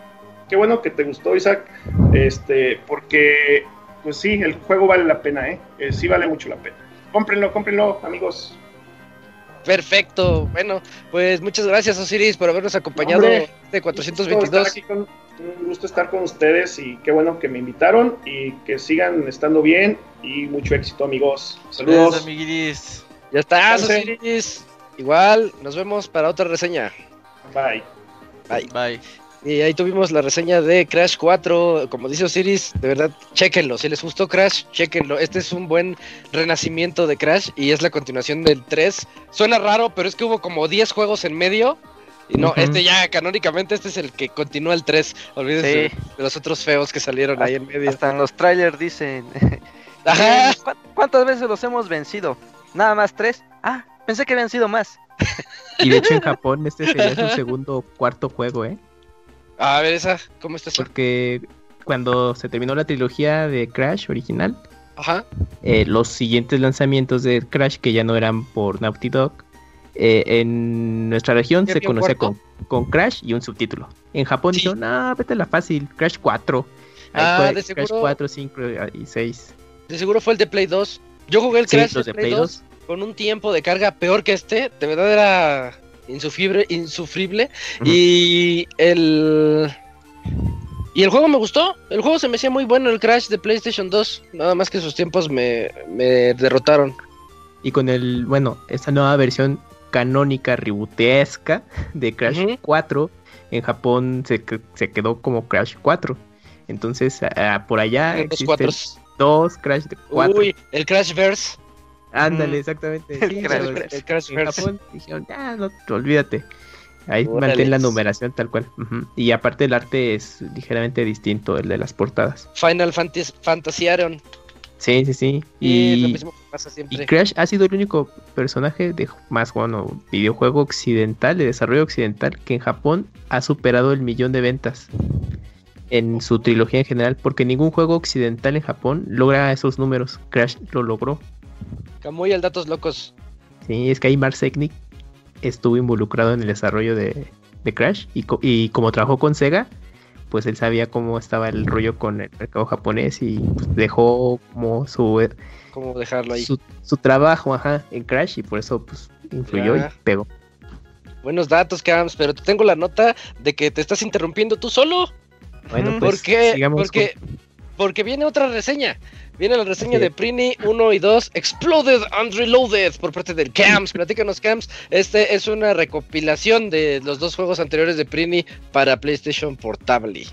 Qué bueno que te gustó, Isaac. Este, porque, pues sí, el juego vale la pena, ¿eh? Eh, sí vale mucho la pena. Cómprenlo, cómprenlo, amigos. Perfecto. Bueno, pues muchas gracias, Osiris, por habernos acompañado Hombre, de Un gusto estar 422. aquí con- un gusto estar con ustedes y qué bueno que me invitaron y que sigan estando bien y mucho éxito, amigos. Gracias, Saludos. amiguiris. Ya estás, Descansen. Osiris. Igual, nos vemos para otra reseña. Bye. Bye. Y ahí tuvimos la reseña de Crash 4. Como dice Osiris, de verdad, chequenlo. Si les gustó Crash, chequenlo. Este es un buen renacimiento de Crash y es la continuación del 3. Suena raro, pero es que hubo como 10 juegos en medio. Y no, este ya, canónicamente, este es el que continúa el 3. Olvídense Sí. de los otros feos que salieron ahí en medio. Hasta en los trailers dicen. <laughs> Ajá. "¿Cu- ¿Cuántas veces los hemos vencido? Nada más tres. Ah, pensé que habían sido más. Y de hecho en <laughs> Japón este sería su segundo o cuarto juego, ¿eh? A ver, esa, ¿cómo está eso? Porque cuando se terminó la trilogía de Crash original, Ajá. eh, los siguientes lanzamientos de Crash, que ya no eran por Naughty Dog, eh, en nuestra región ¿Ya se conocía con, con Crash y un subtítulo. En Japón Sí. dijeron, no, vete la fácil, Crash 4. Ahí Ah, de Crash seguro. 4, 5 y 6. De seguro fue el de Play 2. Yo jugué el Sí, Crash los de de Play Play 2 con un tiempo de carga peor que este. De verdad era insufrible. insufrible. Y el. Y el juego me gustó. El juego se me hacía muy bueno, el Crash de PlayStation 2. Nada más que sus tiempos me, me derrotaron. Y con el, bueno, esta nueva versión canónica, rebootesca de Crash Ujú. 4, en Japón se, se quedó como Crash 4. Entonces, por allá existen dos Crash de 4. Uy, el Crashverse. Ándale, Mm. exactamente. El Sí, Crash. El. En Japón dijeron, ya, no, olvídate. Ahí mantén la numeración tal cual. Y aparte el arte es ligeramente distinto, el de las portadas. Final Fantasy Fantasiaron. Sí, sí, sí. Y, lo mismo. Crash ha sido el único personaje de más bueno videojuego occidental, de desarrollo occidental, que en Japón ha superado el millón de ventas en su trilogía en general, porque ningún juego occidental en Japón logra esos números. Crash lo logró. Camuy el Datos Locos. Sí, es que ahí Mark Seknik estuvo involucrado en el desarrollo de, de Crash y, co- y como trabajó con Sega, pues él sabía cómo estaba el rollo con el mercado japonés y pues, dejó como su, ¿Cómo dejarlo ahí? su, su trabajo ajá, en Crash y por eso pues influyó Ya. y pegó. Buenos datos, Cams, pero te tengo la nota de que te estás interrumpiendo tú solo. Bueno, Mm, pues ¿Por qué? sigamos Porque, porque viene otra reseña. Viene la reseña Sí. de Prini 1 y 2, Exploded and Reloaded, por parte del Cams. Platícanos, Cams. Este es una recopilación de los dos juegos anteriores de Prini para PlayStation Portable.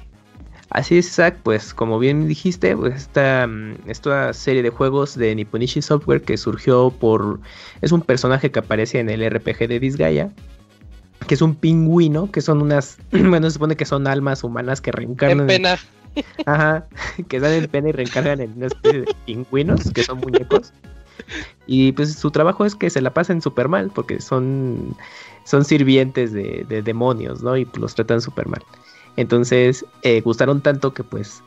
Así es, Zach, pues como bien dijiste, pues esta, esta serie de juegos de Nipponishi Software que surgió por... Es un personaje que aparece en el RPG de Disgaea que es un pingüino, que son unas, <clears throat> bueno, se supone que son almas humanas que reencarnan. En pena. Ajá, que dan en pena y reencargan en una especie de pingüinos, que son muñecos. Y pues su trabajo es que se la pasen súper mal, porque son, son sirvientes de, de demonios, ¿no? Y los tratan súper mal. Entonces, eh, gustaron tanto que pues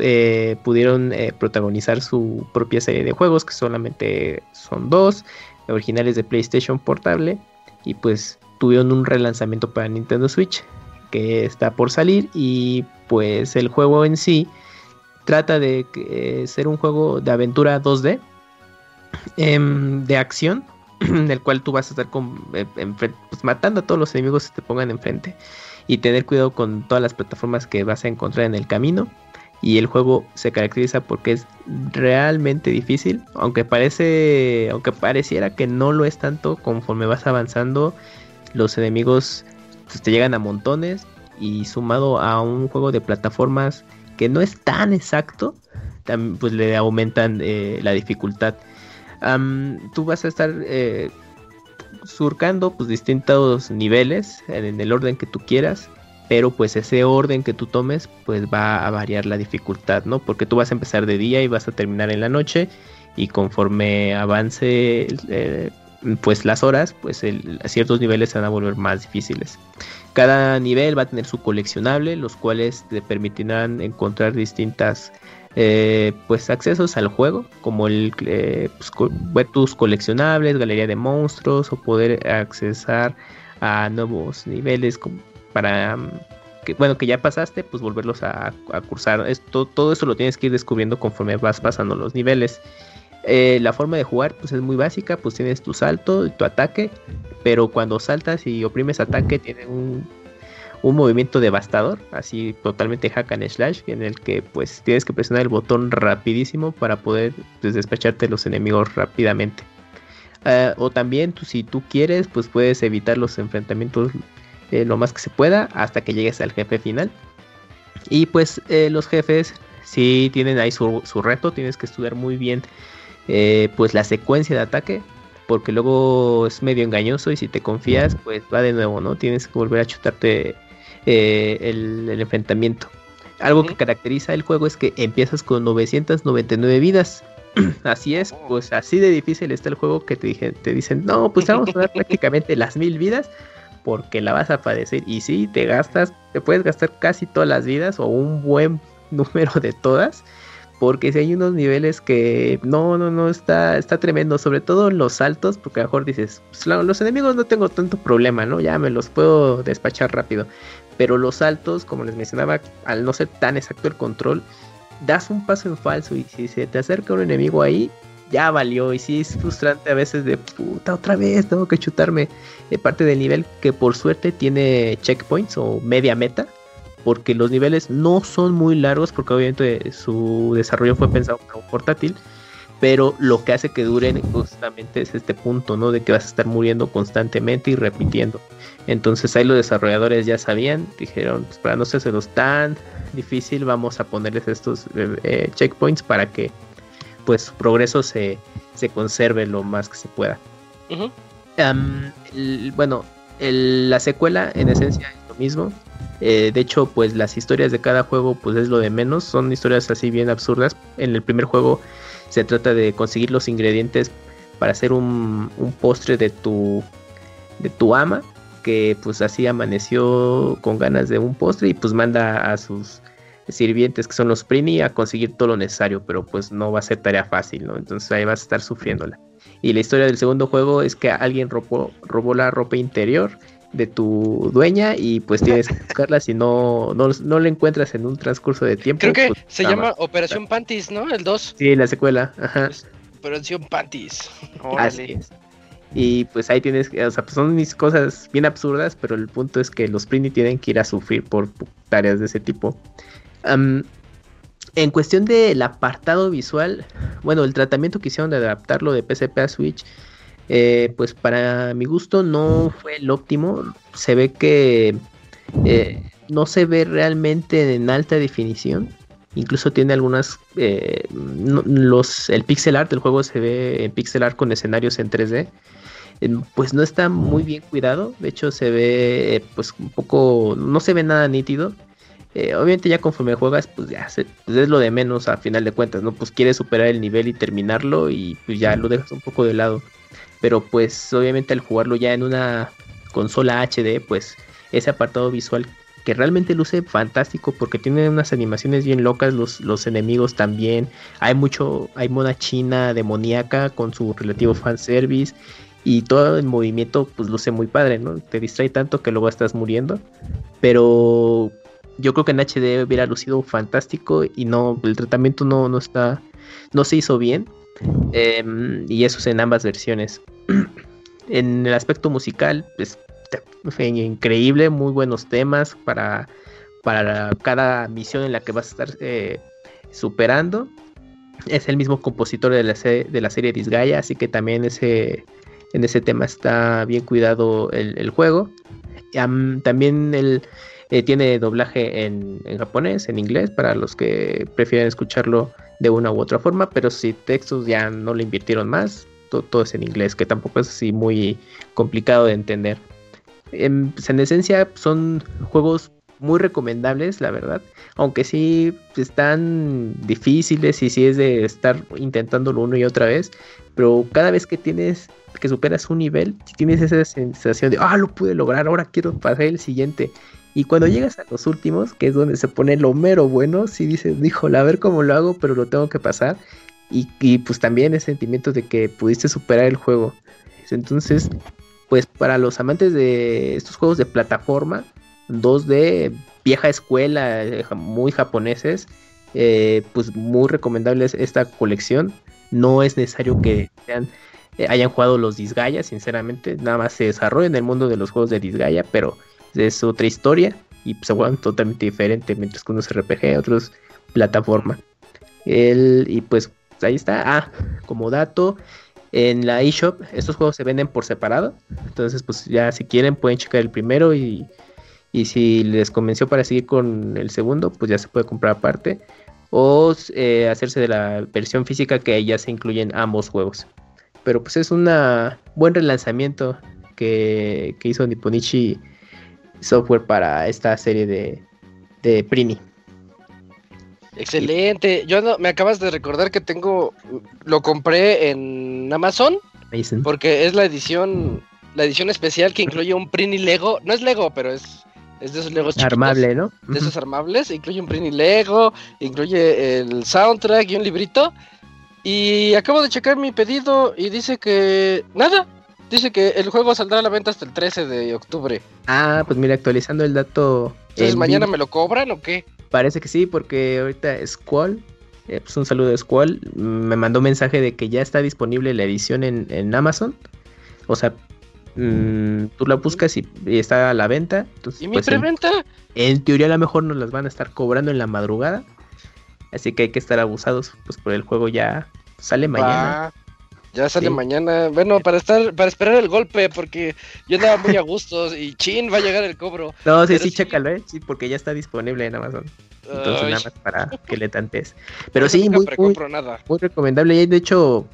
eh, pudieron eh, protagonizar su propia serie de juegos, que solamente son dos, originales de PlayStation Portable, y pues tuvieron un relanzamiento para Nintendo Switch, que está por salir, y pues el juego en sí trata de eh, ser un juego de aventura 2D, em, de acción, <clears throat> en el cual tú vas a estar eh, pues, matando a todos los enemigos que te pongan enfrente y tener cuidado con todas las plataformas que vas a encontrar en el camino. Y el juego se caracteriza porque es realmente difícil, aunque parece, aunque pareciera que no lo es tanto, conforme vas avanzando, los enemigos pues, te llegan a montones y sumado a un juego de plataformas que no es tan exacto, pues le aumentan eh, la dificultad. Tú vas a estar eh, surcando pues distintos niveles en, el orden que tú quieras pero pues ese orden que tú tomes pues va a variar la dificultad no porque tú vas a empezar de día y vas a terminar en la noche y conforme avance eh, pues las horas pues ciertos niveles se van a volver más difíciles cada nivel va a tener su coleccionable los cuales te permitirán encontrar distintas eh, pues accesos al juego como el eh, pues, tus coleccionables galería de monstruos o poder accesar a nuevos niveles para mm, que bueno que ya pasaste pues volverlos a, a cursar. Esto todo eso lo tienes que ir descubriendo conforme vas pasando los niveles. Eh, la forma de jugar pues es muy básica pues tienes tu salto y tu ataque pero cuando saltas y oprimes ataque tiene un un movimiento devastador, así totalmente hack and slash, en el que pues tienes que presionar el botón rapidísimo para poder pues, despacharte los enemigos rápidamente. Eh, o también tú, si tú quieres, pues puedes evitar los enfrentamientos eh, lo más que se pueda hasta que llegues al jefe final. Y pues eh, los jefes sí tienen ahí su, su reto, tienes que estudiar muy bien eh, pues la secuencia de ataque, porque luego es medio engañoso y si te confías pues va de nuevo, ¿no? Tienes que volver a chutarte eh, el, el enfrentamiento. Algo que caracteriza el juego es que empiezas con 999 vidas. <clears throat> así es, pues así de difícil está el juego que te, dije, te dicen, no, pues vamos a dar <laughs> prácticamente las mil vidas porque la vas a padecer. Y sí, te gastas, te puedes gastar casi todas las vidas o un buen <laughs> número de todas. Porque si hay unos niveles que no, no, no, está, está tremendo. Sobre todo los saltos, porque a lo mejor dices, pues, los enemigos no tengo tanto problema, ¿no? Ya me los puedo despachar rápido. Pero los saltos, como les mencionaba, al no ser tan exacto el control, das un paso en falso y si se te acerca un enemigo ahí, ya valió. Y sí es frustrante a veces de puta, otra vez tengo que chutarme eh, parte del nivel que por suerte tiene checkpoints o media meta. Porque los niveles no son muy largos, porque obviamente su desarrollo fue pensado para un portátil. Pero lo que hace que duren justamente es este punto, ¿no? De que vas a estar muriendo constantemente y repitiendo. Entonces ahí los desarrolladores ya sabían, dijeron, pues para no los tan difícil, vamos a ponerles estos eh, eh, checkpoints para que pues su progreso se, se conserve lo más que se pueda. El- bueno, el- la secuela en esencia es lo mismo. Eh, de hecho, pues las historias de cada juego pues es lo de menos. Son historias así bien absurdas. En el primer juego se trata de conseguir los ingredientes para hacer un, postre de tu, de tu ama. Que pues así amaneció con ganas de un postre y pues manda a sus sirvientes que son los Prini a conseguir todo lo necesario. Pero pues no va a ser tarea fácil, ¿no? Entonces ahí vas a estar sufriéndola. Y la historia del segundo juego es que alguien robó, robó la ropa interior de tu dueña y pues tienes que buscarla si no, no, no la encuentras en un transcurso de tiempo. Creo que pues, se llama más. Operación Panties, ¿no? El 2. Sí, la secuela. Ajá. Operación Panties. <laughs> Así es. Y pues ahí tienes, que- o sea, pues son mis cosas bien absurdas, pero el punto es que los Prini tienen que ir a sufrir por tareas de ese tipo. En cuestión del apartado visual, bueno, el tratamiento que hicieron de adaptarlo de PSP a Switch, eh, pues para mi gusto no fue el óptimo. Se ve que eh, no se ve realmente en alta definición. Incluso tiene algunas. eh, los, el pixel art del juego se ve en pixel art con escenarios en 3D. em, pues no está muy bien cuidado. De hecho, se ve pues un poco, no se ve nada nítido. Obviamente ya conforme juegas, pues ya pues es lo de menos a final de cuentas, ¿no? Pues quieres superar el nivel y terminarlo y pues ya lo dejas un poco de lado. Pero pues obviamente al jugarlo ya en una consola HD, pues ese apartado visual que realmente luce fantástico porque tiene unas animaciones bien locas, los, los enemigos también. Hay mucho, hay mona china demoníaca con su relativo fanservice y todo el movimiento pues luce muy padre, ¿no? Te distrae tanto que luego estás muriendo. Pero yo creo que en HD hubiera lucido fantástico y no, el tratamiento no, no está, no se hizo bien. Em, y eso es en ambas versiones. En el aspecto musical, pues increíble, muy buenos temas para, para cada misión en la que vas a estar eh, superando. Es el mismo compositor de la, de la serie Disgaea, así que también ese, en ese tema está bien cuidado el, juego. Am, también el, eh, tiene doblaje en, en japonés, en inglés, para los que prefieren escucharlo de una u otra forma, pero si textos ya no le invirtieron más, to- todo, es en inglés, que tampoco es así muy complicado de entender. Pues, en esencia son juegos muy recomendables, la verdad, aunque sí están difíciles y sí es de estar intentándolo uno y otra vez, pero cada vez que tienes que superas un nivel, tienes esa sensación de, ah, lo pude lograr, ahora quiero pasar el siguiente. Y cuando llegas a los últimos, que es donde se pone lo mero bueno, si dices, híjole, a ver cómo lo hago, pero lo tengo que pasar. Y, pues también el sentimiento de que pudiste superar el juego. Entonces, pues para los amantes de estos juegos de plataforma, 2D, vieja escuela, eh, muy japoneses, eh, pues muy recomendables esta colección. No es necesario que eh, hayan jugado los Disgaea, sinceramente, nada más se desarrolla en el mundo de los juegos de Disgaea, pero es otra historia y pues, se juegan totalmente diferente, mientras que uno es RPG, otros plataforma. El, y pues ahí está. Ah, como dato, en la eShop estos juegos se venden por separado. Entonces, pues ya si quieren pueden checar el primero y, y si les convenció para seguir con el segundo, pues ya se puede comprar aparte. O eh, hacerse de la versión física que ya se incluyen ambos juegos. Pero pues es un buen relanzamiento que, que hizo Nipponichi Software para esta serie de, de Prini. Excelente. Yo no, me acabas de recordar que tengo, lo compré en Amazon porque es la edición, la edición especial que <laughs> incluye un Prini Lego. No es Lego, pero es, es de esos Legos chiquitos, Armable, ¿no? De esos armables. Incluye un Prini Lego, incluye el soundtrack y un librito. Y acabo de checar mi pedido y dice que nada. Dice que el juego saldrá a la venta hasta el 13 de octubre. Ah, pues mira, actualizando el dato. Entonces, en ¿mañana me lo cobran o qué? Parece que sí, porque ahorita Squall, eh, pues un saludo de Squall, me mandó un mensaje de que ya está disponible la edición en, en Amazon. O sea, mm, tú la buscas y, y está a la venta. Entonces, ¿Y mi pues, en, preventa? en teoría a lo mejor nos las van a estar cobrando en la madrugada. Así que hay que estar abusados, pues por el juego ya sale mañana. Ya sale Sí. mañana. Bueno, para estar, para esperar el golpe, porque yo andaba muy a gusto y chin, va a llegar el cobro. No, sí, pero sí, sí. chécalo, ¿eh? Sí, porque ya está disponible en Amazon. Entonces Ay, nada más para <laughs> que le tantes. Pero sí, muy, muy, nada. muy recomendable. Y de hecho,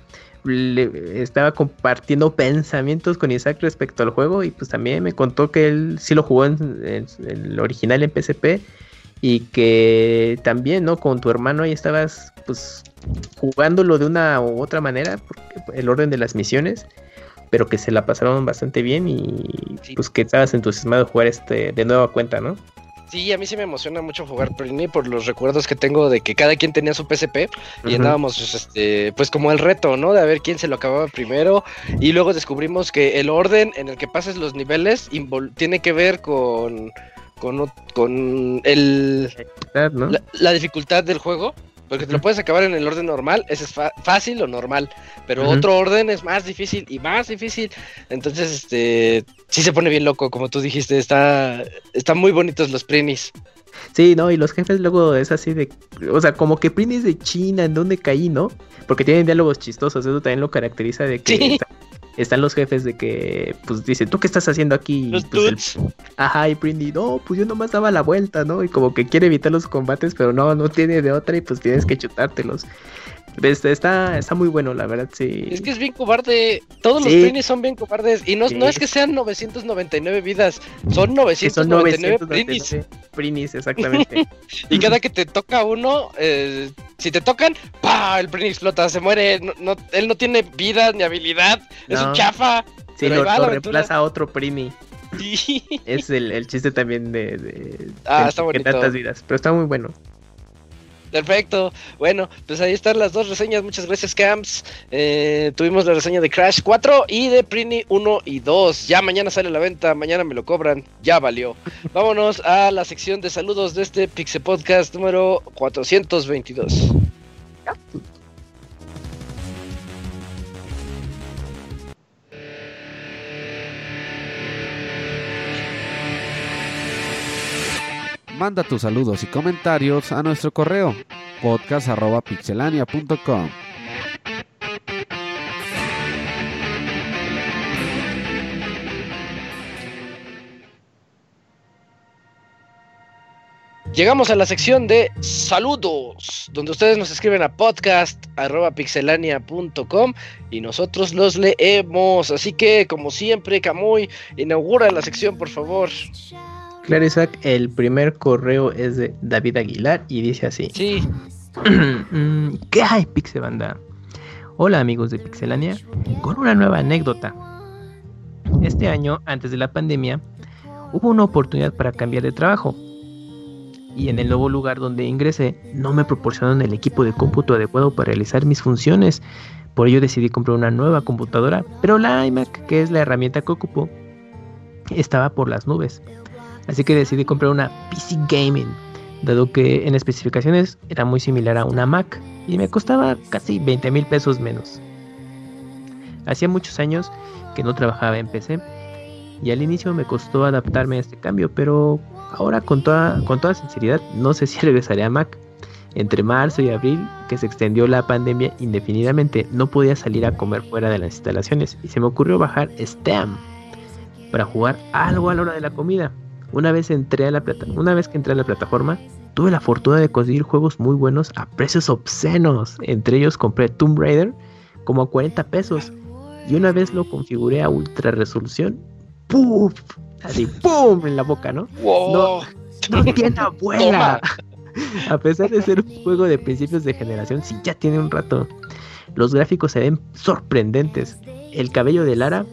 le- estaba compartiendo pensamientos con Isaac respecto al juego. Y pues también me contó que él sí lo jugó en, en- en el original en PSP. Y que también, ¿no? Con tu hermano ahí estabas, pues, jugándolo de una u otra manera. Porque el orden de las misiones. Pero que se la pasaron bastante bien. Y Sí. pues que estabas entusiasmado de jugar este de nueva cuenta, ¿no? Sí, a mí sí me emociona mucho jugar Prini por los recuerdos que tengo de que cada quien tenía su PSP y andábamos, este, pues como el reto, ¿no? De a ver quién se lo acababa primero y luego descubrimos que el orden en el que pases los niveles tiene que ver con, con, con el, ¿no? la, la dificultad del juego. Porque te lo puedes acabar en el orden normal, ese es fácil o normal, pero otro orden es más difícil y más difícil. Entonces, este, sí se pone bien loco, como tú dijiste, está, están muy bonitos los prinis. Sí, no, y los jefes luego es así de. O sea, como que Prince de China, ¿en dónde caí, no? Porque tienen diálogos chistosos, eso también lo caracteriza de que Sí. está- están los jefes de que, pues dice, ¿tú qué estás haciendo aquí? Los pues, el- ajá, y Prindy, no, pues yo nomás daba la vuelta, ¿no? Y como que quiere evitar los combates, pero no, no tiene de otra y pues tienes que chutártelos. Este, está, está muy bueno, la verdad, sí. Es que es bien cobarde. Todos Sí. los Prinis son bien cobardes. Y no, Sí. no es que sean 999 vidas, son Que 999 son Prinis. 999 Prinis, exactamente. <laughs> Y cada que te toca uno, eh, si te tocan, ¡pa! El Prini explota, se muere. No, no- él no tiene vida ni habilidad. Es un chafa. Sí, lo, lo reemplaza otro Primi. Sí. Es el, el chiste también de, de, Ah, de está que bonito. tantas vidas. Pero está muy bueno. Perfecto. Bueno, pues ahí están las dos reseñas. Muchas gracias, Camps. Eh, tuvimos la reseña de Crash 4 y de Prini 1 y 2. Ya mañana sale a la venta, mañana me lo cobran. Ya valió. <laughs> Vámonos a la sección de saludos de este Pixel Podcast número 422. Manda tus saludos y comentarios a nuestro correo podcast.pixelania.com. Llegamos a la sección de saludos, donde ustedes nos escriben a podcast.pixelania.com y nosotros los leemos. Así que, como siempre, Camuy, inaugura la sección, por favor. Claro, Isaac, el primer correo es de David Aguilar y dice así. Sí, <clears throat> ¿Qué hay, Pixebanda? Hola amigos de Pixelania, con una nueva anécdota. Este año, antes de la pandemia, hubo una oportunidad para cambiar de trabajo. Y en el nuevo lugar donde ingresé, no me proporcionaron el equipo de cómputo adecuado para realizar mis funciones. Por ello decidí comprar una nueva computadora, pero la iMac, que es la herramienta que ocupo, estaba por las nubes. Así que decidí comprar una PC Gaming dado que en especificaciones era muy similar a una Mac y me costaba casi 20 mil pesos menos. Hacía muchos años que no trabajaba en PC y al inicio me costó adaptarme a este cambio, pero ahora con toda, con toda sinceridad no sé <laughs> si regresaré a Mac. Entre marzo y abril, que se extendió la pandemia indefinidamente, no podía salir a comer fuera de las instalaciones y se me ocurrió bajar Steam para jugar algo a la hora de la comida. Una vez, entré a la plata una vez que entré a la plataforma, tuve la fortuna de conseguir juegos muy buenos a precios obscenos. Entre ellos compré Tomb Raider como a 40 pesos. Y una vez lo configuré a ultra resolución, ¡puf! Así, ¡pum! en la boca, ¿no? wow. No <laughs> tiene abuela. A pesar de ser un juego de principios de generación, sí ya tiene un rato. Los gráficos se ven sorprendentes. El cabello de Lara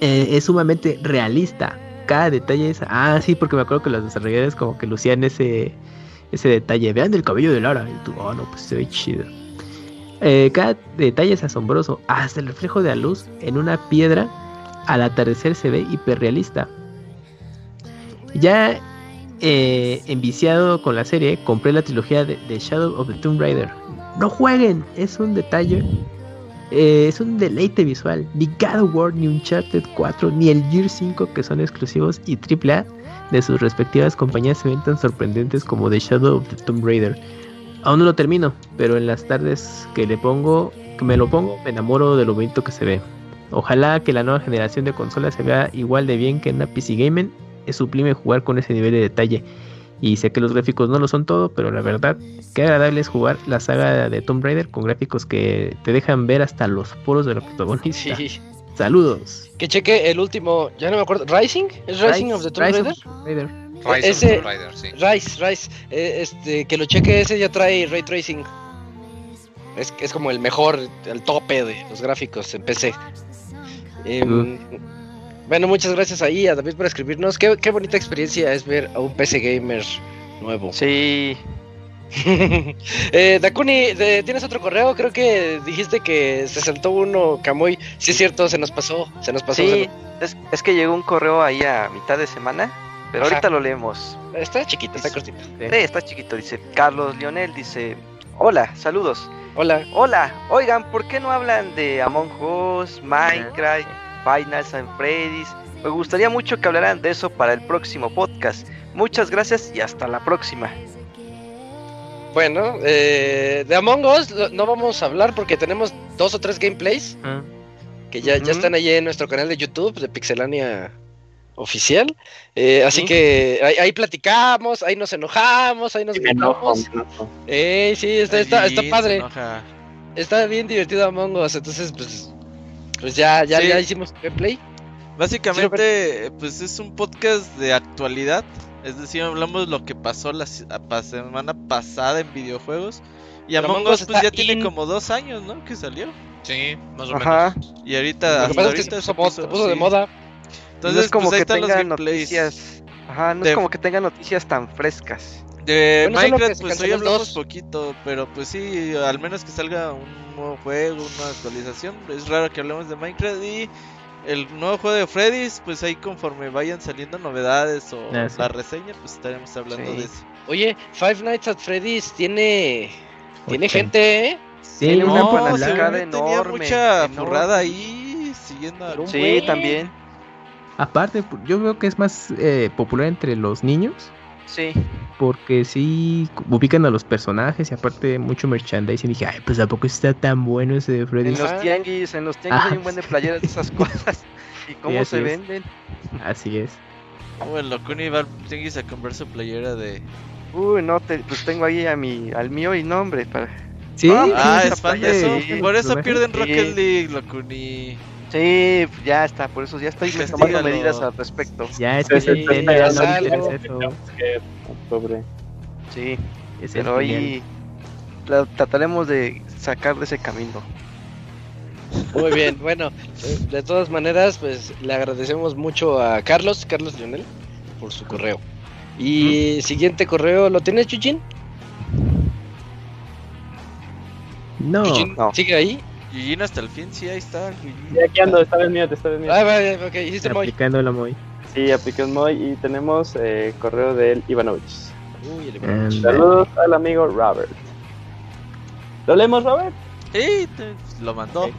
eh, es sumamente realista. Cada detalle es. Ah, sí, porque me acuerdo que los desarrolladores como que lucían ese, ese detalle. Vean el cabello de Lara. Y tú, oh, no, pues se ve chido. Eh, cada detalle es asombroso. Hasta el reflejo de la luz en una piedra al atardecer se ve hiperrealista. Ya eh, enviciado con la serie, compré la trilogía de, de Shadow of the Tomb Raider. No jueguen, es un detalle, eh, es un deleite visual. Ni God of War, ni Uncharted 4, ni el Gear 5 que son exclusivos y AAA de sus respectivas compañías se ven tan sorprendentes como The Shadow of the Tomb Raider. Aún no lo termino, pero en las tardes que le pongo, que me lo pongo, me enamoro de lo bonito que se ve. Ojalá que la nueva generación de consolas se vea igual de bien que en una PC Gaming. Es sublime jugar con ese nivel de detalle. Y sé que los gráficos no lo son todo, pero la verdad, qué agradable es jugar la saga de Tomb Raider con gráficos que te dejan ver hasta los poros de los protagonistas. Sí. Saludos. Que cheque el último, ya no me acuerdo. ¿Rising? ¿Es Rising of the Tomb Rise Raider? of Tomb Raider. Rise Ese- of Tomb Raider, sí. Rise, Rise. Eh, este, que lo cheque ese ya trae ray tracing. Es, es como el mejor, el tope de los gráficos en PC. Em, bueno, muchas gracias ahí a David por escribirnos. Qué, qué bonita experiencia es ver a un PC gamer nuevo. Sí, <laughs> eh, Dakuni, de- ¿tienes otro correo? Creo que dijiste que se saltó uno, Camuy. Sí, es cierto, se nos pasó. Se nos pasó. sí, es, es que llegó un correo ahí a mitad de semana, pero Ajá. ahorita lo leemos. Está chiquito, está cortito. Sí, está chiquito, dice Carlos Lionel, dice, hola, saludos. Hola. Hola, oigan, ¿por qué no hablan de Among Us, Minecraft, Final San Freddy's? Me gustaría mucho que hablaran de eso para el próximo podcast. Muchas gracias y hasta la próxima. Bueno, eh, de Among Us no vamos a hablar porque tenemos dos o tres gameplays Ah, que ya, ya están ahí en nuestro canal de YouTube de Pixelania oficial. Eh, así Sí. que ahí, ahí platicamos, ahí nos enojamos, ahí nos Me enojo, gritamos. Eh, sí, está, está, está padre. Está bien divertido Among Us. Entonces, pues, pues ya, ya, Sí. ya hicimos gameplay. Básicamente, pues es un podcast de actualidad. Es decir, hablamos lo que pasó la semana pasada en videojuegos. Y Pero Among Us pues ya tiene como dos años, ¿no? Que salió. Sí, más o menos. Ajá. Y ahorita, Lo que hasta pasa es que ahorita se se puso, se puso de sí. moda. Entonces, no es como pues ahí que están los noticias. Ajá, no de- es como que tengan noticias tan frescas. De Bueno, que Minecraft, pues hoy hablamos 2. poquito, pero pues sí, al menos que salga un nuevo juego, una actualización. Es raro que hablemos de Minecraft y el nuevo juego de Freddy's, pues ahí conforme vayan saliendo novedades o Ah, sí. la reseña, pues estaremos hablando Sí. de eso. Oye, Five Nights at Freddy's tiene. Tiene gente, ¿eh? Sí, Tiene una No, que tenía enorme, mucha enorme. furrada ahí siguiendo a Sí, buen. también. Aparte, yo veo que es más eh, popular entre los niños. Sí. Porque sí ubican a los personajes y aparte mucho merchandising. Y dije, ay, pues ¿a poco está tan bueno ese de En Freddy? los Ajá. tianguis, en los <laughs> tianguis Ajá. hay un buen de playeras de esas <laughs> cosas. ¿Y cómo así se es. venden? Así es. Bueno, Locuni va al tianguis a comprar su playera de. Uy, no, te, pues tengo ahí a mi, al mío y nombre. Para... Sí, Ah, Ah, es fan de eso. sí. Por eso Sí. pierden Rocket Sí. League, Locuni. Sí, ya está, por eso ya estoy <laughs> tomando medidas al respecto. Ya es Sí, que sí, ya no eso. Pobre. Sí, Es pero la- trataremos de sacar de ese camino. Muy bien, <laughs> bueno, eh, de todas maneras, pues le agradecemos mucho a Carlos, Carlos Lionel, por su correo. Y siguiente correo, ¿lo tienes, Chuchin? No, Chuchin, no. ¿Sigue ahí? Yujin hasta el fin, sí, ahí está. Yujin. Sí, aquí ando, está mío, está mío. Ah, vale, ok, hiciste muy. aplicando la muy. Sí, apliqué un Moy y tenemos eh, correo del Ivanovich. Uy, el Anda. Saludos al amigo Robert. ¿Lo leemos, Robert? Sí, te- lo mandó.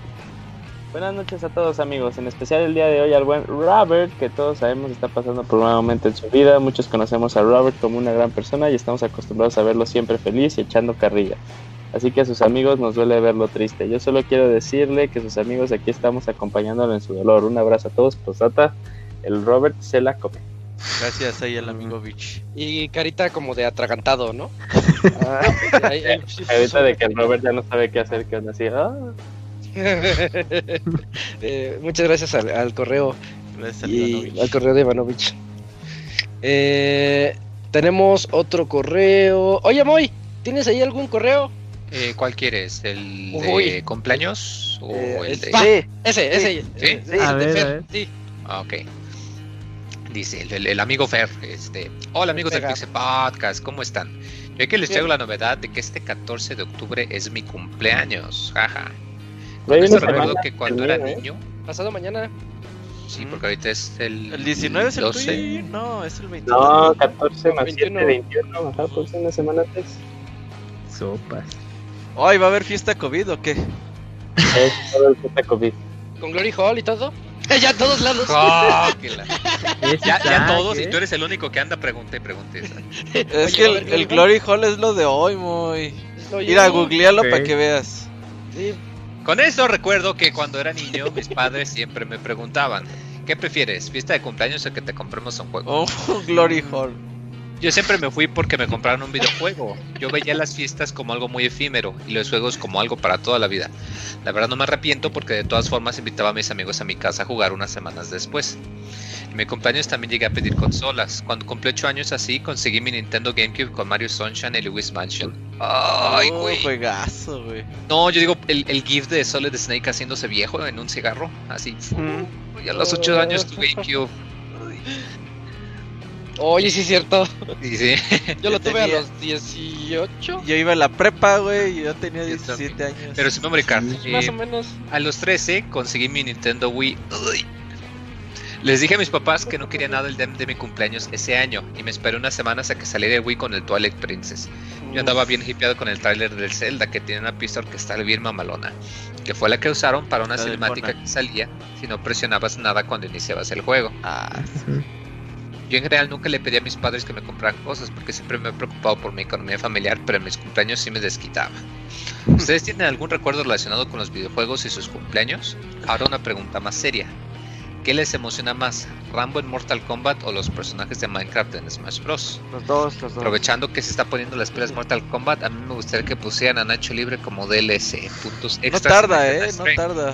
Buenas noches a todos amigos, en especial el día de hoy al buen Robert, que todos sabemos está pasando por un momento en su vida. Muchos conocemos a Robert como una gran persona y estamos acostumbrados a verlo siempre feliz y echando carrilla. Así que a sus amigos nos duele verlo triste. Yo solo quiero decirle que sus amigos aquí estamos acompañándolo en su dolor. Un abrazo a todos, posata. El Robert se la come. Gracias ahí al amigo Bitch. Y carita como de atragantado, ¿no? <laughs> Ah, Ahí- sí de que el. Robert ya no sabe qué hacer, que anda así. "Ah". <laughs> Eh, muchas gracias al, al correo Gracias al y Ivanovich. al correo de Ivanovich. Eh, tenemos otro correo. Oye, Moy, ¿tienes ahí algún correo? Eh, ¿Cuál quieres? ¿El Uy. de cumpleaños o Eh, el de...? va. sí, Ese, ese. ¿Sí? Sí. el A de ver, Fer, a ver. Sí. Ah, Ok. Dice el, el- el amigo Fer, este, hola amigos del. Pixel Podcast, ¿cómo están? Yo aquí les traigo la novedad de que este 14 de octubre es mi cumpleaños, jaja. Una recuerdo semana que cuando era ¿eh? niño, Pasado mañana. sí, porque ahorita es el, ¿El 19 es el 12. tuyo? No, es el 21. No, 14 más 7, 21. 21. Ajá, pues una semana antes. Sopas. Ay, ¿va a haber fiesta COVID o qué? Es todo el puta COVID. Con Glory Hall y todo. <laughs> ya a todos lados. <laughs> Que la- Ya, ya todos, ¿eh? y tú eres el único que anda, pregunté, pregunté. <laughs> Es Oye, que ¿va a el, Glory Hall es lo de hoy, muy. Mira, googlealo Ok. para que veas. sí, Con eso recuerdo que cuando era niño, mis padres siempre me preguntaban, ¿qué prefieres, fiesta de cumpleaños o que te compremos un juego? Oh, <laughs> Glory Hall. Yo siempre me fui porque me compraron un videojuego. Yo veía las fiestas como algo muy efímero y los juegos como algo para toda la vida. La verdad no me arrepiento porque de todas formas invitaba a mis amigos a mi casa a jugar unas semanas después. En mi cumpleaños también llegué a pedir consolas. Cuando cumplí 8 años así, conseguí mi Nintendo GameCube con Mario Sunshine y Luis Mansion. Ay, Oh, güey. juegazo, güey. No, yo digo el, el GIF de Solid Snake haciéndose viejo en un cigarro. Así. Mm. Y a los 8 años tu GameCube. <laughs> Oye, sí es cierto. Sí. Yo lo <laughs> tuve a los 18. Yo iba a la prepa, güey, y yo tenía Yo 17 años. Pero sin memory card. Más Eh, o menos. A los 13 conseguí mi Nintendo Wii. Uy. Les dije a mis papás que no quería nada el dem de mi cumpleaños ese año y me esperé unas semanas a que saliera el Wii con el Twilight Princess. Yo andaba bien hipeado con el tráiler del Zelda que tiene una pista orquestal bien mamalona, que fue la que usaron para una La cinemática que salía si no presionabas nada cuando iniciabas el juego. Ah. Yo en general nunca le pedí a mis padres que me compraran cosas porque siempre me he preocupado por mi economía familiar, pero en mis cumpleaños sí me desquitaba. <laughs> ¿Ustedes tienen algún recuerdo relacionado con los videojuegos y sus cumpleaños? Ahora una pregunta más seria. ¿Qué les emociona más? ¿Rambo en Mortal Kombat o los personajes de Minecraft en Smash Bros? Los dos, los dos. Aprovechando que se está poniendo las pilas Mortal Kombat, a mí me gustaría que pusieran a Nacho Libre como DLC, puntos No tarda, eh, no tarda.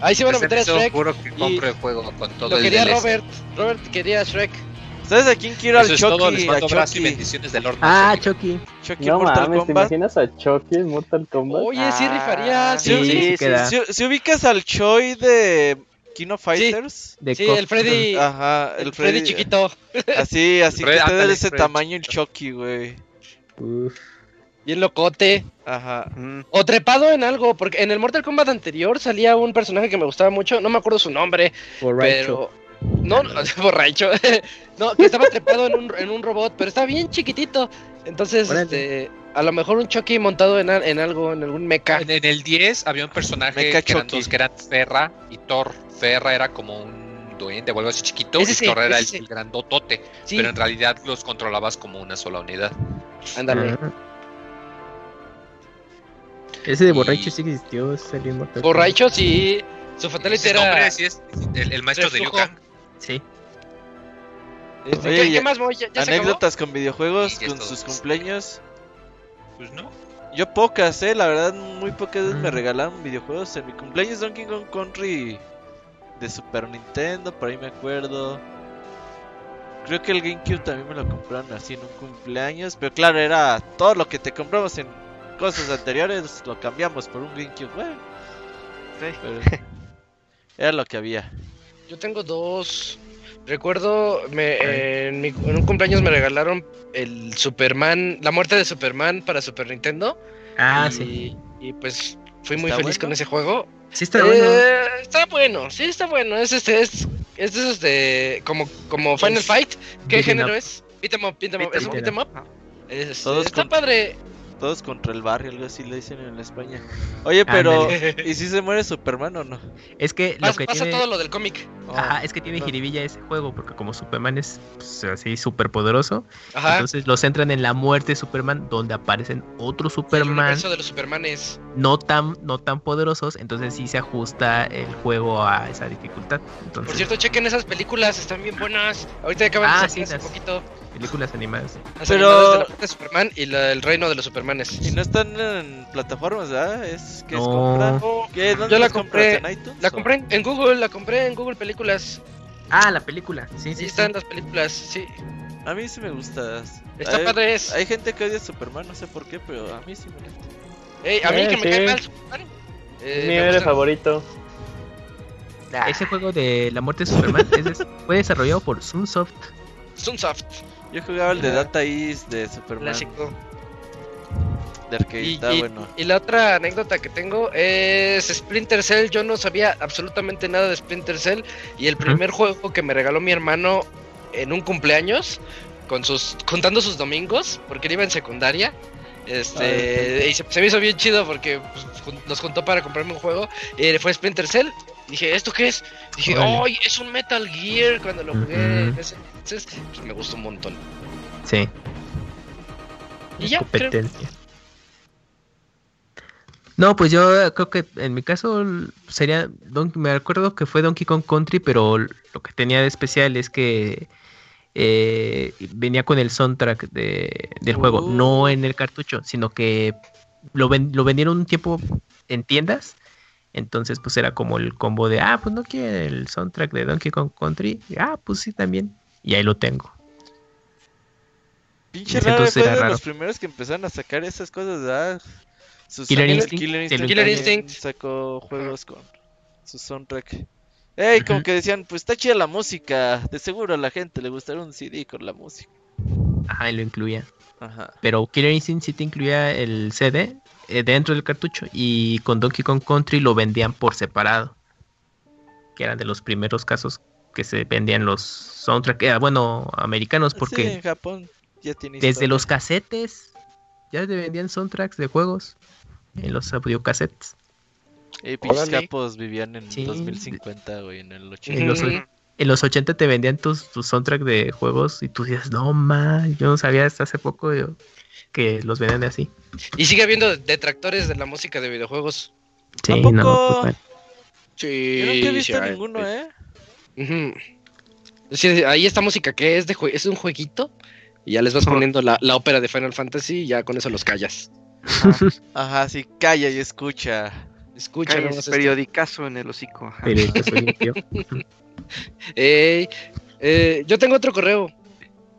Ahí sí van a meter a Yo Shrek. juro que compro el juego con todo Lo el quería DLC. Robert. Robert quería Shrek. ¿Sabes a quién quiero Eso al es todo, les Chucky? A mando abrazo y Chucky. bendiciones del horno. Ah, Chucky. Chucky. Chucky No Mortal mames, ¿te imaginas a Chucky en Mortal Kombat? Oye, sí Ah, rifarías. Sí, Sí, si ubicas al Choi de Kino Fighters. De Sí, el Freddy. Ajá, el Freddy chiquito. <laughs> Así, así Freddy, que te de ese Freddy tamaño el Chucky, güey. Uf. Bien locote. Ajá. Mm, O trepado en algo. Porque en el Mortal Kombat anterior salía un personaje que me gustaba mucho. No me acuerdo su nombre. Borracho. Pero. No, no, <laughs> borracho. <laughs> no, que estaba trepado en un, en un robot, pero está bien chiquitito. Entonces, Órale. este, a lo mejor un Chucky montado en, en algo, en algún mecha. En, en el 10 había un personaje Mecha que eran dos, que eran Ferra y Thor. Ferra era como un duende o algo así chiquito Ese y sí, Thor era el, el grandotote. Sí, Pero en realidad los controlabas como una sola unidad. ándale. Ah. Ese de Y- borracho sí existió, salió en Mortal Kombat. Borracho, sí. Su fatality nombre era. sí es el, el maestro de Liu. Kang. Sí. Este, Oye, ¿qué, más voy? ¿Ya, ya? Anécdotas con videojuegos, Sí, con sus cumpleaños. Pues no. Yo pocas, eh, la verdad, muy pocas veces me regalaron videojuegos. En mi cumpleaños Donkey Kong Country de Super Nintendo, por ahí me acuerdo. Creo que el GameCube también me lo compraron así en un cumpleaños. Pero claro, era todo lo que te compramos en cosas anteriores, lo cambiamos por un GameCube. Bueno, sí. pero era lo que había. Yo tengo dos. Recuerdo, me, en, mi- en un cumpleaños me regalaron el Superman, la muerte de Superman para Super Nintendo. Ah, y, sí. Y pues fui muy ¿Está feliz bueno? con ese juego. Sí está bueno. Eh, está bueno, sí está bueno. Es este, es, es de esos de como, como Final Es Fight. ¿Qué beat género up. es? Beat 'em up, beat 'em up. Beat ¿Es un beat 'em up? Es- Todos está con- padre. Todos contra el barrio, algo así le dicen en España. Oye, pero Ándale. <laughs> ¿y si se muere Superman o no? Es que lo Pasa, que pasa tiene... todo lo del cómic. Oh, Ajá, es que tiene no. jiribilla ese juego, porque como Superman es pues, así súper poderoso, Ajá. entonces lo centran en la muerte de Superman, donde aparecen otros el Superman universo de los Supermanes. no tan, no tan poderosos, entonces sí se ajusta el juego a esa dificultad. Entonces, Por cierto, chequen esas películas, están bien buenas. Ahorita acaban Ah, de sí, salir hace las- poquito. Películas animadas. Pero- de de Superman y la- el reino de los Supermanes. Y no están en plataformas, ¿verdad? Es que es No. compra. No, ¿Qué? ¿Dónde Yo la compré- ¿En iTunes? La o? compré en, Google, la compré en Google Películas. Ah, la película, sí, Sí, sí. están sí. las películas, sí. A mí sí me gusta. Está hay, padre. Es. Hay gente que odia a Superman, no sé por qué, pero a mí sí me gusta. Ey, a mí Eh, que me cae mal Superman. eh, Es mi héroe favorito. Ese juego de la muerte de Superman es fue desarrollado por Sunsoft. Sunsoft, Yo jugaba el de. Data East de Superman. clásico. De arcade, Y, está y- bueno. y la otra anécdota que tengo es Splinter Cell. Yo no sabía absolutamente nada de Splinter Cell. Y el primer juego que me regaló mi hermano en un cumpleaños, con sus, contando sus domingos, porque él iba en secundaria. Este, y se, se me hizo bien chido porque pues, nos juntó para comprarme un juego. Y fue Splinter Cell. Dije, ¿esto qué es? Dije. ¡ay! es un Metal Gear! Cuando lo jugué ese entonces, pues, me gustó un montón. Sí. Y ya, competencia. No, pues yo creo que en mi caso sería, Don- me acuerdo que fue Donkey Kong Country, pero lo que tenía de especial es que eh, venía con el soundtrack de, del juego, Uh. no en el cartucho, sino que lo, ven- lo vendieron un tiempo en tiendas, entonces pues era como el combo de, ah, pues no quiere el soundtrack de Donkey Kong Country, Y, ah, pues sí también, y ahí lo tengo. Pinche raro, fue de los primeros que empezaron a sacar esas cosas, ¿verdad? Sus Killer Instinct, Killer Instinct. sacó juegos con su soundtrack. Ey, como que decían, pues está chida la música, de seguro a la gente le gustará un CD con la música. Ajá, y lo incluía. Ajá. Pero Killer Instinct sí te incluía el CD eh, dentro del cartucho y con Donkey Kong Country lo vendían por separado. Que eran de los primeros casos que se vendían los soundtracks, eh, bueno, americanos, Sí, porque en Japón ya tiene desde historia. los casetes ya te vendían soundtracks de juegos en los audiocassettes. Eh, pinches capos vivían en Sí. 2050, güey, en el 80. En los, Ujú. en los 80 te vendían tus, tus soundtracks de juegos y tú dices, no, ma, yo no sabía hasta hace poco yo, que los vendían así. Y sigue habiendo detractores de la música de videojuegos. Sí, poco? no, pues, bueno. Sí, Yo nunca he visto sí, ninguno, ¿eh? Decir, ahí esta música que es de es un jueguito y ya les vas poniendo la, la ópera de Final Fantasy y ya con eso los callas. Ajá, sí, calla y escucha. Escucha periodicazo en el hocico. ajá. Soy limpio. <laughs> Ey, eh, yo tengo otro correo.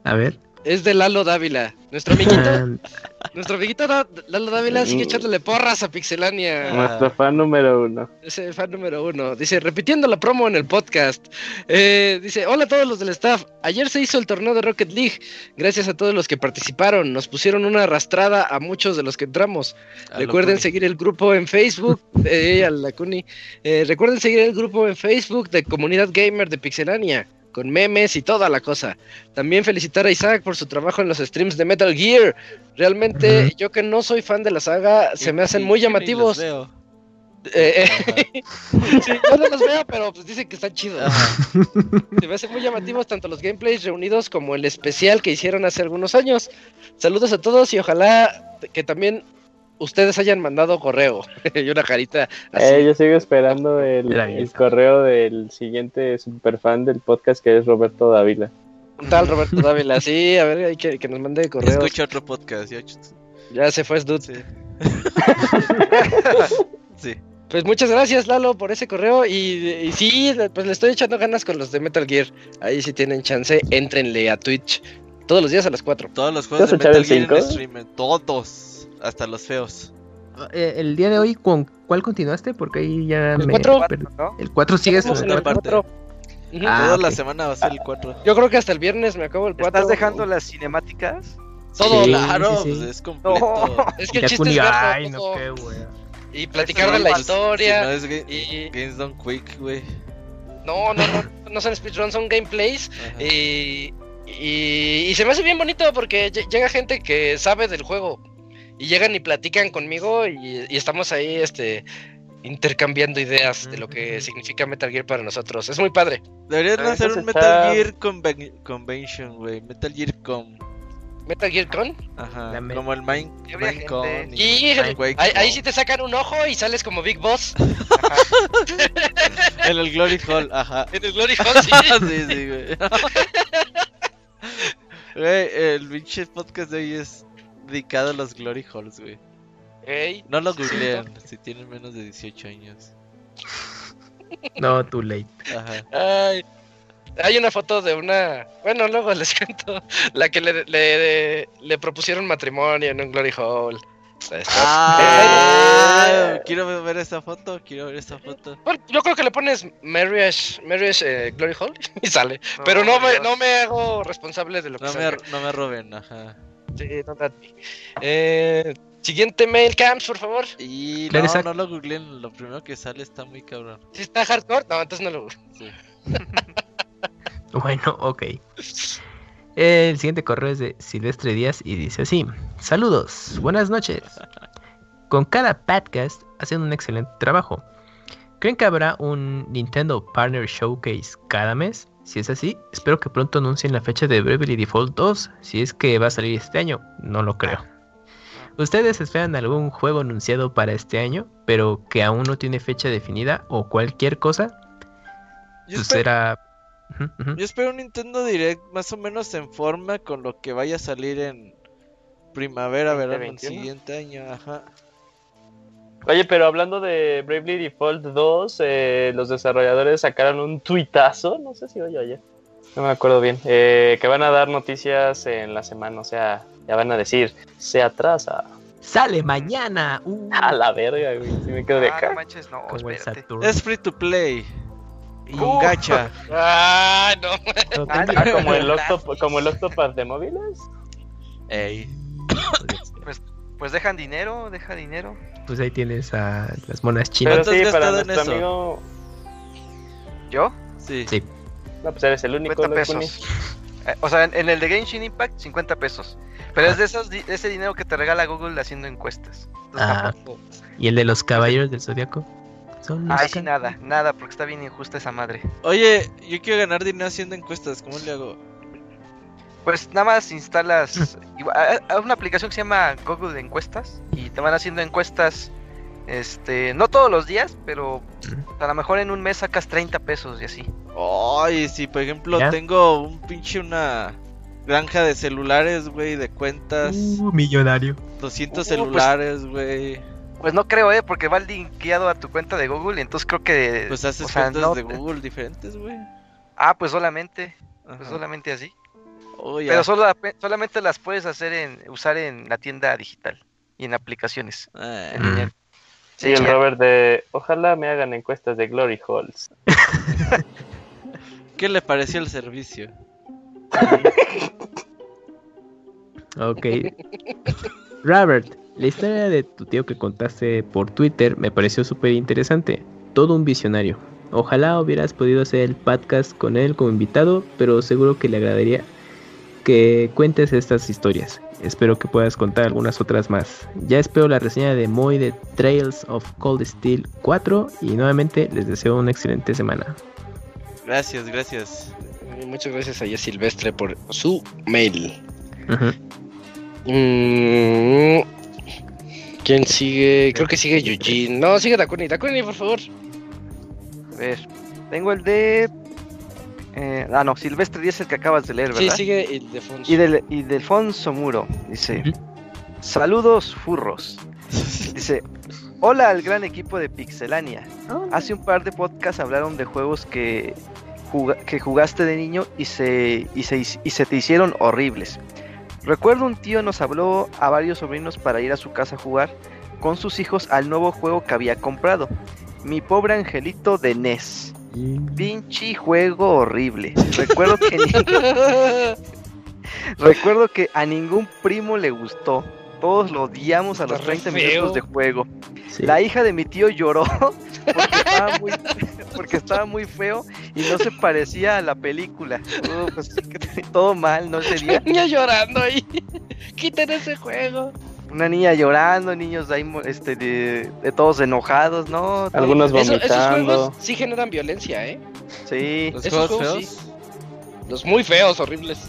A ver. Es de Lalo Dávila. Nuestro amiguito, Ah, nuestro amiguito Da- Lalo Dávila sigue echándole porras a Pixelania. Nuestro fan número uno. Es el fan número uno. Dice, repitiendo la promo en el podcast. Eh, dice, hola a todos los del staff. Ayer se hizo el torneo de Rocket League. Gracias a todos los que participaron. Nos pusieron una arrastrada a muchos de los que entramos. A Recuerden seguir el grupo en Facebook. eh, a la Kuni. Eh, recuerden seguir el grupo en Facebook de Comunidad Gamer de Pixelania. Con memes y toda la cosa. También felicitar a Isaac por su trabajo en los streams de Metal Gear. Realmente, yo que no soy fan de la saga, se me hacen muy Yo ni los llamativos. veo. Eh, eh. <laughs> Sí, yo no los veo, pero pues dicen que están chidos. Se me hacen muy llamativos tanto los gameplays reunidos como el especial que hicieron hace algunos años. Saludos a todos y ojalá que también ustedes hayan mandado correo. <laughs> y una carita así. Eh, yo sigo esperando el, el correo del siguiente superfan del podcast que es Roberto Dávila. Un tal Roberto Dávila. Sí, a ver, hay que, que nos mande correo. Escucha otro podcast. Ya, Ya se fue, dude. sí. <laughs> sí. Pues muchas gracias, Lalo, por ese correo. Y, y sí, pues le estoy echando ganas con los de Metal Gear. Ahí si tienen chance, éntrenle a Twitch. Todos los días a las 4. Todos los juegos ¿Te de Metal Gear en cinco? stream. Todos. Hasta los feos. eh, el día de hoy, ¿con cuál continuaste? Porque ahí ya El me. cuatro. per- ¿no? El 4 sigues Estamos en el. Ah, Toda la semana va a ser el 4. Yo creo que hasta el viernes me acabo el 4. ¿Estás dejando las cinemáticas? todo? Sí, Claro, sí, sí. pues es completo. <laughs> Es que el chiste es verlo ay, no, todo qué wea. y platicar de la historia. no es ga- y- Games Done Quick, güey. No, no, no, no son speedruns, son gameplays. Y, y, y se me hace bien bonito porque lle- llega gente que sabe del juego. Y llegan y platican conmigo y, y estamos ahí este intercambiando ideas de lo que significa Metal Gear para nosotros. Es muy padre. Deberían Ah, hacer un entonces Metal Gear Conven- Convention, güey. Metal Gear Con. Metal Gear Con. Ajá. Como el Mine, gente- Y el ahí, ahí sí te sacan un ojo y sales como Big Boss. <laughs> En el Glory Hall, ajá. <laughs> En el Glory Hall, sí. <laughs> sí, sí, güey. Güey, el pinche podcast de hoy es dedicado a los Glory Halls, güey. Ey, No lo sí, googleen si tienen menos de 18 años. No, too late. Ajá. Ay, hay una foto de una. Bueno, luego les <laughs> cuento. La que le, le, le propusieron matrimonio en un Glory Hole. Está- Ah, quiero ver esa foto, quiero ver esa foto. Bueno, yo creo que le pones Marriage, marriage eh, Glory Hole <laughs> y sale. Pero no me, no me hago responsable de lo que me, no me roben, ajá. Sí, no te- eh, siguiente mail, Camps, por favor. Y no, no lo googleen, lo primero que sale está muy cabrón. Si está hardcore, no, entonces no lo. Sí. <laughs> Bueno, ok. El siguiente correo es de Silvestre Díaz y dice así: Saludos, buenas noches. Con cada podcast hacen un excelente trabajo. ¿Creen que habrá un Nintendo Partner Showcase cada mes? Si es así, espero que pronto anuncien la fecha de Bravely Default 2, si es que va a salir este año. No lo creo. ¿Ustedes esperan algún juego anunciado para este año, pero que aún no tiene fecha definida o cualquier cosa? Yo, Pues espe- será... Ujú, ujú. yo espero un Nintendo Direct más o menos en forma con lo que vaya a salir en primavera, verano, el 2021. siguiente año, ajá. Oye, pero hablando de Bravely Default 2, eh, los desarrolladores sacaron un tuitazo, no sé si hoy o ayer, no me acuerdo bien, eh, que van a dar noticias en la semana, o sea, ya van a decir, se atrasa. Sale mañana. uh, A la verga, güey, si me quedo de Ah, acá. no manches, no. Es free to play. Y Uh. gacha. <laughs> Ah, no. Ah, como el. Octop como el Octopath de móviles. Ey. Pues dejan dinero, deja dinero. Pues ahí tienes a las monas chinas. Pero ¿Cuánto has sí, para en nuestro eso? amigo, ¿Yo? Sí. Sí. no, pues eres el único, 50 ¿no, Kuni? pesos. Eh, o sea, en, en el de Genshin Impact, 50 pesos. Pero es de esos ese dinero que te regala Google haciendo encuestas. Entonces, Ah, tampoco- ¿Y el de los caballeros del zodiaco? Son Ay, sí, nada, nada, porque está bien injusta esa madre. Oye, yo quiero ganar dinero haciendo encuestas. ¿Cómo le hago? Pues nada más instalas <laughs> una aplicación que se llama Google Encuestas y te van haciendo encuestas, este, no todos los días, pero a lo mejor en un mes sacas 30 pesos y así. Ay, si por ejemplo ¿Ya? tengo un pinche una granja de celulares, güey, de cuentas, Uh, millonario. 200 Uh, pues- celulares, güey. Pues no creo, ¿eh? Porque va linkeado a tu cuenta de Google, entonces creo que... Pues haces sea, cuentas no de Google diferentes, güey. Ah, pues solamente, pues solamente así. Oh. Pero solo, solamente las puedes hacer en, usar en la tienda digital y en aplicaciones. Eh, en línea. Sí, el Robert de. Ojalá me hagan encuestas de Glory Halls. <laughs> ¿Qué le pareció el servicio? <laughs> Ok. Robert, la historia de tu tío que contaste por Twitter me pareció súper interesante. Todo un visionario. Ojalá hubieras podido hacer el podcast con él como invitado, pero seguro que le agradaría que cuentes estas historias. Espero que puedas contar algunas otras más. Ya espero la reseña de Moy de Trails of Cold Steel 4 y nuevamente les deseo una excelente semana. Gracias, gracias. Y muchas gracias a Jess Silvestre por su mail. Mm, ¿Quién sigue? Creo que sigue Eugene. No, sigue Dakuni. Dakuni, por favor. A ver, tengo el de... eh, ah, no, Silvestre 10 el que acabas de leer, Sí, ¿verdad? sigue Ildefonso. Y, del, y Delfonso Muro, dice... Saludos, furros. <laughs> Dice... Hola al gran equipo de Pixelania. Hace un par de podcasts hablaron de juegos que, que jugaste de niño y se, y, se, y se te hicieron horribles. Recuerdo un tío nos habló a varios sobrinos para ir a su casa a jugar con sus hijos al nuevo juego que había comprado. Mi pobre angelito de NES. Pinche juego horrible. Recuerdo que ni- <laughs> Recuerdo que a ningún primo le gustó. Todos lo odiamos a los Está re 30 feo. minutos de juego. Sí. La hija de mi tío lloró <laughs> porque estaba muy, porque estaba muy feo y no se parecía a la película. Oh, pues, <laughs> todo mal, no sería. Niña llorando ahí. Quiten ese juego. Una niña llorando, niños ahí mo- este, de, de todos enojados, ¿no? Algunos Eso- esos vomitando. juegos sí generan violencia, ¿eh? Sí, ¿Los Esos juegos juegos feos? Los muy feos, horribles.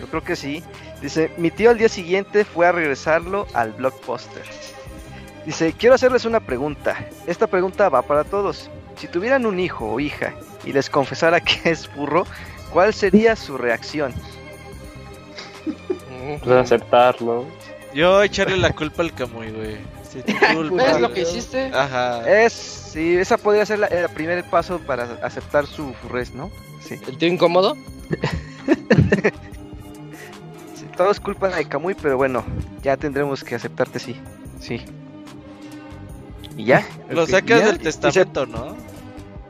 yo creo que sí. Dice, mi tío al día siguiente fue a regresarlo al blockbuster. Dice, quiero hacerles una pregunta. Esta pregunta va para todos. Si tuvieran un hijo o hija y les confesara <laughs> que es burro, ¿cuál sería su reacción? Pues aceptarlo. Yo echarle la culpa al Camuy, güey. Sí, tu <laughs> culpa, ¿Ves lo que hiciste? Ajá. Es, sí, esa podría ser la- el primer paso para aceptar su furrez, ¿no? Sí. ¿El tío incómodo? <laughs> Sí, Todo es culpa de Kamui, pero bueno, ya tendremos que aceptarte, sí. Sí. ¿Y ya? Lo Ok, sacas ya. del testamento, ¿no?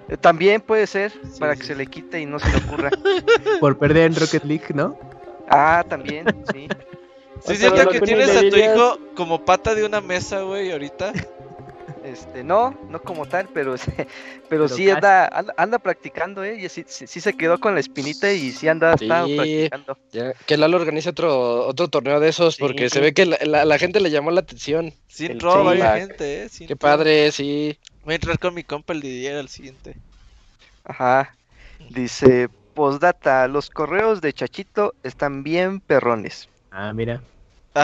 eh, También puede ser, Sí, para sí. que se le quite y no se le ocurra. <laughs> Por perder en Rocket League, ¿no? ah, también, sí. Sí, cierto que tienes a tu hijo como pata de una mesa, güey, ahorita. <laughs> Este, no, no como tal, pero, pero, Pero sí casi. anda, anda, anda practicando, ¿eh? Y sí, sí, sí se quedó con la espinita y sí anda Sí. practicando. Ya, que Lalo organice otro, otro torneo de esos Sí. porque se ve que la, la- la gente le llamó la atención. Sí El entró varias gente, eh. sí Qué padre, sí. Voy a entrar con mi compa el Didier al siguiente. Ajá. Dice, postdata, los correos de Chachito están bien perrones. Ah, mira.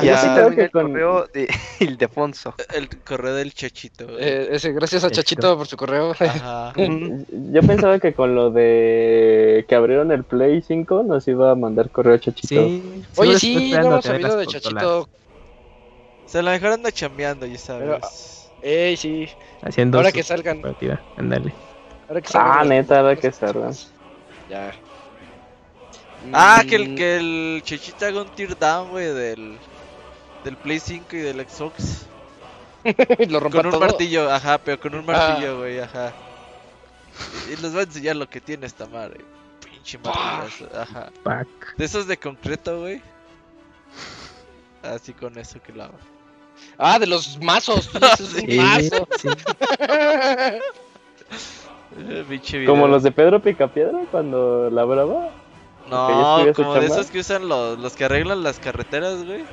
Y así termina el con- correo de <laughs> Ildefonso. el correo del chachito. Eh, ese, gracias a Chachito. Por su correo. Ajá. Ujú. <laughs> Yo pensaba que con lo de que abrieron el Play 5 nos iba a mandar correo chachito. Sí. Oye, sí, no hemos sabido de Chachito. Se la dejaron anda chambeando, ya sabes. Ey, sí. Haciendo Ahora que salgan. Ahora que salgan Ah, neta, ahora que salgan. Ya. Ah, que el, Mm, que el chachito haga un tear down, güey, del, del Play 5 y del Xbox. <laughs> lo rompa Con un todo. martillo, ajá, pero con un Ah. martillo, güey, ajá. Y, y les va a enseñar lo que tiene esta madre. Pinche martillazo, ajá. Pack. De esos de concreto, güey. Así con eso que lo hago. Ah, de los mazos. <laughs> tú dices un Sí, mazo. sí. <laughs> Pinche video. Como los de Pedro Picapiedra cuando labraba. No, como de esos que usan los, los que arreglan las carreteras, güey.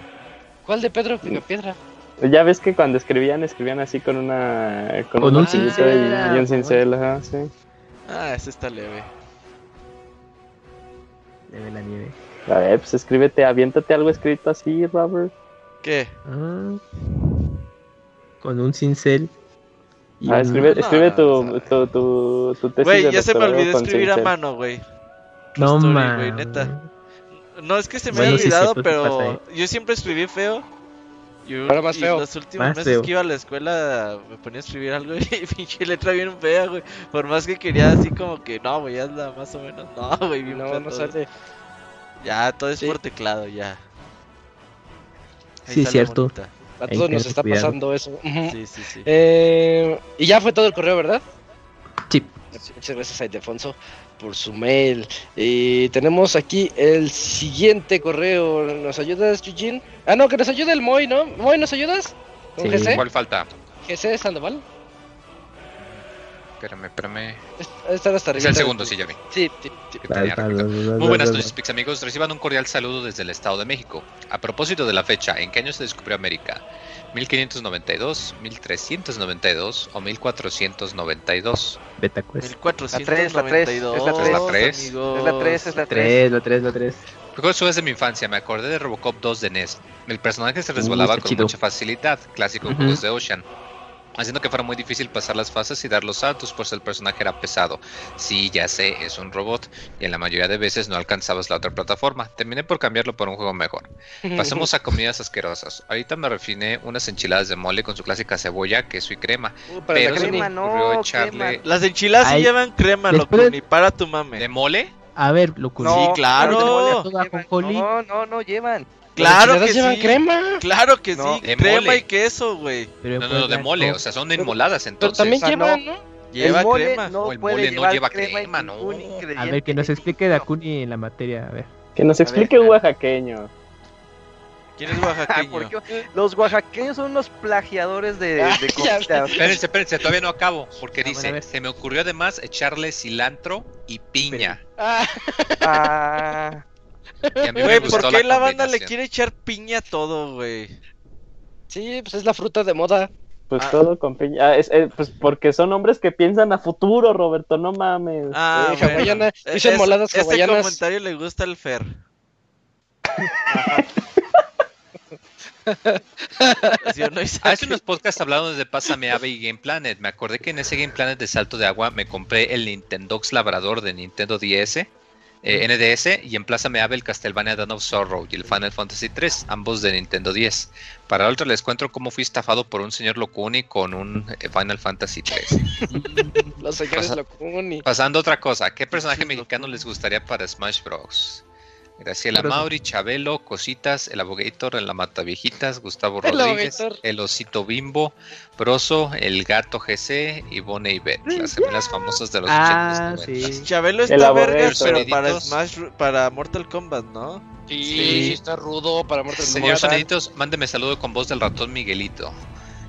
¿Cuál de Pedro Piedra? Ya ves que cuando escribían, escribían así con una. Con, Con un cincel, y, ah, y un cincel, ajá, sí. Ah, ese está leve. Debe la nieve. A ver, pues escríbete, aviéntate algo escrito así, Robert. ¿Qué? Ah. Con un cincel Y Ah, escribe, No, escribe no, tu, tu, tu, tu tesis Güey, ya se me olvidó escribir a mano, güey. No Story, güey, neta. No, es que se me Bueno, había sí, sí, olvidado, pero yo siempre escribí feo. Ahora más y feo. los últimos Más meses feo. que iba a la escuela me ponía a escribir algo <laughs> y pinche letra bien fea, güey. Por más que quería así como que, no, güey, hazla más o menos. <laughs> No, güey, bien No, feo no sale. Ya, todo es Sí. por teclado, ya. Ahí Sí, cierto. bonita. A todos nos está cuidado. pasando eso. Sí, sí, sí. Eh, y ya fue todo el correo, ¿verdad? Sí. Muchas gracias a Ildefonso por su mail. Y tenemos aquí el siguiente correo. ¿Nos ayudas, Eugene? Ah, no, que nos ayude el Moy, ¿no? Moy, ¿nos ayudas? ¿Con Sí. GC? ¿Cuál falta? GC Sandoval. Espérame, espérame. Están hasta Es el segundo, sí, ya vi. Sí, sí. Muy buenas noches, Pix amigos. Reciban un cordial saludo desde el Estado de México. A propósito de la fecha, ¿en qué año se descubrió América? ¿1592, 1392 o 1492? Beta Quest. 1492. La tres, la tres, es la tres. La tres. amigos. Es la 3, es la 3. 3, la 3, la 3. Recuerdo de mi infancia, me acordé de Robocop 2 de NES. El personaje se resbalaba está con chido. mucha facilidad, clásico en Ujú. juegos de Ocean. Haciendo que fuera muy difícil pasar las fases y dar los saltos, pues el personaje era pesado. Sí, ya sé, es un robot, y en la mayoría de veces no alcanzabas la otra plataforma. Terminé por cambiarlo por un juego mejor. <laughs> Pasemos a comidas asquerosas. Ahorita me refiné unas enchiladas de mole con su clásica cebolla, queso y crema. Uh, la Pero se me no, ocurrió crema. echarle Las enchiladas sí Ay, llevan crema, después- loco, ni para tu mame. de mole. A ver, loco. Sí, claro. no, llevan- ajonjolí. no, no, no llevan. Claro que enchiladas sí. llevan crema. Claro que No, sí. Crema mole. y queso, güey. No, no, no, de mole, o sea, son enmoladas Pero entonces. también Ah, llevan, no. Lleva el mole crema. no O el puede mole no lleva crema, no. A ver, que nos explique. Dakuni en la materia. A ver. Que nos explique un oaxaqueño. ¿Quién es Ah, oaxaqueño? <laughs> los oaxaqueños son unos plagiadores de, Ah, <laughs> de. Espérense, espérense, todavía no acabo, porque A ver, a dice, se me ocurrió además echarle cilantro y piña. Ah, <laughs> Ah, Güey, ¿por qué la banda le quiere echar piña a todo, güey? sí, pues es la fruta de moda. Pues Ah. todo con piña. Ah, es, eh, pues porque son hombres que piensan a futuro, Roberto, no mames. Ah, Eh, bueno. hawaiana, Eh, hizo es- enmoladas Este hawaianas. comentario le gusta al Fer. <laughs> Hace unos podcasts hablando de Pásame Ave y Game Planet. Me acordé que en ese Game Planet de salto de agua me compré el Nintendox Labrador de Nintendo DS, eh, NDS, y en Pásame Ave el Castlevania Dawn of Sorrow y el Final Fantasy 3, ambos de Nintendo 10. Para la otra les cuento cómo fui estafado por un señor Locuni con un eh, Final Fantasy 3. <laughs> Los señores Pasa- Locuni. Pasando a otra cosa, ¿qué personaje mexicano les gustaría para Smash Bros? Graciela Pero- Mauri, Chabelo, Cositas, el Abogator, el Mataviejitas, Gustavo El Rodríguez, Abogator. el Osito Bimbo, Broso, el Gato GC, Ivone y Bet, las gemelas famosas de los Ah, 80s, 90s. sí. Chabelo El está vergas, pero para Smash, para Mortal Kombat, ¿no? Sí, Sí. está rudo para Mortal Señor Kombat. Soniditos, mándeme saludo con voz del ratón Miguelito.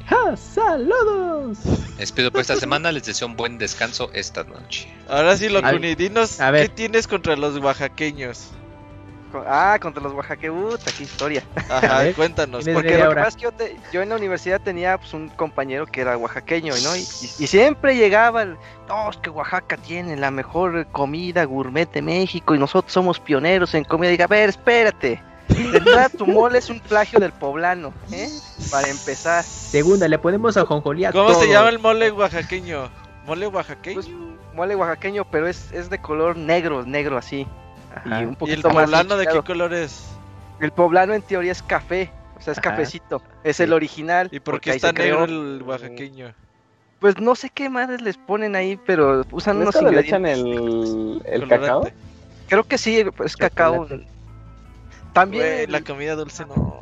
¡Ja! ¡Saludos! Me despido por esta semana, les deseo un buen descanso esta noche. Ahora sí, Locuni, dinos a ver. qué tienes contra los oaxaqueños. Con- ah, contra los oaxaquebuta, qué historia. Ajá, ver, <laughs> cuéntanos. ¿quién es ¿por Porque lo que pasa es que yo, te- yo en la universidad tenía pues, un compañero que era oaxaqueño, ¿no? Y, y- y siempre llegaba el, no, es que Oaxaca tiene la mejor comida gourmet de México y nosotros somos pioneros en comida. Diga, a ver, espérate. De entrada, tu mole es un plagio del poblano, ¿eh? Para empezar. Segunda, le ponemos a Jonjolí a ¿Cómo se llama el mole oaxaqueño? ¿Mole oaxaqueño? Pues, mole oaxaqueño, pero es, es de color negro, negro así. Ajá, Y- un ¿Y el más poblano de qué color es? El poblano en teoría es café, o sea, es Ajá. cafecito. Es Sí. el original. ¿Y por porque qué está negro el oaxaqueño? Pues no sé qué madres les ponen ahí, pero usan ¿No unos le ingredientes. echan el, el cacao? Creo que sí, es cacao. También, la comida dulce no.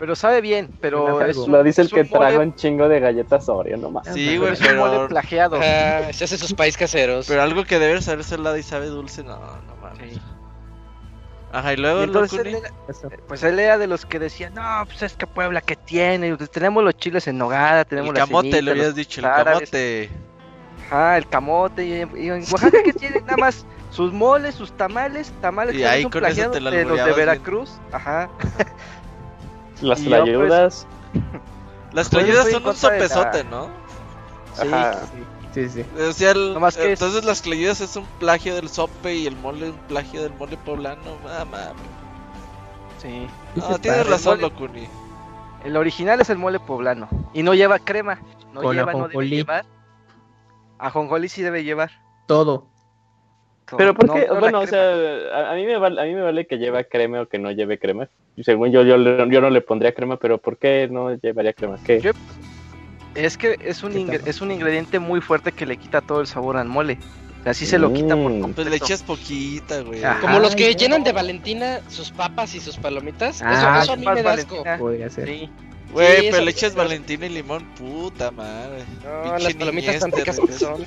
Pero sabe bien, pero es un, Lo dice el es que un mole- traga un chingo de galletas Oreo, no mames. Sí, pero güey, es un mole plagiado. Ah, <laughs> se hace sus país caseros. pero algo que debe saber salada y sabe dulce, no, no mames. Sí. Ajá, y Y luego entonces Locuni. él era- pues él era de los que decía, no, pues es que Puebla que tiene, Pues tenemos los chiles en nogada, tenemos El las camote, le semitas, habías dicho, el árabes". camote. Ajá, el camote. Y, y en Oaxaca que tiene nada más sus moles, sus tamales, tamales Y que ahí son con eso plagiados te lo de los de albureabas bien. Veracruz. Ajá. Las yo, pues. <laughs> Las Pues clayidas estoy son un la- sopesote, ¿no? Ajá. Sí, sí. O sea, el- No más que es- entonces las clayidas es un plagio del sope y el mole un plagio del mole poblano. Ah, mames. Sí. No, tienes razón, mole- Locuni. El original es el mole poblano y no lleva crema. No Con lleva, no debe llevar. Ajonjolí sí debe llevar. Todo. Pero ¿por No, qué? no la bueno, o sea, a, a mí me vale, a mí me vale que lleve crema o que no lleve crema. Según yo, yo, le- yo no le pondría crema, pero ¿por qué no llevaría crema? ¿Qué? Yo- Es que es un, es un ingrediente muy fuerte que le quita todo el sabor al mole. O sea, Así se lo quita por Mm. completo. Pues le echas poquita, güey. Ajá. Como los que Ay, llenan no. de Valentina sus papas y sus palomitas. Eso, Ah, eso a mí me da asco. Valentina. Podría ser. Sí. Güey, Sí, pero eso- le echas Valentina y limón, puta madre. No, Pinche las palomitas tan ricas que regresa. son.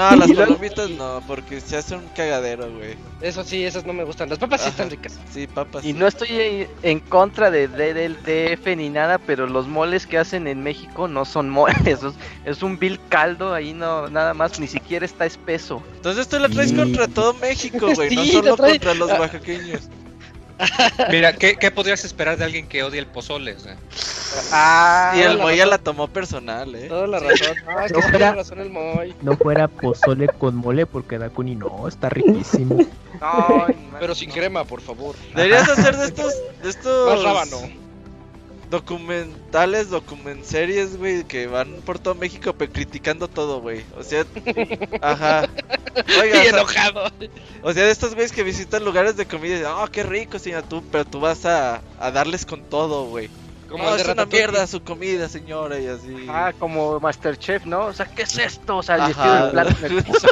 No, <laughs> las palomitas no, porque se hace un cagadero, güey. Eso sí, esas no me gustan. Las papas sí están ricas. Sí, papas. Y sí. no estoy en contra de, de- del DF ni nada, pero los moles que hacen en México no son moles. <laughs> Es, es un vil caldo, ahí no, nada más, ni siquiera está espeso. Entonces tú la traes Sí. contra todo México, güey, no <laughs> Sí, solo trae- contra los Ah. oaxaqueños. Mira, ¿qué, qué podrías esperar de alguien que odia el pozole? O sea, Ah, y el Moy ya la tomó personal, eh. Toda la razón. No, es fuera- razón el Moy. No fuera pozole con mole porque Dakuni no, está riquísimo. no, Pero sin crema, por favor. Deberías hacer de estos, de estos Más rábano. Documentales, documentseries, güey, que van por todo México pero criticando todo, güey. O sea, <laughs> ajá. Oiga, Y o sea, enojado. o sea, de estos güeyes que visitan lugares de comida y dicen, oh, qué rico, señor, tú, pero tú vas a, a darles con todo, güey. Como No, de es una mierda su comida, señora, y así. Ah, como Masterchef, ¿no? O sea, ¿qué es esto? O sea, el Ajá. vestido del plato en el <laughs> piso.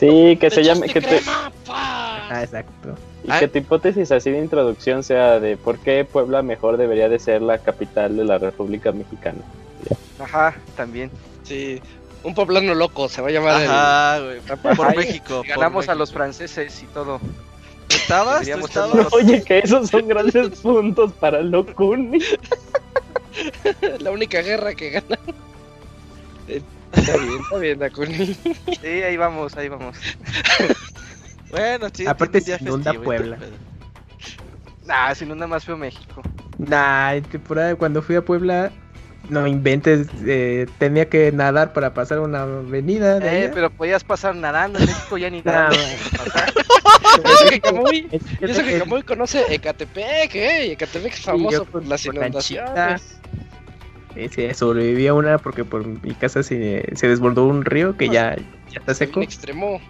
Sí, que se ¿Le llame, que te. Ah, exacto. Y Ah. que tu hipótesis así de introducción sea de por qué Puebla mejor debería de ser la capital de la República Mexicana. Ajá, también. Sí. Un poblano loco se va a llamar el- Ajá, güey. <laughs> Por Ahí México. por Ganamos a los franceses y todo. ¿Tú ¿Estabas? ¿Tú estabas? Oye, que esos son <laughs> grandes puntos para Locuni. la única guerra que gana. Está bien, está bien, Dakuni. Sí, ahí vamos, ahí vamos. <laughs> Bueno, sí. Aparte se inunda Puebla. Nah, sin una más feo México. Nah, en temporada cuando fui a Puebla, no inventes, eh, tenía que nadar para pasar una avenida de Eh, allá. pero podías pasar nadando en México ya ni <laughs> nada. Y <laughs> eso que Camuy, eso que Camuy conoce Ecatepec, ¿eh? Ecatepec es famoso yo por las por inundaciones. lanchitas. Sí, sobreviví a una porque por mi casa se, se desbordó un río que ya, ya está seco. En extremo.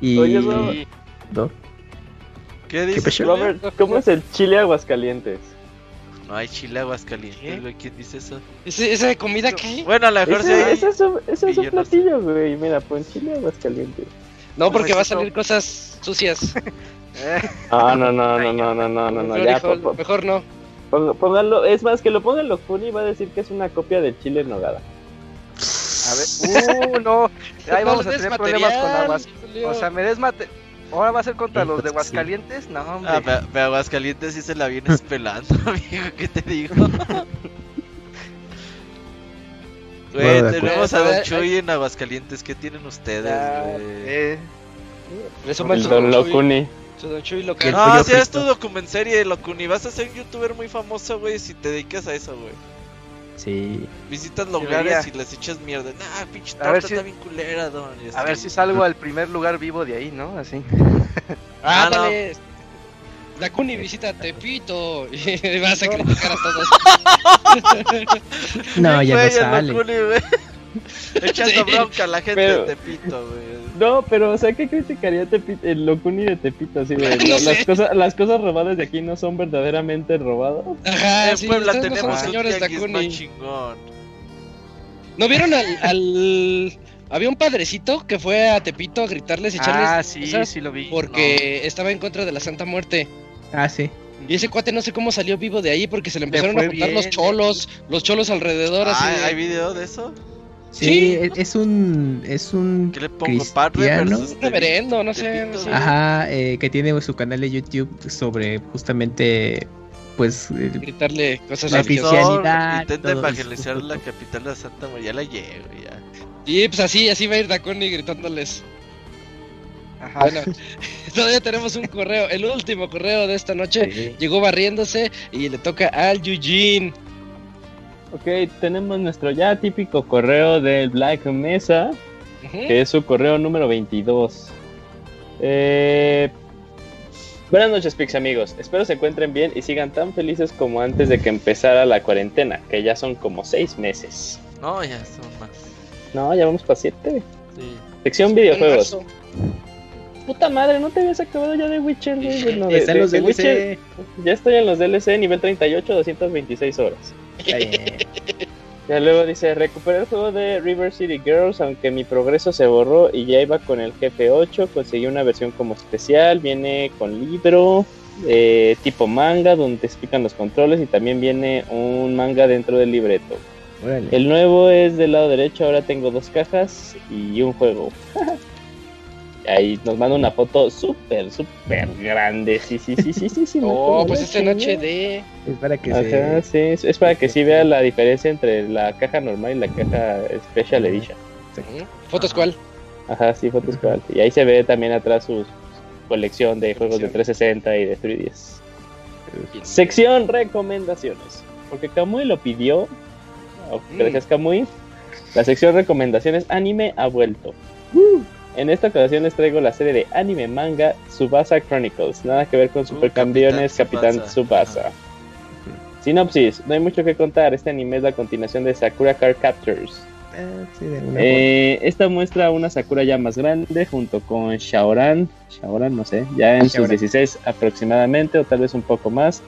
Y Oye, no. Y- ¿no? ¿Qué dices? Robert, ¿cómo es el chile Aguascalientes? No hay chile Aguascalientes, ¿Qué? güey. ¿Quién dice eso? ¿Ese, ¿Esa de comida qué? Bueno, a lo mejor Ese, ese es un, ese es y un yo no sé. platillo, güey. Mira, pon chile Aguascalientes. No, porque va a Pues salir cosas sucias. <laughs> Ah, no, no, no, no, no, no, no, no, Mejor, ya, hijo, po- po- mejor no. pónganlo, es más, que lo ponga Locuni va a decir que es una copia del chile en nogada. Ver, uh, no. Ahí No vamos a des tener problemas con Aguas. O sea, me desmate. Ahora va a ser contra los de. Aguascalientes. No, hombre. Ah, pe- pe- Aguascalientes sí se la vienes <laughs> pelando, amigo. ¿Qué te digo? <laughs> Güey, tenemos a. Don Chuy en Aguascalientes. ¿Qué tienen ustedes, Ah, güey? Eh, Resuman El su Don Locuni. su Don Chuy local. No, si es frito. tu documentserie, Locuni. Vas a ser un youtuber muy famoso, güey, si te dedicas a eso, güey. Sí. Visitas lugares y les echas mierda. Nah, pinche A torta ver si- está bien culera, don. A ver así. si salgo al primer lugar vivo de ahí, ¿no? Así. <laughs> Ah, no. Ándale. Dakuni visita Tepito y <laughs> vas a criticar a todos. <laughs> No, ya no sale. Güey. <laughs> Echando Sí. bronca a la gente Pero- de Tepito, güey. No, pero, o sea, ¿qué criticaría Tepi- el Locuni de Tepito? Así No sé. las, cosas, las cosas robadas de aquí no son verdaderamente robadas. Ajá, en sí, Puebla no tenemos un señores Dakuni. chingón. ¿No vieron al, al- Había un padrecito que fue a Tepito a gritarles y echarles Ah, sí, cosas sí lo vi. porque estaba en contra de la Santa Muerte. Ah, sí. Y ese cuate no sé cómo salió vivo de ahí porque se le Le empezaron a juntar los cholos, los cholos alrededor así. Ah, de- ¿Hay video de eso? Sí, Sí. es- un es un ¿Qué le pongo? Padre cristiano. Un reverendo, no sé, no. Ajá, eh, que tiene su canal de YouTube sobre justamente pues eh, gritarle cosas La cristianidad, Intenta evangelizar la capital de Santa María. Ya la llego, ya. Y pues así, así va a ir Dakuni gritándoles. Ajá. Bueno, <laughs> todavía tenemos un correo, el último correo de esta noche. Llegó barriéndose y le toca al Eugene. Ok, tenemos nuestro ya típico correo del Black Mesa, que es su correo número 22. Eh, Buenas noches, Pix amigos. Espero se encuentren bien y sigan tan felices como antes de que empezara la cuarentena, que ya son como seis meses. No, ya son más. No, ya vamos para siete. Sí. Sección videojuegos. Puta madre, no te habías acabado ya de Witcher, güey. Bueno, de- Están de- los de. Witcher. Ya estoy en los DLC, nivel 38, 226 horas. Ya luego dice, recuperé el juego de River City Girls, aunque mi progreso se borró y ya iba con el jefe 8, conseguí una versión como especial, viene con libro, eh, tipo manga, donde te explican los controles y también viene un manga dentro del libreto. Órale. El nuevo es del lado derecho, ahora tengo dos cajas y un juego. <laughs> Ahí nos manda una foto súper, súper grande. Sí, sí, sí, sí, sí. sí <laughs> Oh, pues es en sí, HD. Es para que Ajá, se... sí, es, es para que sí vea la diferencia entre la caja normal y la caja Special Edition. Ujú. ¿Fotos cuál? Ajá, sí, fotos cual. Y ahí se ve también atrás su colección de juegos de 360 y de 3DS. Sección recomendaciones. Porque Kamui lo pidió. o Mm. Gracias, Kamui. La sección recomendaciones anime ha vuelto. En esta ocasión les traigo la serie de anime manga Tsubasa Chronicles. Nada que ver con Supercampeones Capitán. Tsubasa. Sinopsis: No hay mucho que contar. Este anime es la continuación de Sakura Card Captors. Sí, de alguna Eh, esta muestra una Sakura ya más grande junto con Shaoran, Shaoran no sé, ya en sus Shaoran. 16 aproximadamente o tal vez un poco más,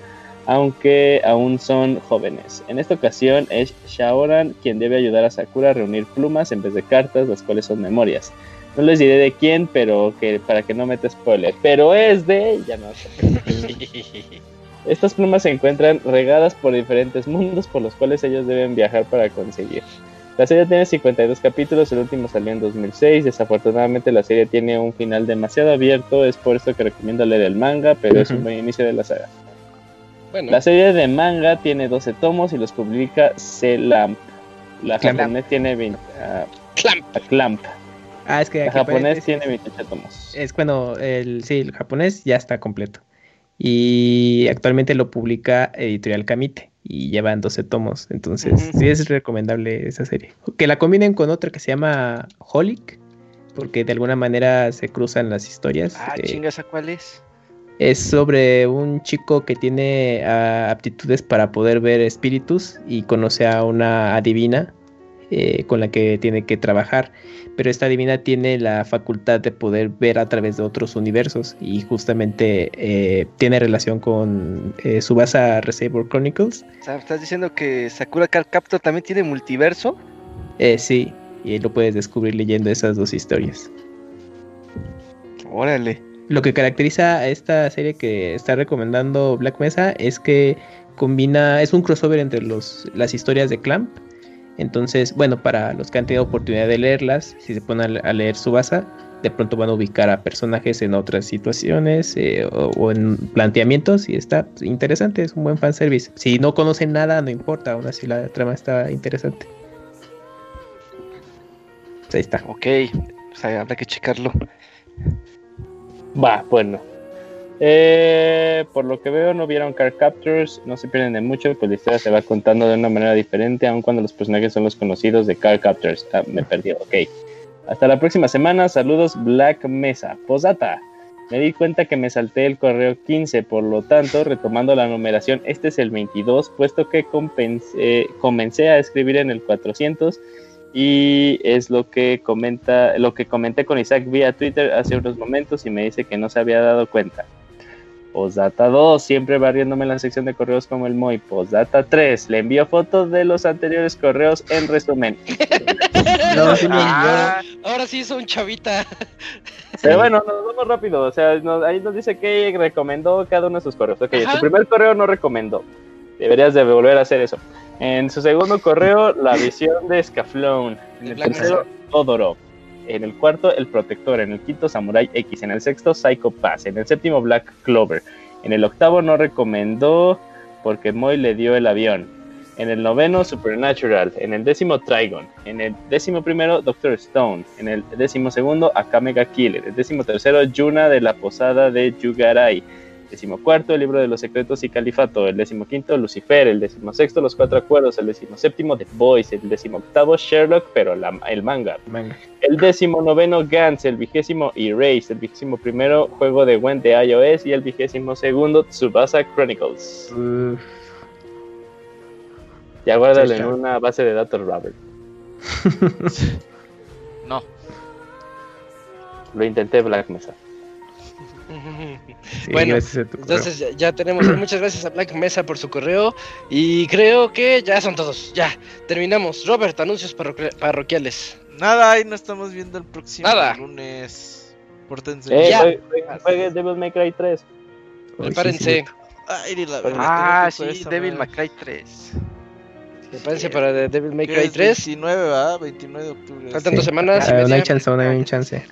aunque aún son jóvenes. En esta ocasión es Shaoran quien debe ayudar a Sakura a reunir plumas en vez de cartas, las cuales son memorias. No les diré de quién, pero que para que no meta spoiler, pero es de ya no sé. <laughs> Estas plumas se encuentran regadas por diferentes mundos por los cuales ellos deben viajar para conseguir. La serie tiene 52 capítulos, el último salió en 2006. Desafortunadamente la serie tiene un final demasiado abierto, es por esto que recomiendo leer el manga, pero es un buen inicio de la saga. Bueno, La serie de manga tiene 12 tomos y los publica C-Lamp. La japonés tiene 20, ah, Clamp. la Clamp. Ah, es que aquí japonés tiene 28 tomos. Es cuando el, sí, el japonés ya está completo. Y actualmente lo publica Editorial Kamite y llevan 12 tomos. Entonces, sí es recomendable esa serie. Que la combinen con otra que se llama Holic, porque de alguna manera se cruzan las historias. Ah, Eh, chingas, ¿a cuál es? es sobre un chico que tiene ah, aptitudes para poder ver espíritus y conoce a una adivina eh, con la que tiene que trabajar. Pero esta adivina tiene la facultad de poder ver a través de otros universos y justamente eh, tiene relación con eh, Subasa Receiver Chronicles. O sea, ¿Estás diciendo que Sakura Card Captor también tiene multiverso? Eh, sí, y lo puedes descubrir leyendo esas dos historias. Órale. Lo que caracteriza a esta serie que está recomendando Black Mesa es que combina, es un crossover entre los, las historias de Clamp. Entonces, bueno, para los que han tenido oportunidad de leerlas, si se ponen a leer Subasa, de pronto van a ubicar a personajes en otras situaciones eh, o, o en planteamientos y está interesante, es un buen fanservice. Si no conocen nada, no importa, aún así la trama está interesante. Pues ahí está. Ok, pues habrá que checarlo. Va, bueno. Eh, por lo que veo, no vieron Card Captors, no se pierden de mucho, pues la historia se va contando de una manera diferente, aun cuando los personajes son los conocidos de Card Captors. Ah, me perdí, ok. Hasta la próxima semana, saludos Black Mesa. Posata. Me di cuenta que me salté el correo 15, por lo tanto, retomando la numeración, este es el 22, puesto que compensé- comencé a escribir en el 400 y es lo que comenta, lo que comenté con Isaac vía Twitter hace unos momentos y me dice que no se había dado cuenta. Postdata 2, siempre barriéndome en la sección de correos como el Moy. Postdata 3, le envío fotos de los anteriores correos en resumen. <laughs> No, sí me Ah, Ahora sí son chavita. Pero bueno, nos vamos rápido. O sea, nos- ahí nos dice que recomendó cada uno de sus correos. Ok, Ajá. su primer correo no recomendó. Deberías de volver a hacer eso. En su segundo correo, la <laughs> visión de Scaflón. En De el tercero. En el cuarto, El Protector. En el quinto, Samurai X. En el sexto, Psycho Pass. En el séptimo, Black Clover. En el octavo, no recomendó porque Moy le dio el avión. En el noveno, Supernatural. En el décimo, Trigon. En el décimo primero, Doctor Stone. En el décimo segundo, Akamega Killer. El décimo tercero, Yuna de la posada de Yugarai. Decimocuarto, el libro de los secretos y califato. El decimoquinto, Lucifer. El decimosexto, los cuatro acuerdos. El decimoséptimo, The Voice. El decimoctavo, Sherlock, pero la- el manga. Venga. El décimo noveno, Gantz. El vigésimo, Erase. El vigésimo primero, juego de Gwen de iOS. Y el vigésimo segundo, Tsubasa Chronicles. Uf, Ya guárdalo en una base de datos, Robert. <laughs> No. Lo intenté, Black Mesa. Sí, Bueno. Entonces ya, ya tenemos, muchas gracias a Black Mesa por su correo y creo que ya son todos, ya, terminamos. Robert, anuncios parroquia- parroquiales. Nada, ahí nos estamos viendo el próximo Nada. lunes. Pórtense Eh, bien. Ya. juegue- Devil May Cry 3. Uy, sí, Prepárense, Ay, la verdad, Ah, sí, esa Devil. May Cry 3. prepárense para Devil May Cry es 3. 29, ¿verdad? 29 de octubre. Faltan Sí. dos semanas. y Ah, no hay chance, no hay chance.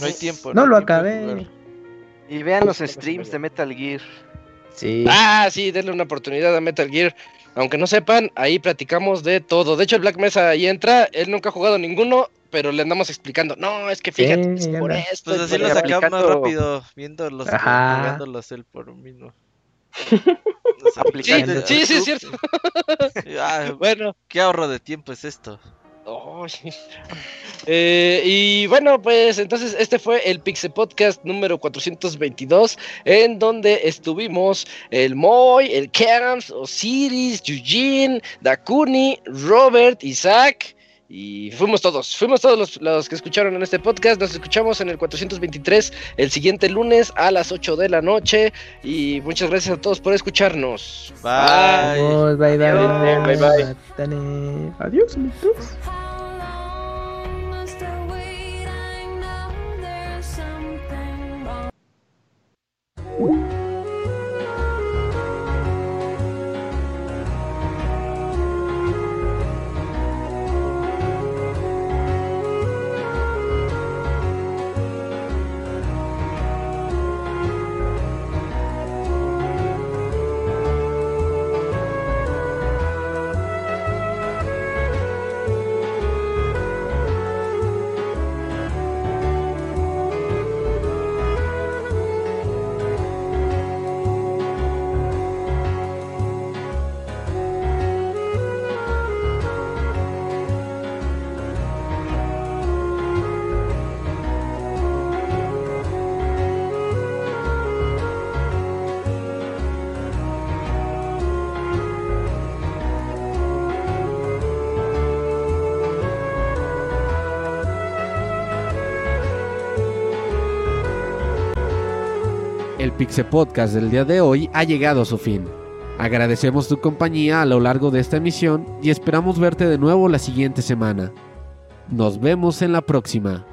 No hay tiempo. No hay lo tiempo acabé. Y vean los streams de Metal Gear. Sí. Ah, sí, denle una oportunidad a Metal Gear. Aunque no sepan, ahí platicamos de todo. De hecho, el Black Mesa ahí entra, él nunca ha jugado ninguno, pero le andamos explicando. No, es que fíjate, Sí, es por no. esto. Pues así lo sacamos más rápido, viéndolos, jugándolos él por un mismo. Los Sí, sí, sí, es cierto. Ah, Bueno, ¿Qué ahorro de tiempo es esto? Eh, y bueno, pues entonces este fue el Pixel Podcast número 422, en donde estuvimos el Moy, el Camps, Osiris, Eugene, Dakuni, Robert, Isaac. Y fuimos todos, fuimos todos los, los que escucharon en este podcast. Nos escuchamos en el 423 el siguiente lunes a las 8 de la noche. Y muchas gracias a todos por escucharnos. Bye. Vamos, bye, bye, Adiós. Bye. Adiós, amigos. Pixel Podcast del día de hoy ha llegado a su fin. Agradecemos tu compañía a lo largo de esta emisión y esperamos verte de nuevo la siguiente semana. Nos vemos en la próxima.